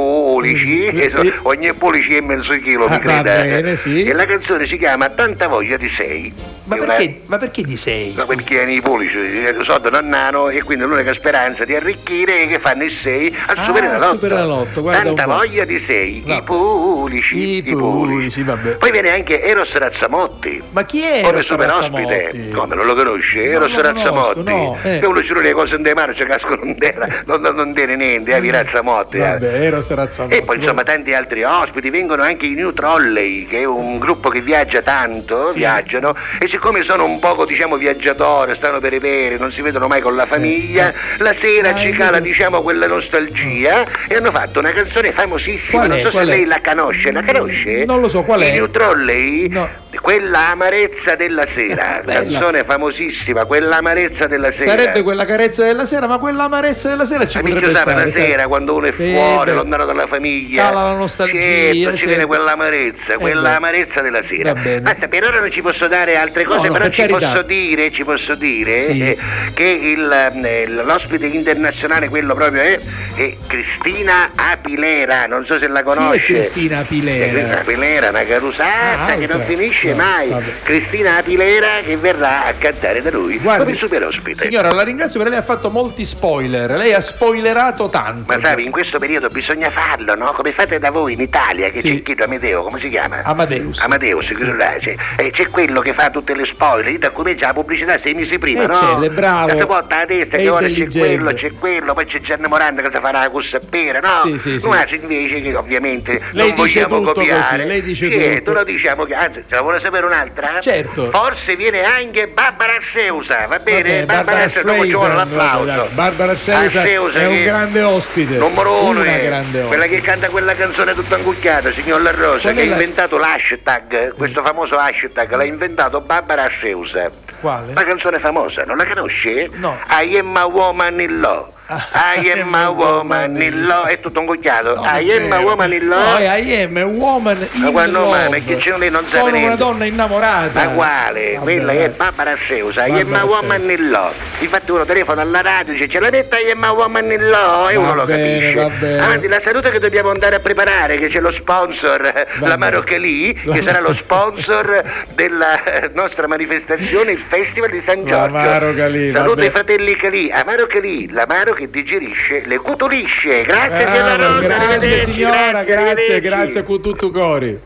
Sì.
e so- ogni pulici è mezzo chilo, mi
Ah, va
creda.
bene, sì.
E la canzone si chiama Tanta voglia di sei.
Ma
È una-
perché, ma perché di sei?
No, perché i pulici eh, sono nano e quindi l'unica speranza di arricchire è che fanno il 6 al
Ah,
Superenalotto. Tanta voglia di 6,
Va
i pulici,
I
i pulici. Poi viene anche Eros Razzamotti.
Ma chi è
Come super ospite, come non lo conosce? Eros
conosco,
Razzamotti.
no, eh.
Che uno ci le cose in mano, ci cascano in terra, non, non, non tiene niente, eh, vi Razzamotti. eh.
Vabbè, Eros.
E poi insomma tanti altri ospiti, vengono anche i New Trolley, che è un gruppo che viaggia tanto,
Sì.
viaggiano, e siccome sono un poco diciamo viaggiatori, stanno per i peri, non si vedono mai con la famiglia, la sera
Ah,
ci cala diciamo quella nostalgia e hanno fatto una canzone famosissima,
Qual
non
è?
so se
è?
lei la conosce, la conosce?
Non lo so, qual
I
è?
New Trolley?
No.
Quella amarezza della sera, canzone famosissima, quella amarezza della sera.
Sarebbe quella carezza della sera, ma quella amarezza della sera ci
Amici,
potrebbe stare.
la sera quando uno è fuori,
beh.
Lontano dalla famiglia.
Cala la nostalgia,
Certo, ci
certo.
viene quell'amarezza,
Eh,
quella
beh.
amarezza della sera. Basta, per ora non ci posso dare altre cose,
no,
però
per
ci posso dire, ci posso dire
Sì.
eh, che il, eh, l'ospite internazionale, quello proprio è, è Cristina Apilera, non so se la
Chi è
conosce.
Cristina
Eh, Cristina
Pilera?
Apilera, una carusata
Ah,
che non finisce
No,
mai.
vabbè.
Cristina Apilera che verrà a cantare da lui
Guardi,
come super ospite.
Signora, la ringrazio perché lei ha fatto molti spoiler. Lei ha spoilerato tanto.
Ma sai, in questo periodo bisogna farlo, no? Come fate da voi in Italia, che che
Sì.
c'è chi Amedeo, come si chiama?
Amadeus.
Amadeus, che là, c'è, eh, c'è quello che fa tutte le spoiler, da comincia la pubblicità sei mesi prima,
Eh,
no?
certo, è bravo,
La si porta la testa, che ora c'è quello, c'è quello, poi c'è Gianni Moranda che si farà la cussa pera, no?
Sì, sì, sì.
Noi invece che ovviamente
Lei
non vogliamo copiare.
così, lei dice
Certo,
tutto.
lo diciamo che, anzi, ce la vuole sapere un'altra?
Certo.
Forse viene anche Barbara Sceusa, va bene?
Vabbè, Barbara
Sceusa, dopo ci vuole l'applauso.
Barbara Sceusa
Ah, Sceusa
è un
che-
grande ospite.
Numero uno,
Una
è
grande
quella che canta quella canzone tutta angucchiata, signor La Rosa, che ha
la-
inventato l'hashtag, questo famoso hashtag, l'ha inventato Barbara Sceusa.
Quale?
Una canzone famosa, non la conosci?
No.
I am a woman in law. I am a woman in law. È tutto ingucchiato. I am a woman in law.
No, I am a woman in
Ma quando
love.
Ma che c'è lei non sa
Sono una donna innamorata.
Ma quale?
Vabbè,
Quella
dai.
è Barbara Sceusa, I am a woman in law. Infatti uno telefona alla radio dice ce la metta I am a woman in law e uno lo capisce. Avanti, la salute che dobbiamo andare a preparare, che c'è lo sponsor, eh, la Marochelì, che sarà lo sponsor della nostra manifestazione, il Festival di San
La
Giorgio.
Marochelì,
Saluto
vabbè.
i fratelli Calì, Amaro Calì, l'amaro che digerisce le cutulisce. Grazie signora
Bravo,
Rosa,
grazie signora, grazie, grazie con tutto cori.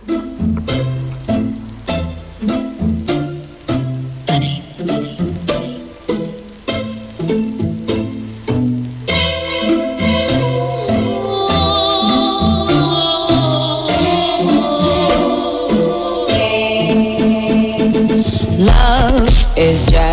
Love is just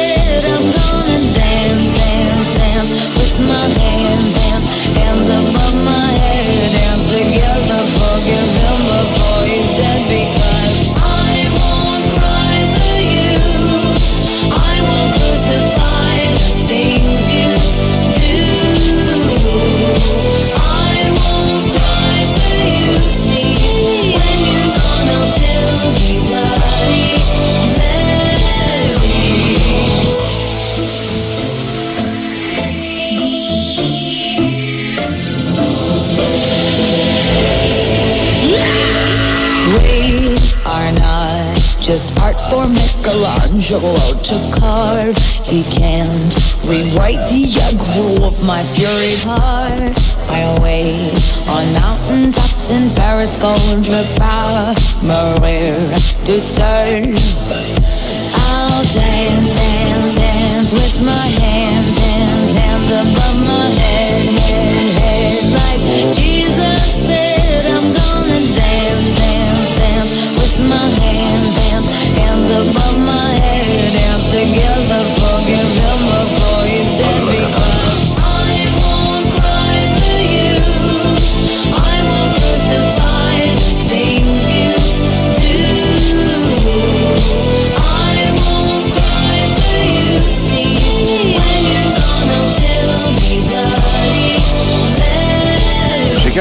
not art for Michelangelo to carve. He can't rewrite the aggro of my fury heart. I wait on mountain tops in Paris, contre power, Maria to turn. I'll dance, dance, dance with my hands, hands, hands above my head, head, head. Like Jesus said, above my head. Dance together,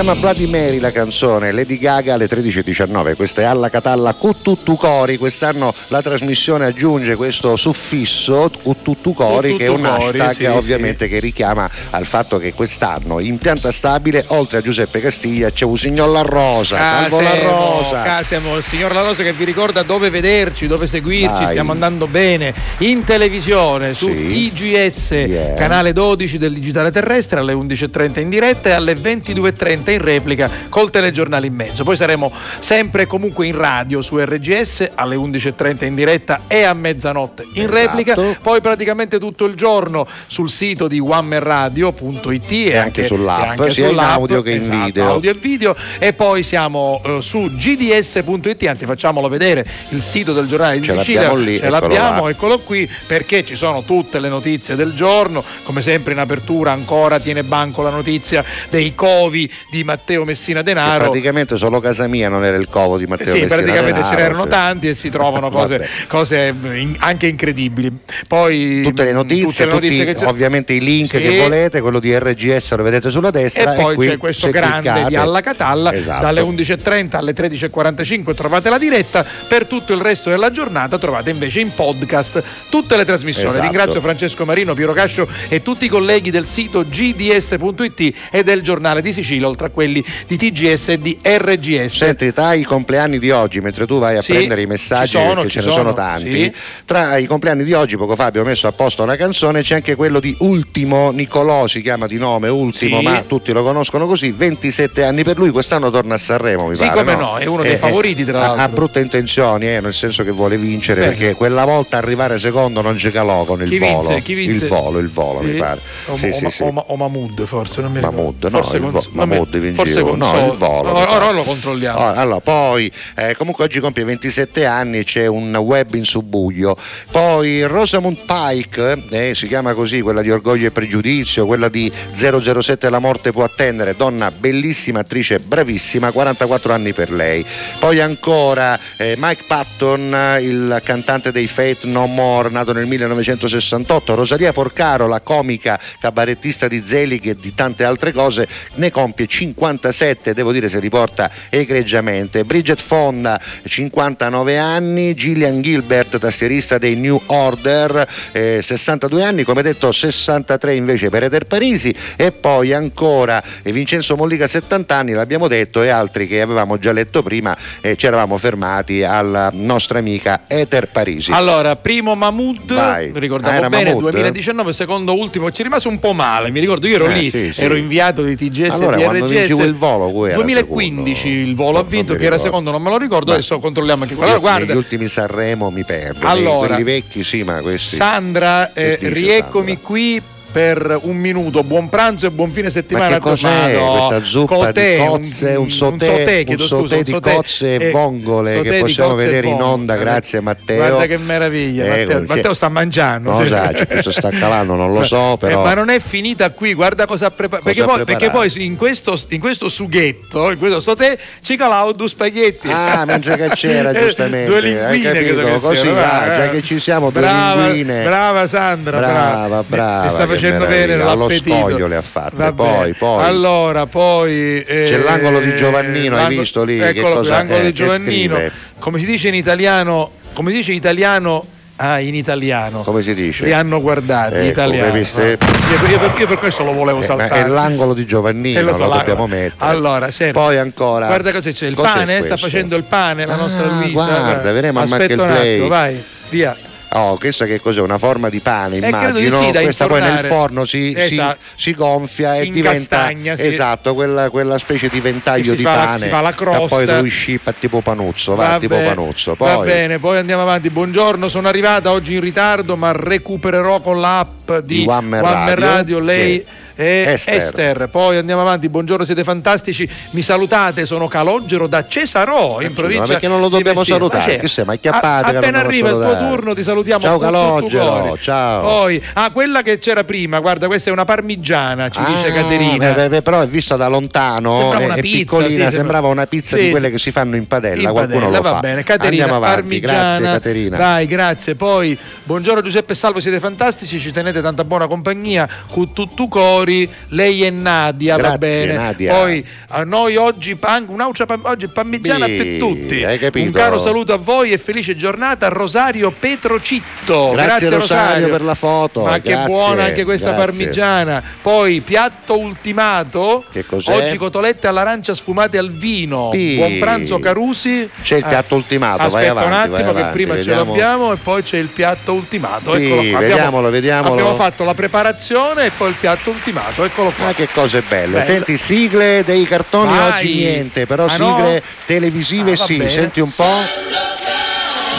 chiama Bloody Mary la canzone, Lady Gaga alle 13.19, questa è Alla Catalla Cuttutucori, quest'anno la trasmissione aggiunge questo suffisso Cuttutucori che è un hashtag
sì,
ovviamente che richiama al fatto che quest'anno in pianta stabile oltre a Giuseppe Castiglia c'è un signor La Rosa, salvo La Rosa.
Casemo, il signor La Rosa che vi ricorda dove vederci, dove seguirci,
Dai.
stiamo andando bene in televisione su
Sì.
TGS,
Yeah.
canale 12 del digitale terrestre alle 11.30 in diretta e alle 22.30 in replica col telegiornale in mezzo. Poi saremo sempre e comunque in radio su RGS alle 11.30 in diretta e a mezzanotte in
Esatto.
replica, poi praticamente tutto il giorno sul sito di onemanradio.it e,
anche sull'app,
e anche
sia in
sull'app,
audio che in
esatto,
video.
audio e video e poi siamo eh, su gds.it anzi facciamolo vedere il sito del giornale di
Ce
Sicilia
l'abbiamo lì,
ce
eccolo
l'abbiamo
là.
eccolo qui perché ci sono tutte le notizie del giorno come sempre in apertura ancora tiene banco la notizia dei covi di di Matteo Messina
Che
Denaro.
praticamente solo casa mia non era il covo di Matteo
Sì,
Messina
praticamente ce n'erano
sì.
tanti e si trovano cose, cose in- anche incredibili. Poi
Tutte le notizie,
tutte le notizie
tutti,
che c'è-
ovviamente i link
Sì.
che volete, quello di RGS lo vedete sulla
E
destra.
poi
qui
c'è questo
se
grande
cliccate-
di Alla Catalla
Esatto.
dalle 11.30 alle 13.45 trovate la diretta, per tutto il resto della giornata trovate invece in podcast tutte le trasmissioni.
Esatto.
Ringrazio Francesco Marino, Piero Cascio e tutti i colleghi del sito gds.it e del giornale di Sicilia, oltre a quelli di TGS e di RGS.
Senti, tra i compleanni di oggi, mentre tu vai a
Sì,
prendere i messaggi,
ci sono,
ce ne sono
sono,
tanti,
sì.
tra i compleanni di oggi, poco fa abbiamo messo a posto una canzone, c'è anche quello di Ultimo Nicolò, si chiama di nome Ultimo,
Sì.
ma tutti lo conoscono così, 27 anni per lui, quest'anno torna a Sanremo, mi
Sì,
pare.
come
no?
no, è uno dei
Eh,
favoriti, tra
ha-
l'altro.
Ha brutte intenzioni, eh, nel senso che vuole vincere,
Bene.
perché quella volta arrivare secondo non ci calò con il
Chi
volo.
Chi vinse?
Il volo, il volo,
Sì?
mi pare.
O,
Sì,
o-
sì,
o-
sì.
o- o Mahmood forse, non mi ricordo.
Mahmood, no,
forse
il vo-
vabbè,
Mahmood vincevo.
forse con
no,
Sol-
il volo.
Ora, ora lo controlliamo.
Ora, allora, poi eh, comunque oggi compie 27 anni, c'è un web in subbuglio. Poi Rosamund Pike, eh, si chiama così, quella di Orgoglio e Pregiudizio, quella di 007 La morte può attendere, donna bellissima, attrice bravissima, 44 anni per lei. Poi ancora eh, Mike Patton, il cantante dei Fate No More, nato nel 1968, Rosalia Porcaro, la comica cabarettista di Zelig e di tante altre cose, ne compie 57, devo dire si riporta egregiamente. Bridget Fonda, 59 anni, Gillian Gilbert, tastierista dei New Order, eh, 62 anni, come detto 63 invece per Eder Parisi e poi ancora eh, Vincenzo Mollica 70 anni, l'abbiamo detto, e altri che avevamo già letto prima, eh, ci eravamo fermati alla nostra amica Eter Parisi.
Allora, primo Mahmood,
Vai. Ah,
bene,
Mahmood?
2019, secondo ultimo, ci è rimasto un po' male, mi ricordo, io ero
Eh,
lì,
sì, sì.
ero inviato di TGS
Allora,
e
quando
RGS.
il volo, cui era
2015 il volo ha vinto, che era secondo non me lo ricordo, adesso controlliamo anche quello. Allora, guarda,
ultimi Sanremo mi perdo.
Allora.
quelli vecchi sì, ma questi.
Sandra, eh, rieccomi qui per un minuto, buon pranzo e buon fine settimana.
Ma che cos'è
Tornado.
questa zuppa
Cotè,
di cozze, un, sotè,
sotè,
un
chiedo
sotè
scusa, un
di cozze e
eh,
vongole che possiamo vedere in onda, grazie Matteo.
Guarda che meraviglia,
Eh,
Matteo, Matteo sta mangiando.
No,
sì.
sa, cioè, questo sta calando, non lo so,
Eh,
però.
ma non è finita qui, guarda cosa ha preparato.
Cosa
Perché, perché poi in questo, in questo sughetto, in questo sotè, ci calavo due spaghetti.
Ah, mentre che c'era,
Eh,
giustamente.
Due
Hai
linguine,
capito?
credo che
Così
siano,
va, già
eh.
che ci siamo, due
brava,
linguine.
Brava Sandra,
Brava, brava, che
facendo bene
Allo
l'appetito.
scoglio le ha fatte. Poi, poi.
Allora, poi eh,
C'è l'angolo di Giovannino, hai visto lì? Che
Eccolo qui,
cosa-
l'angolo
eh,
di
che
Giovannino. Come si dice in italiano? Come si dice in italiano? Ah, in italiano.
Come si dice?
Li hanno guardati,
Ecco,
italiano.
hai visto?
Io, io per, io per questo lo volevo
Eh,
saltare.
è l'angolo di Giovannino,
Eh,
lo,
lo so,
dobbiamo
l'angolo.
mettere.
Allora, senti,
Poi ancora.
Guarda cosa c'è, il pane, sta facendo il pane la nostra
Ah,
Luisa.
guarda, vedremo a
Aspetta
Market
un attimo,
Play.
vai, via.
Oh, questa che cos'è? Una forma di pane,
Eh,
immagino.
sì,
Questa poi nel forno si, si-
Esatto.
si gonfia
Si
e diventa esatto, quella, quella specie di ventaglio
Si
di
fa
pane.
si fa la
E
crosta.
poi lui scippa tipo panuzzo, va, tipo
bene,
panuzzo.
va
Poi
bene, poi andiamo avanti. Buongiorno, sono arrivata oggi in ritardo, ma recupererò con l'app di,
Di One Radio,
Radio, lei
che-
e
Esther.
Esther. Poi andiamo avanti. Buongiorno, siete fantastici. Mi salutate, sono Calogero da Cesarò, in provincia.
ma perché non lo dobbiamo salutare?
Ma c'è.
Che sei, ma non
Appena arriva il tuo turno, ti salutiamo.
Ciao, Calogero, ciao.
Poi, ah, quella che c'era prima, guarda, questa è una parmigiana, ci dice
Ah,
Caterina.
beh, beh, però è vista da lontano,
Sembrava
è,
una pizza,
piccolina,
sì, sembra-
sembrava una pizza
Sì.
di quelle che si fanno in padella,
In
qualcuno
padella,
lo
va
fa.
bene, Caterina,
Andiamo avanti,
parmigiana.
grazie Caterina.
Dai, grazie. Poi, buongiorno Giuseppe Salvo, siete fantastici, ci tenete tanta buona compagnia. Con tutto cori, lei e Nadia, va
Grazie,
bene.
Nadia.
Poi a noi oggi pan- pam- oggi parmigiana
Sì,
per tutti.
hai?
Un caro saluto a voi e felice giornata Rosario Petrocitto.
Grazie, Rosario, per la foto.
Ma che
grazie,
buona anche questa
grazie.
parmigiana. Poi piatto ultimato.
Che cos'è?
Oggi cotolette all'arancia sfumate al vino.
Sì.
Buon pranzo Carusi.
C'è il piatto ultimato, vai
Aspetta
avanti,
un attimo
vai
che
avanti,
prima
vediamo.
ce l'abbiamo e poi c'è il piatto ultimato.
Sì,
Eccolo qua. Abbiamo-
vediamolo, vediamolo.
Abbiamo fatto la preparazione e poi il piatto ultimato. Eccolo qua.
Ma che cose belle.
Bello.
Senti, sigle dei cartoni
Vai.
oggi niente, però
Ah, no?
sigle televisive
Ah,
sì.
bene.
Senti un po'.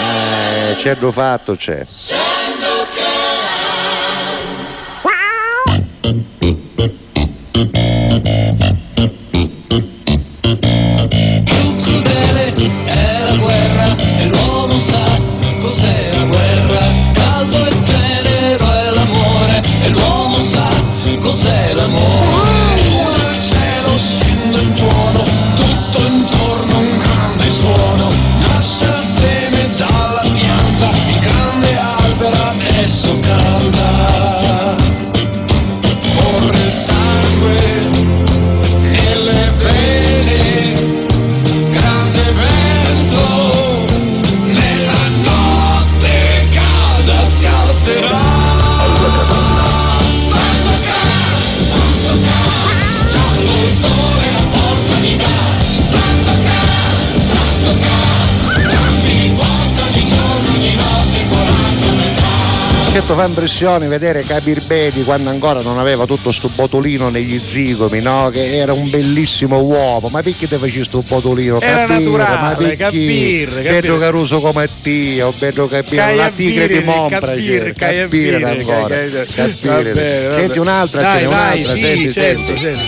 Eh, c'è fatto, c'è.
crudele
certo fa impressione vedere Kabir Bedi quando ancora non aveva tutto sto botolino negli zigomi, no? Che era un bellissimo uomo, ma perché te faci sto botolino?
Era
Kabir,
naturale,
ma perché? Pedro Caruso come Dio, Pedro Kabir, la tigre di Mompra,
Kabir,
Kabir
Caiabiri,
ancora.
Va
Senti un'altra,
Dai,
ce n'è
vai,
un'altra,
sì,
senti,
certo,
senti.
certo.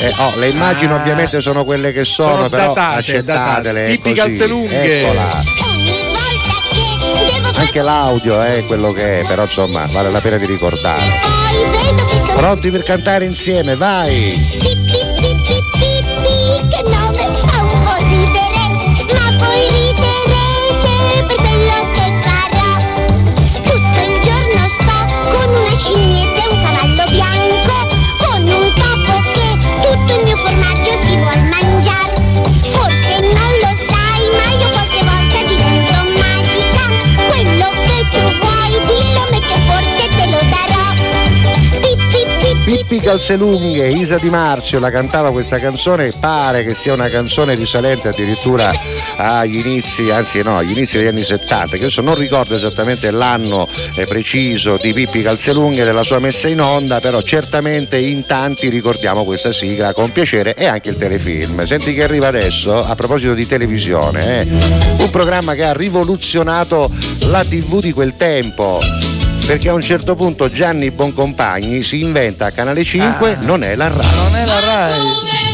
Eh, oh, le immagini
Ah.
ovviamente sono quelle che sono,
Sono
però
datate,
accettatele.
datate. Pippi
così.
Calzelunghe.
Eccola. Anche l'audio è quello che è, però insomma vale la pena di ricordare. Pronti per cantare insieme, vai!
Pippi,
Calzelunghe, Isa Di Marzio la cantava questa canzone, pare che sia una canzone risalente addirittura agli inizi, anzi no, agli inizi degli anni 70, che adesso non ricordo esattamente l'anno eh, preciso di Pippi Calzelunghe della sua messa in onda, però certamente in tanti ricordiamo questa sigla con piacere e anche il telefilm. Senti che arriva adesso, a proposito di televisione, eh, un programma che ha rivoluzionato la TV di quel tempo perché a un certo punto Gianni Boncompagni si inventa a Canale 5
non è la RAI. Non è la Rai.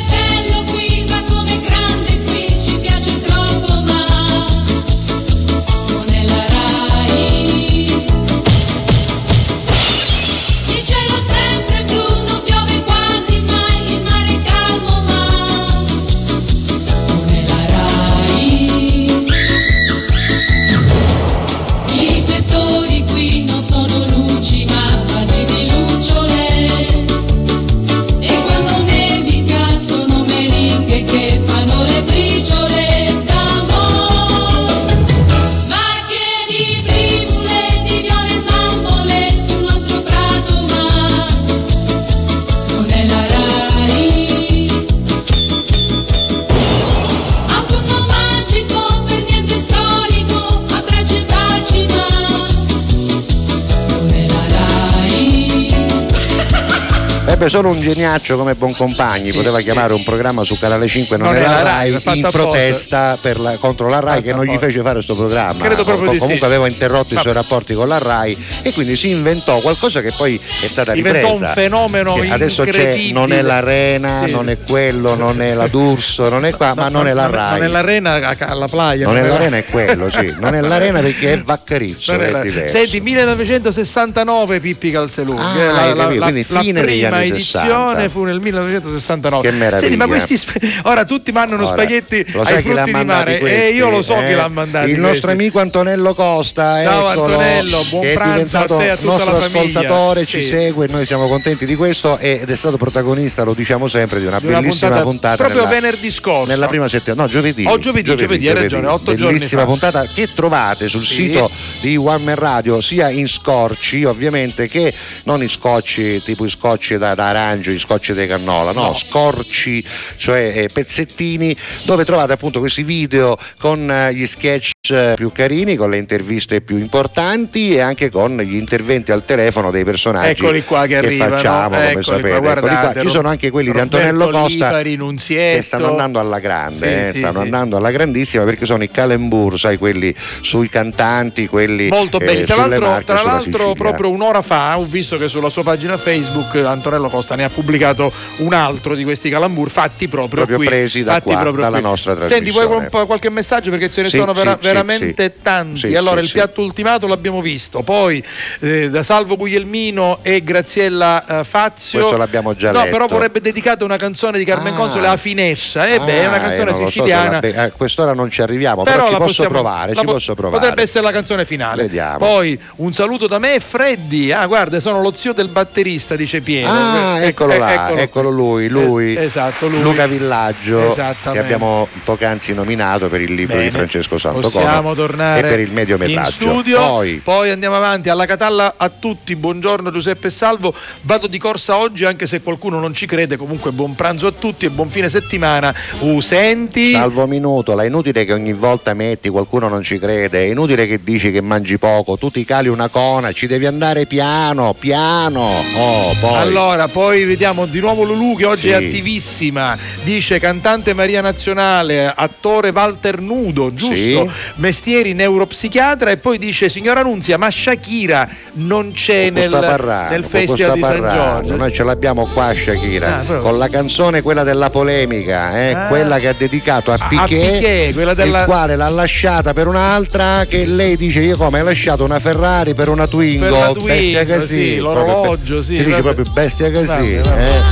Beh, solo un geniaccio come Boncompagni poteva chiamare un programma su Canale 5 non,
Non
è
è
la
la
Rai,
Rai,
in protesta la- contro la Rai che non gli fece fare questo programma.
Credo proprio
Com-
di sì.
Comunque aveva interrotto i
Ma-
suoi rapporti con la Rai e quindi si inventò qualcosa che poi è stata
Diventò
ripresa.
un fenomeno
Che adesso c'è non è l'arena,
Sì.
non è quello, non è la D'Urso, non è qua, ma non è la Rai.
Non è l'arena alla playa.
Non è l'arena è quello, sì. Non è l'arena perché è Vaccarizzo,
è. Senti, 1969 Pippi Calzelunghe.
Ah,
la, la- la-
quindi fine degli anni
edizione
60.
fu nel 1969.
Che meraviglia.
Senti, ma questi ora tutti mandano
Ora,
spaghetti ai frutti di mare
questi,
e io lo so
eh?
chi l'ha mandato.
Il nostro amico Antonello Costa,
Ciao,
eccolo,
Antonello, buon
che è
pranzo a te a tutta
nostro ascoltatore, ci
Sì.
segue, noi siamo contenti di questo ed è stato protagonista, lo diciamo sempre, di una
Di una
bellissima puntata,
proprio
nella,
venerdì scorso.
nella prima settimana, no, giovedì.
Oh, giovedì, giovedì, hai ragione, otto giorni
Bellissima puntata che trovate sul
Sì.
sito di One Man Radio, sia in scorci, ovviamente, che non in scotci tipo i scotci da, da arancio, i scotci di cannola, no,
No.
scorci, cioè eh, pezzettini, dove trovate appunto questi video con eh, gli sketch più carini, con le interviste più importanti e anche con gli interventi al telefono dei personaggi
Eccoli qua che arrivano,
facciamo, come
qua,
sapete. Qua.
guardate,
Ci sono anche quelli di
Roberto
Antonello Costa che stanno andando alla grande,
Sì,
eh,
sì,
stanno
sì.
andando alla grandissima perché sono i calembur, sai, quelli sui cantanti, quelli
Molto belli.
eh,
Tra l'altro,
Marche,
tra l'altro proprio un'ora fa ho visto che sulla sua pagina Facebook Antonello Costa ne ha pubblicato un altro di questi calambur fatti proprio,
Proprio
qui.
presi da
fatti
qua,
proprio
dalla
qui.
nostra
Senti, vuoi
trasmissione.
un po' qualche messaggio perché ce ne sono
sì,
vera-
sì,
veramente
sì.
tanti.
Sì,
allora,
sì,
il piatto ultimato l'abbiamo visto, poi eh, da Salvo Guglielmino e Graziella eh, Fazio.
Questo l'abbiamo già
no,
letto.
però vorrebbe dedicata una canzone di Carmen
Ah.
Console, La Finescia. Eh beh, è una
Ah,
canzone
so
siciliana.
be- a quest'ora non ci arriviamo, però,
Però
ci posso
possiamo-
provare, ci
po-
posso provare.
Potrebbe essere la canzone finale.
Vediamo.
Poi un saluto da me Freddy. Ah, guarda, sono lo zio del batterista, dice Piero.
Ah,
Eh,
eccolo
eh,
là, eccolo, lui, lui,
Eh, esatto, lui.
Luca Villaggio, che abbiamo poc'anzi nominato per il libro
Bene.
di Francesco
Possiamo Dobbiamo tornare
per il
in
mediometraggio.
studio.
Poi,
Poi andiamo avanti alla Catalla a tutti. Buongiorno Giuseppe Salvo. Vado di corsa oggi anche se qualcuno non ci crede. Comunque buon pranzo a tutti e buon fine settimana. Uh, senti.
salvo minuto, è inutile che ogni volta metti qualcuno non ci crede, è inutile che dici che mangi poco, tu ti cali una cona, ci devi andare piano, piano. Oh, poi.
Allora, poi vediamo di nuovo Lulu che oggi
Sì.
è attivissima. Dice cantante Maria Nazionale, attore Walter Nudo, giusto?
Sì.
Mestieri neuropsichiatra e poi dice signora Nunzia, ma Shakira non c'è nel,
parlando,
nel Festival di
sta
San
parlando.
Giorgio.
Noi ce l'abbiamo qua Shakira,
Ah,
con la canzone quella della polemica, eh,
Ah.
quella che ha dedicato a
A- a
Piquet,
Piquet, quella della-
il quale l'ha lasciata per un'altra che lei dice io come hai lasciato una Ferrari per una Twingo,
Per la
bestia
Twingo,
così,
sì, l'orologio, sì,
si dice proprio bestia così,
Vabbè,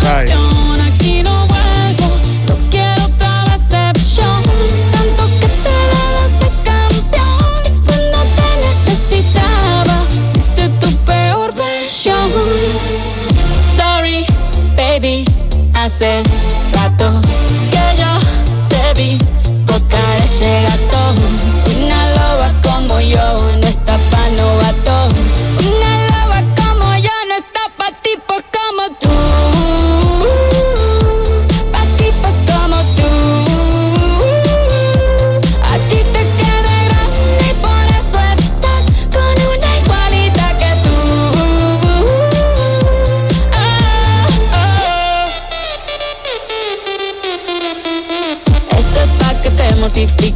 vabbè.
eh.
Hace rato que yo te vi tocar ese gato. Una loba como yo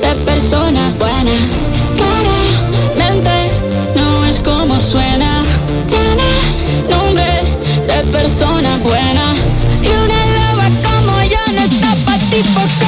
de persona buena. Claramente no es como suena. Tiene nombre de persona buena. Y una loba como yo no está pa' tipos como tú.
La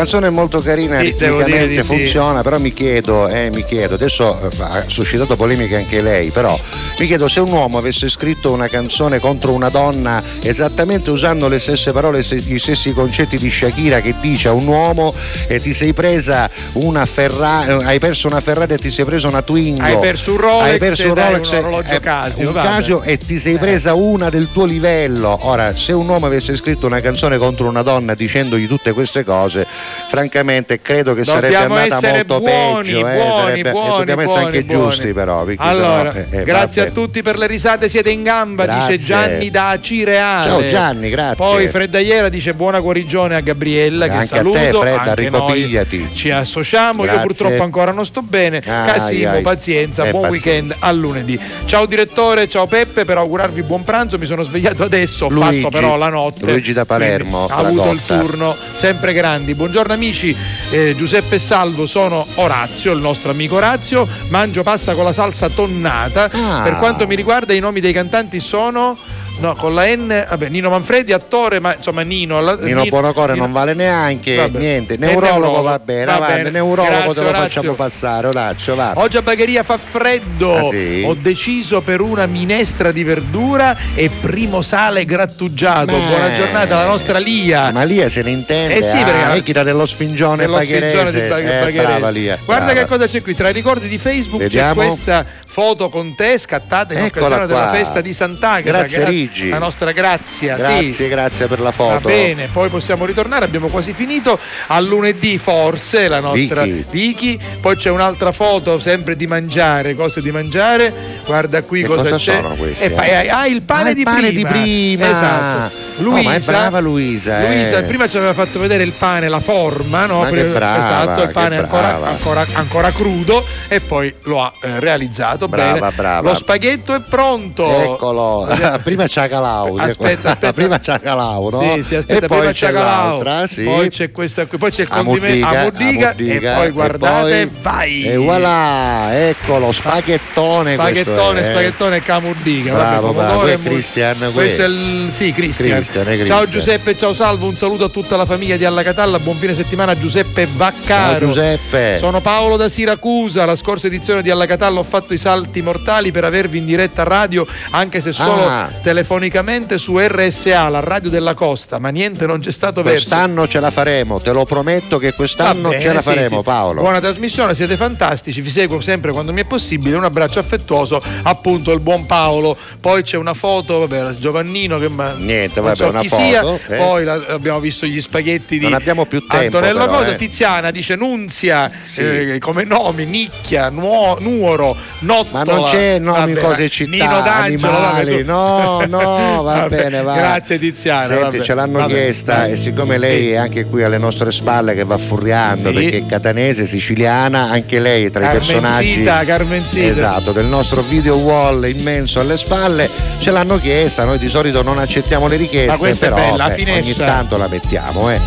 canzone è molto carina,
Sì,
ritmicamente
di sì.
funziona, però mi chiedo, eh, mi chiedo, adesso eh, ha suscitato polemiche anche lei, però mi chiedo se un uomo avesse scritto una canzone contro una donna esattamente usando le stesse parole, gli stessi concetti di Shakira che dice a un uomo e ti sei presa una Ferrari, hai perso una Ferrari e ti sei presa una Twingo.
Hai perso un Rolex
hai perso un Rolex
un
e-
orologio
e-
Casio,
un. Casio e ti sei presa una del tuo livello. Ora, se un uomo avesse scritto una canzone contro una donna dicendogli tutte queste cose, francamente credo che sarebbe
Dobbiamo
andata
essere
molto
buoni,
peggio. eh,
buoni,
sarebbe- e
buoni,
dobbiamo essere anche giusti, però.
Allora,
sennò, eh, eh,
grazie
vabbè.
a tutti per le risate, siete in gamba,
Grazie.
dice Gianni da Cireale.
Ciao Gianni, grazie.
Poi Freddaiera dice buona guarigione a Gabriella che
Anche a
saluto.
te, Fredda, ricopigliati.
ci associamo.
Grazie.
Io purtroppo ancora non sto bene.
Ai,
Casimo,
ai.
pazienza,
Eh,
buon
pazienza.
weekend a lunedì. Ciao direttore, ciao Peppe, per augurarvi buon pranzo. Mi sono svegliato adesso, ho
Luigi.
fatto però la notte.
Luigi da Palermo,
Ha avuto il turno sempre grandi. Buongiorno amici, eh, Giuseppe e Salvo sono Orazio, il nostro amico Orazio. Mangio pasta con la salsa tonnata.
Ah.
Per quanto mi riguarda, i nomi dei cantanti sono No, con la N, vabbè, Nino Manfredi, attore, ma insomma Nino. alla-
Nino Buonocore
Nino-
non vale neanche
Vabbè.
niente.
È
Neurologo
neurologo.
va bene,
Va
avanti,
bene.
neurologo
Grazie,
te lo
Orazio.
facciamo passare, Oraccio, va.
Oggi a Bagheria fa freddo.
Ah, sì?
Ho deciso per una minestra di verdura e primo sale grattugiato.
Ma-
Buona giornata alla nostra Lia.
Ma Lia se ne intende,
Eh sì, perché-
ah, Equita dello Sfingione
dello
Bagherese.
sfingione di Bag-
Eh, brava Lia.
Guarda
brava.
che cosa c'è qui. Tra i ricordi di Facebook
Vediamo.
c'è questa foto con te scattata in
Eccola
occasione della
qua.
festa di Sant'Agata.
Grazie,
Gra-
Rigi.
La nostra grazia.
Grazie,
sì.
grazie per la
Va
foto.
bene, poi possiamo ritornare, abbiamo quasi finito. A lunedì forse la nostra
Vicky.
Vicky. Poi c'è un'altra foto sempre di mangiare, cose di mangiare. Guarda qui
Che
cosa,
cosa
c'è.
queste,
E poi-
eh?
ah, il pane,
Ah, il
di,
pane
prima.
di prima.
Esatto.
Oh, ma è
Luisa,
brava Luisa, eh.
Luisa, prima ci aveva fatto vedere il pane, la forma, no?
Ma che brava,
esatto, il pane ancora, ancora, ancora crudo e poi lo ha eh, realizzato
Brava,
bene.
brava.
Lo spaghetto è pronto.
Eccolo, prima c'è Calau,
Aspetta, aspetta.
prima c'è Calau, no?
Sì, sì, aspetta,
e poi
prima
c'è
Ciacalau,
l'altra, sì.
poi c'è questa qui, poi c'è il condimento a
Muddiga, a Muddiga,
e poi
e
guardate,
poi-
vai!
E voilà, eccolo, spaghettone
Spaghettone,
è, eh.
spaghettone e camurdiga.
Bravo,
vabbè,
bravo, è
e
Christian,
Questo è il. Sì, Cristian. Ciao. Giuseppe, ciao Salvo, un saluto a tutta la famiglia di Alla Catalla, buon fine settimana Giuseppe Vaccaro.
Ciao, Giuseppe.
Sono Paolo da Siracusa, la scorsa edizione di Alla Catalla ho fatto i salti mortali per avervi in diretta radio, anche se solo
Ah.
Telefonicamente su RSA, la radio della costa, ma niente non c'è stato verso.
Quest'anno ce la faremo, te lo prometto che quest'anno
bene,
ce la
sì,
faremo
sì.
Paolo.
Buona trasmissione, siete fantastici, vi seguo sempre quando mi è possibile. Un abbraccio affettuoso, appunto, il buon Paolo. Poi c'è una foto, vabbè, Giovannino che ma
Niente, vabbè,
so
una foto,
sia.
eh.
Poi la- abbiamo visto gli spaghetti di
Non abbiamo più tempo,
Antonello
però,
Coso,
eh.
Tiziana dice Nunzia
Sì.
eh, come nomi, Nicchia, Nuo- Nuoro, Nottola.
Ma non c'è nomi
Vabbè,
cose città,
Nino D'Angelo, vabbè,
animali,
tu-
no, no, va
Vabbè,
bene, va.
Grazie Tiziana.
Senti,
vabbè,
ce l'hanno
vabbè.
chiesta e siccome lei è anche qui alle nostre spalle che va furriando
Sì.
perché è catanese, siciliana, anche lei tra i personaggi
Carmenzita, Carmenzita.
esatto, del nostro video wall immenso alle spalle, ce l'hanno chiesta, noi di solito non accettiamo le richieste, però
bella,
beh, ogni tanto la mettiamo. Eh.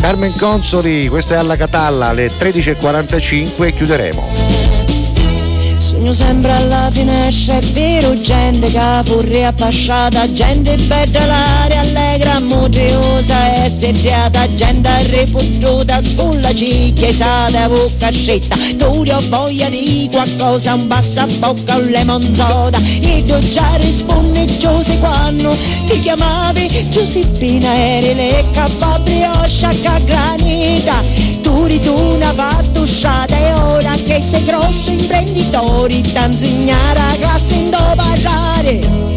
Carmen Consoli, questa è alla Catalla alle 13.45 e chiuderemo.
Sogno sempre alla finestra, è vero, gente che pure appasciata, gente bella l'aria allegra, modiosa e sediata, gente ripututa con la cicchia esata, bocca stretta, tu ho voglia di qualcosa, un passabocca, un lemon soda, e tu già rispondi Giuse quando ti chiamavi Giuseppina, eri le capabrio, sciacca granita, tu ritorna pattusciata e ora che sei grosso imprenditore, t'insegnare a classe in do parlare.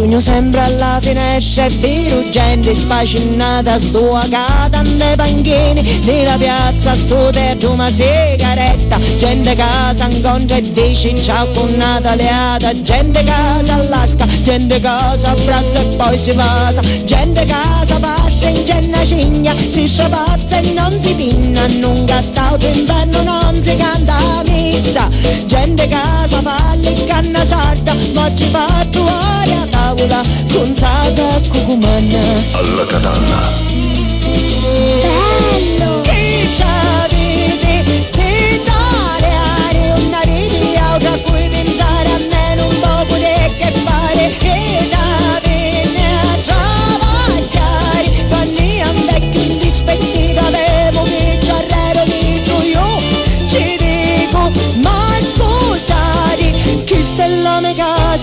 Sogno sempre alla finestra, è vero, gente spacinata, sto a casa nei panchini, nella piazza sto dentro una sigaretta, gente casa incontra e dice ciao con Nataleata, gente casa allasca, gente casa abbraccia e poi si passa, gente casa parte in genna cigna, si strapazza e non si pinna, non gastauto inverno non si canta a messa, gente casa palle e canna sarda, ma ci fa trovare a tavola Gonzaga Cugumana
Alla Catalla
Bello Keisha.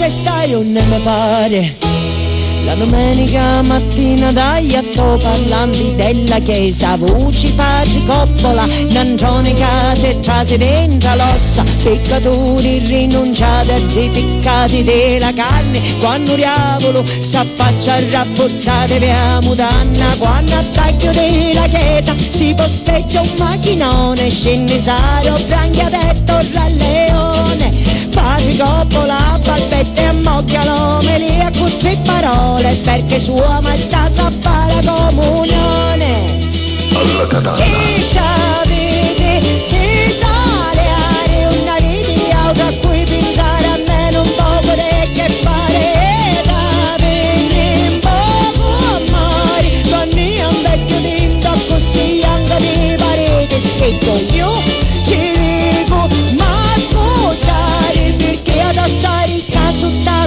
Me casa e stai o non mi pare. La domenica mattina dai a to parlanti della chiesa Voci, pace, coppola, nangione, case, trase dentro l'ossa. Peccatori rinunciati a dei peccati della carne. Quando diavolo s'appaccia rafforzate via mutanna Quando a taglio della chiesa si posteggia un macchinone Scennesario, branchia detto al leone. Padre coppola, balbette e mocchialo Me li a tre parole Perché sua maestà sa fare comunione.
Alla Catalla.
Chi c'avete che italiani Una vita a cui pensare a me non poco di che fare. Da venire un poco amare Quando io un vecchio tinto così anche di parete scritto Io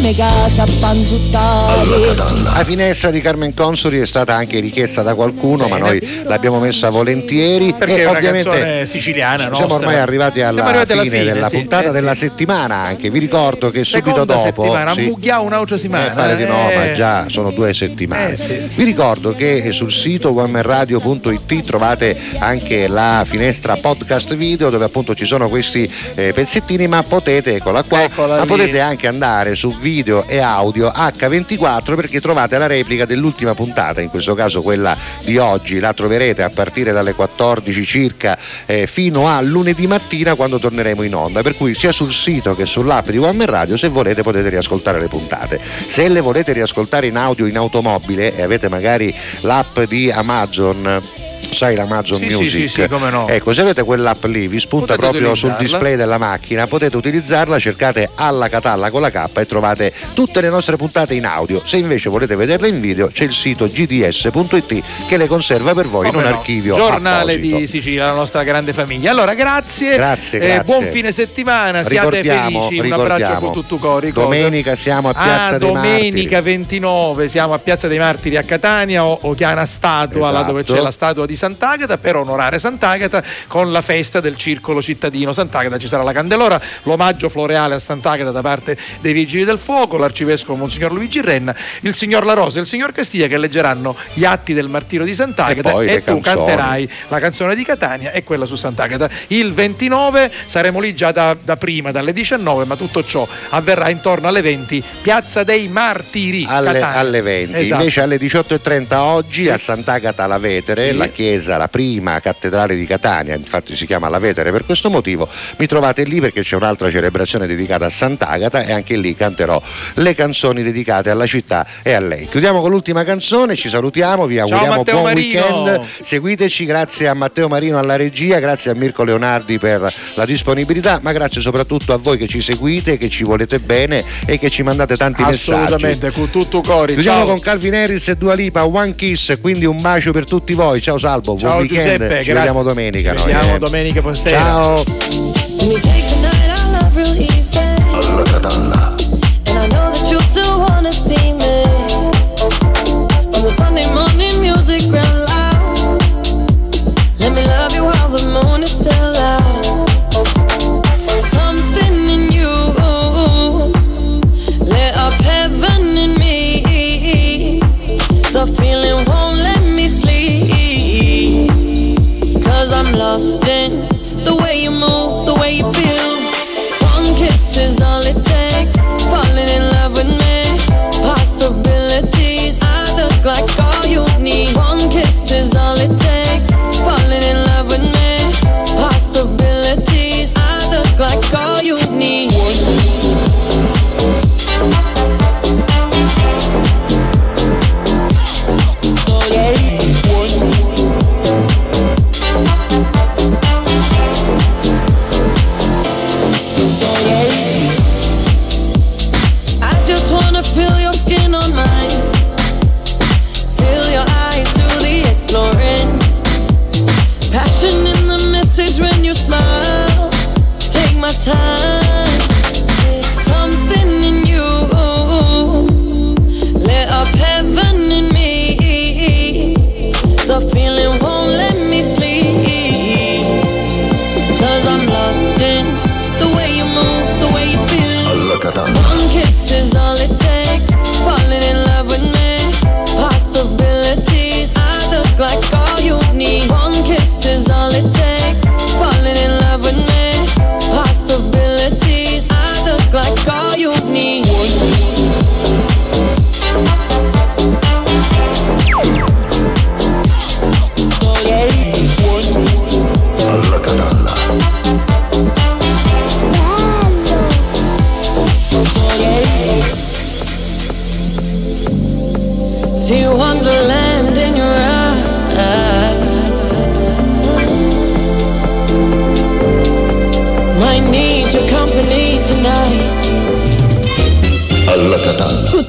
me casa a panzuttare.
La finestra di Carmen Consoli è stata anche richiesta da qualcuno, ma noi l'abbiamo messa volentieri
Perché
e
è una
ovviamente
siciliana
siamo
nostra.
ormai arrivati alla,
Siamo arrivati alla
fine,
fine,
della
sì,
puntata
eh,
della
sì.
settimana anche. Vi ricordo che subito
Seconda
dopo
settimana,
sì,
un'altra settimana.
eh, pare di no,
eh.
ma già sono due settimane.
Eh, sì.
Vi ricordo che sul sito onemanradio.it trovate anche la finestra podcast video dove appunto ci sono questi eh, pezzettini, ma potete, eccola qua,
Eccola
ma
lì.
potete anche andare su video e audio H24 perché trovate la replica dell'ultima puntata, in questo caso quella di oggi, la troverete a partire dalle 14 circa eh, fino a lunedì mattina quando torneremo in onda, per cui sia sul sito che sull'app di One Man Radio se volete potete riascoltare le puntate. Se le volete riascoltare in audio in automobile e avete magari l'app di Amazon sai l'Amazon
Sì,
Music
sì, sì, come no.
ecco se avete quell'app lì vi spunta
Potete
proprio sul display della macchina potete utilizzarla cercate alla Catalla con la K e trovate tutte le nostre puntate in audio se invece volete vederle in video c'è il sito gds.it che le conserva per voi in
Come
un
no.
archivio
Giornale
apposito.
di Sicilia, la nostra grande famiglia. Allora, grazie.
Grazie,
eh,
grazie.
buon fine settimana, siate
Ricordiamo,
felici. Un abbraccio con tutto cori.
domenica siamo a Piazza
ah,
dei
domenica 29 siamo a Piazza dei Martiri a Catania, o, una statua là
Esatto.
dove c'è la statua di Sant'Agata per onorare Sant'Agata con la festa del circolo cittadino Sant'Agata. Ci sarà la candelora, l'omaggio floreale a Sant'Agata da parte dei Vigili del Fuoco, l'arcivescovo Monsignor Luigi Renna, il signor La Rosa e il signor Castiglia che leggeranno gli atti del martirio di Sant'Agata
E le
tu
canzoni.
canterai la canzone di Catania e quella su Sant'Agata. Il 29 saremo lì già da, da prima, dalle 19, ma tutto ciò avverrà intorno alle 20, Piazza dei Martiri.
alle, alle 20
Esatto.
invece alle 18.30 oggi a Sant'Agata la Vetere
Sì.
la chiesa, la prima cattedrale di Catania infatti si chiama la Vetere per questo motivo mi trovate lì perché c'è un'altra celebrazione dedicata a Sant'Agata e anche lì canterò le canzoni dedicate alla città e a lei chiudiamo con l'ultima canzone ci salutiamo vi auguriamo
Matteo
buon
Marino.
weekend seguiteci grazie a Matteo Marino alla regia grazie a Mirko Leonardi per la disponibilità ma grazie soprattutto a voi che ci seguite che ci volete bene e che ci mandate tanti messaggi
Assolutamente, con tutto cori.
Chiudiamo
Ciao.
con Calvin Harris e Dua Lipa, One Kiss, quindi un bacio per tutti voi. Ciao Salvo, buon
Ciao
weekend.
Giuseppe,
Ci
grazie.
vediamo domenica.
Ci
noi,
vediamo
eh.
domenica sera.
Ciao.
And I know that you still wanna see me. The Sunday morning music real loud. Let me love you while the moon is still lost in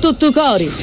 tutto cori.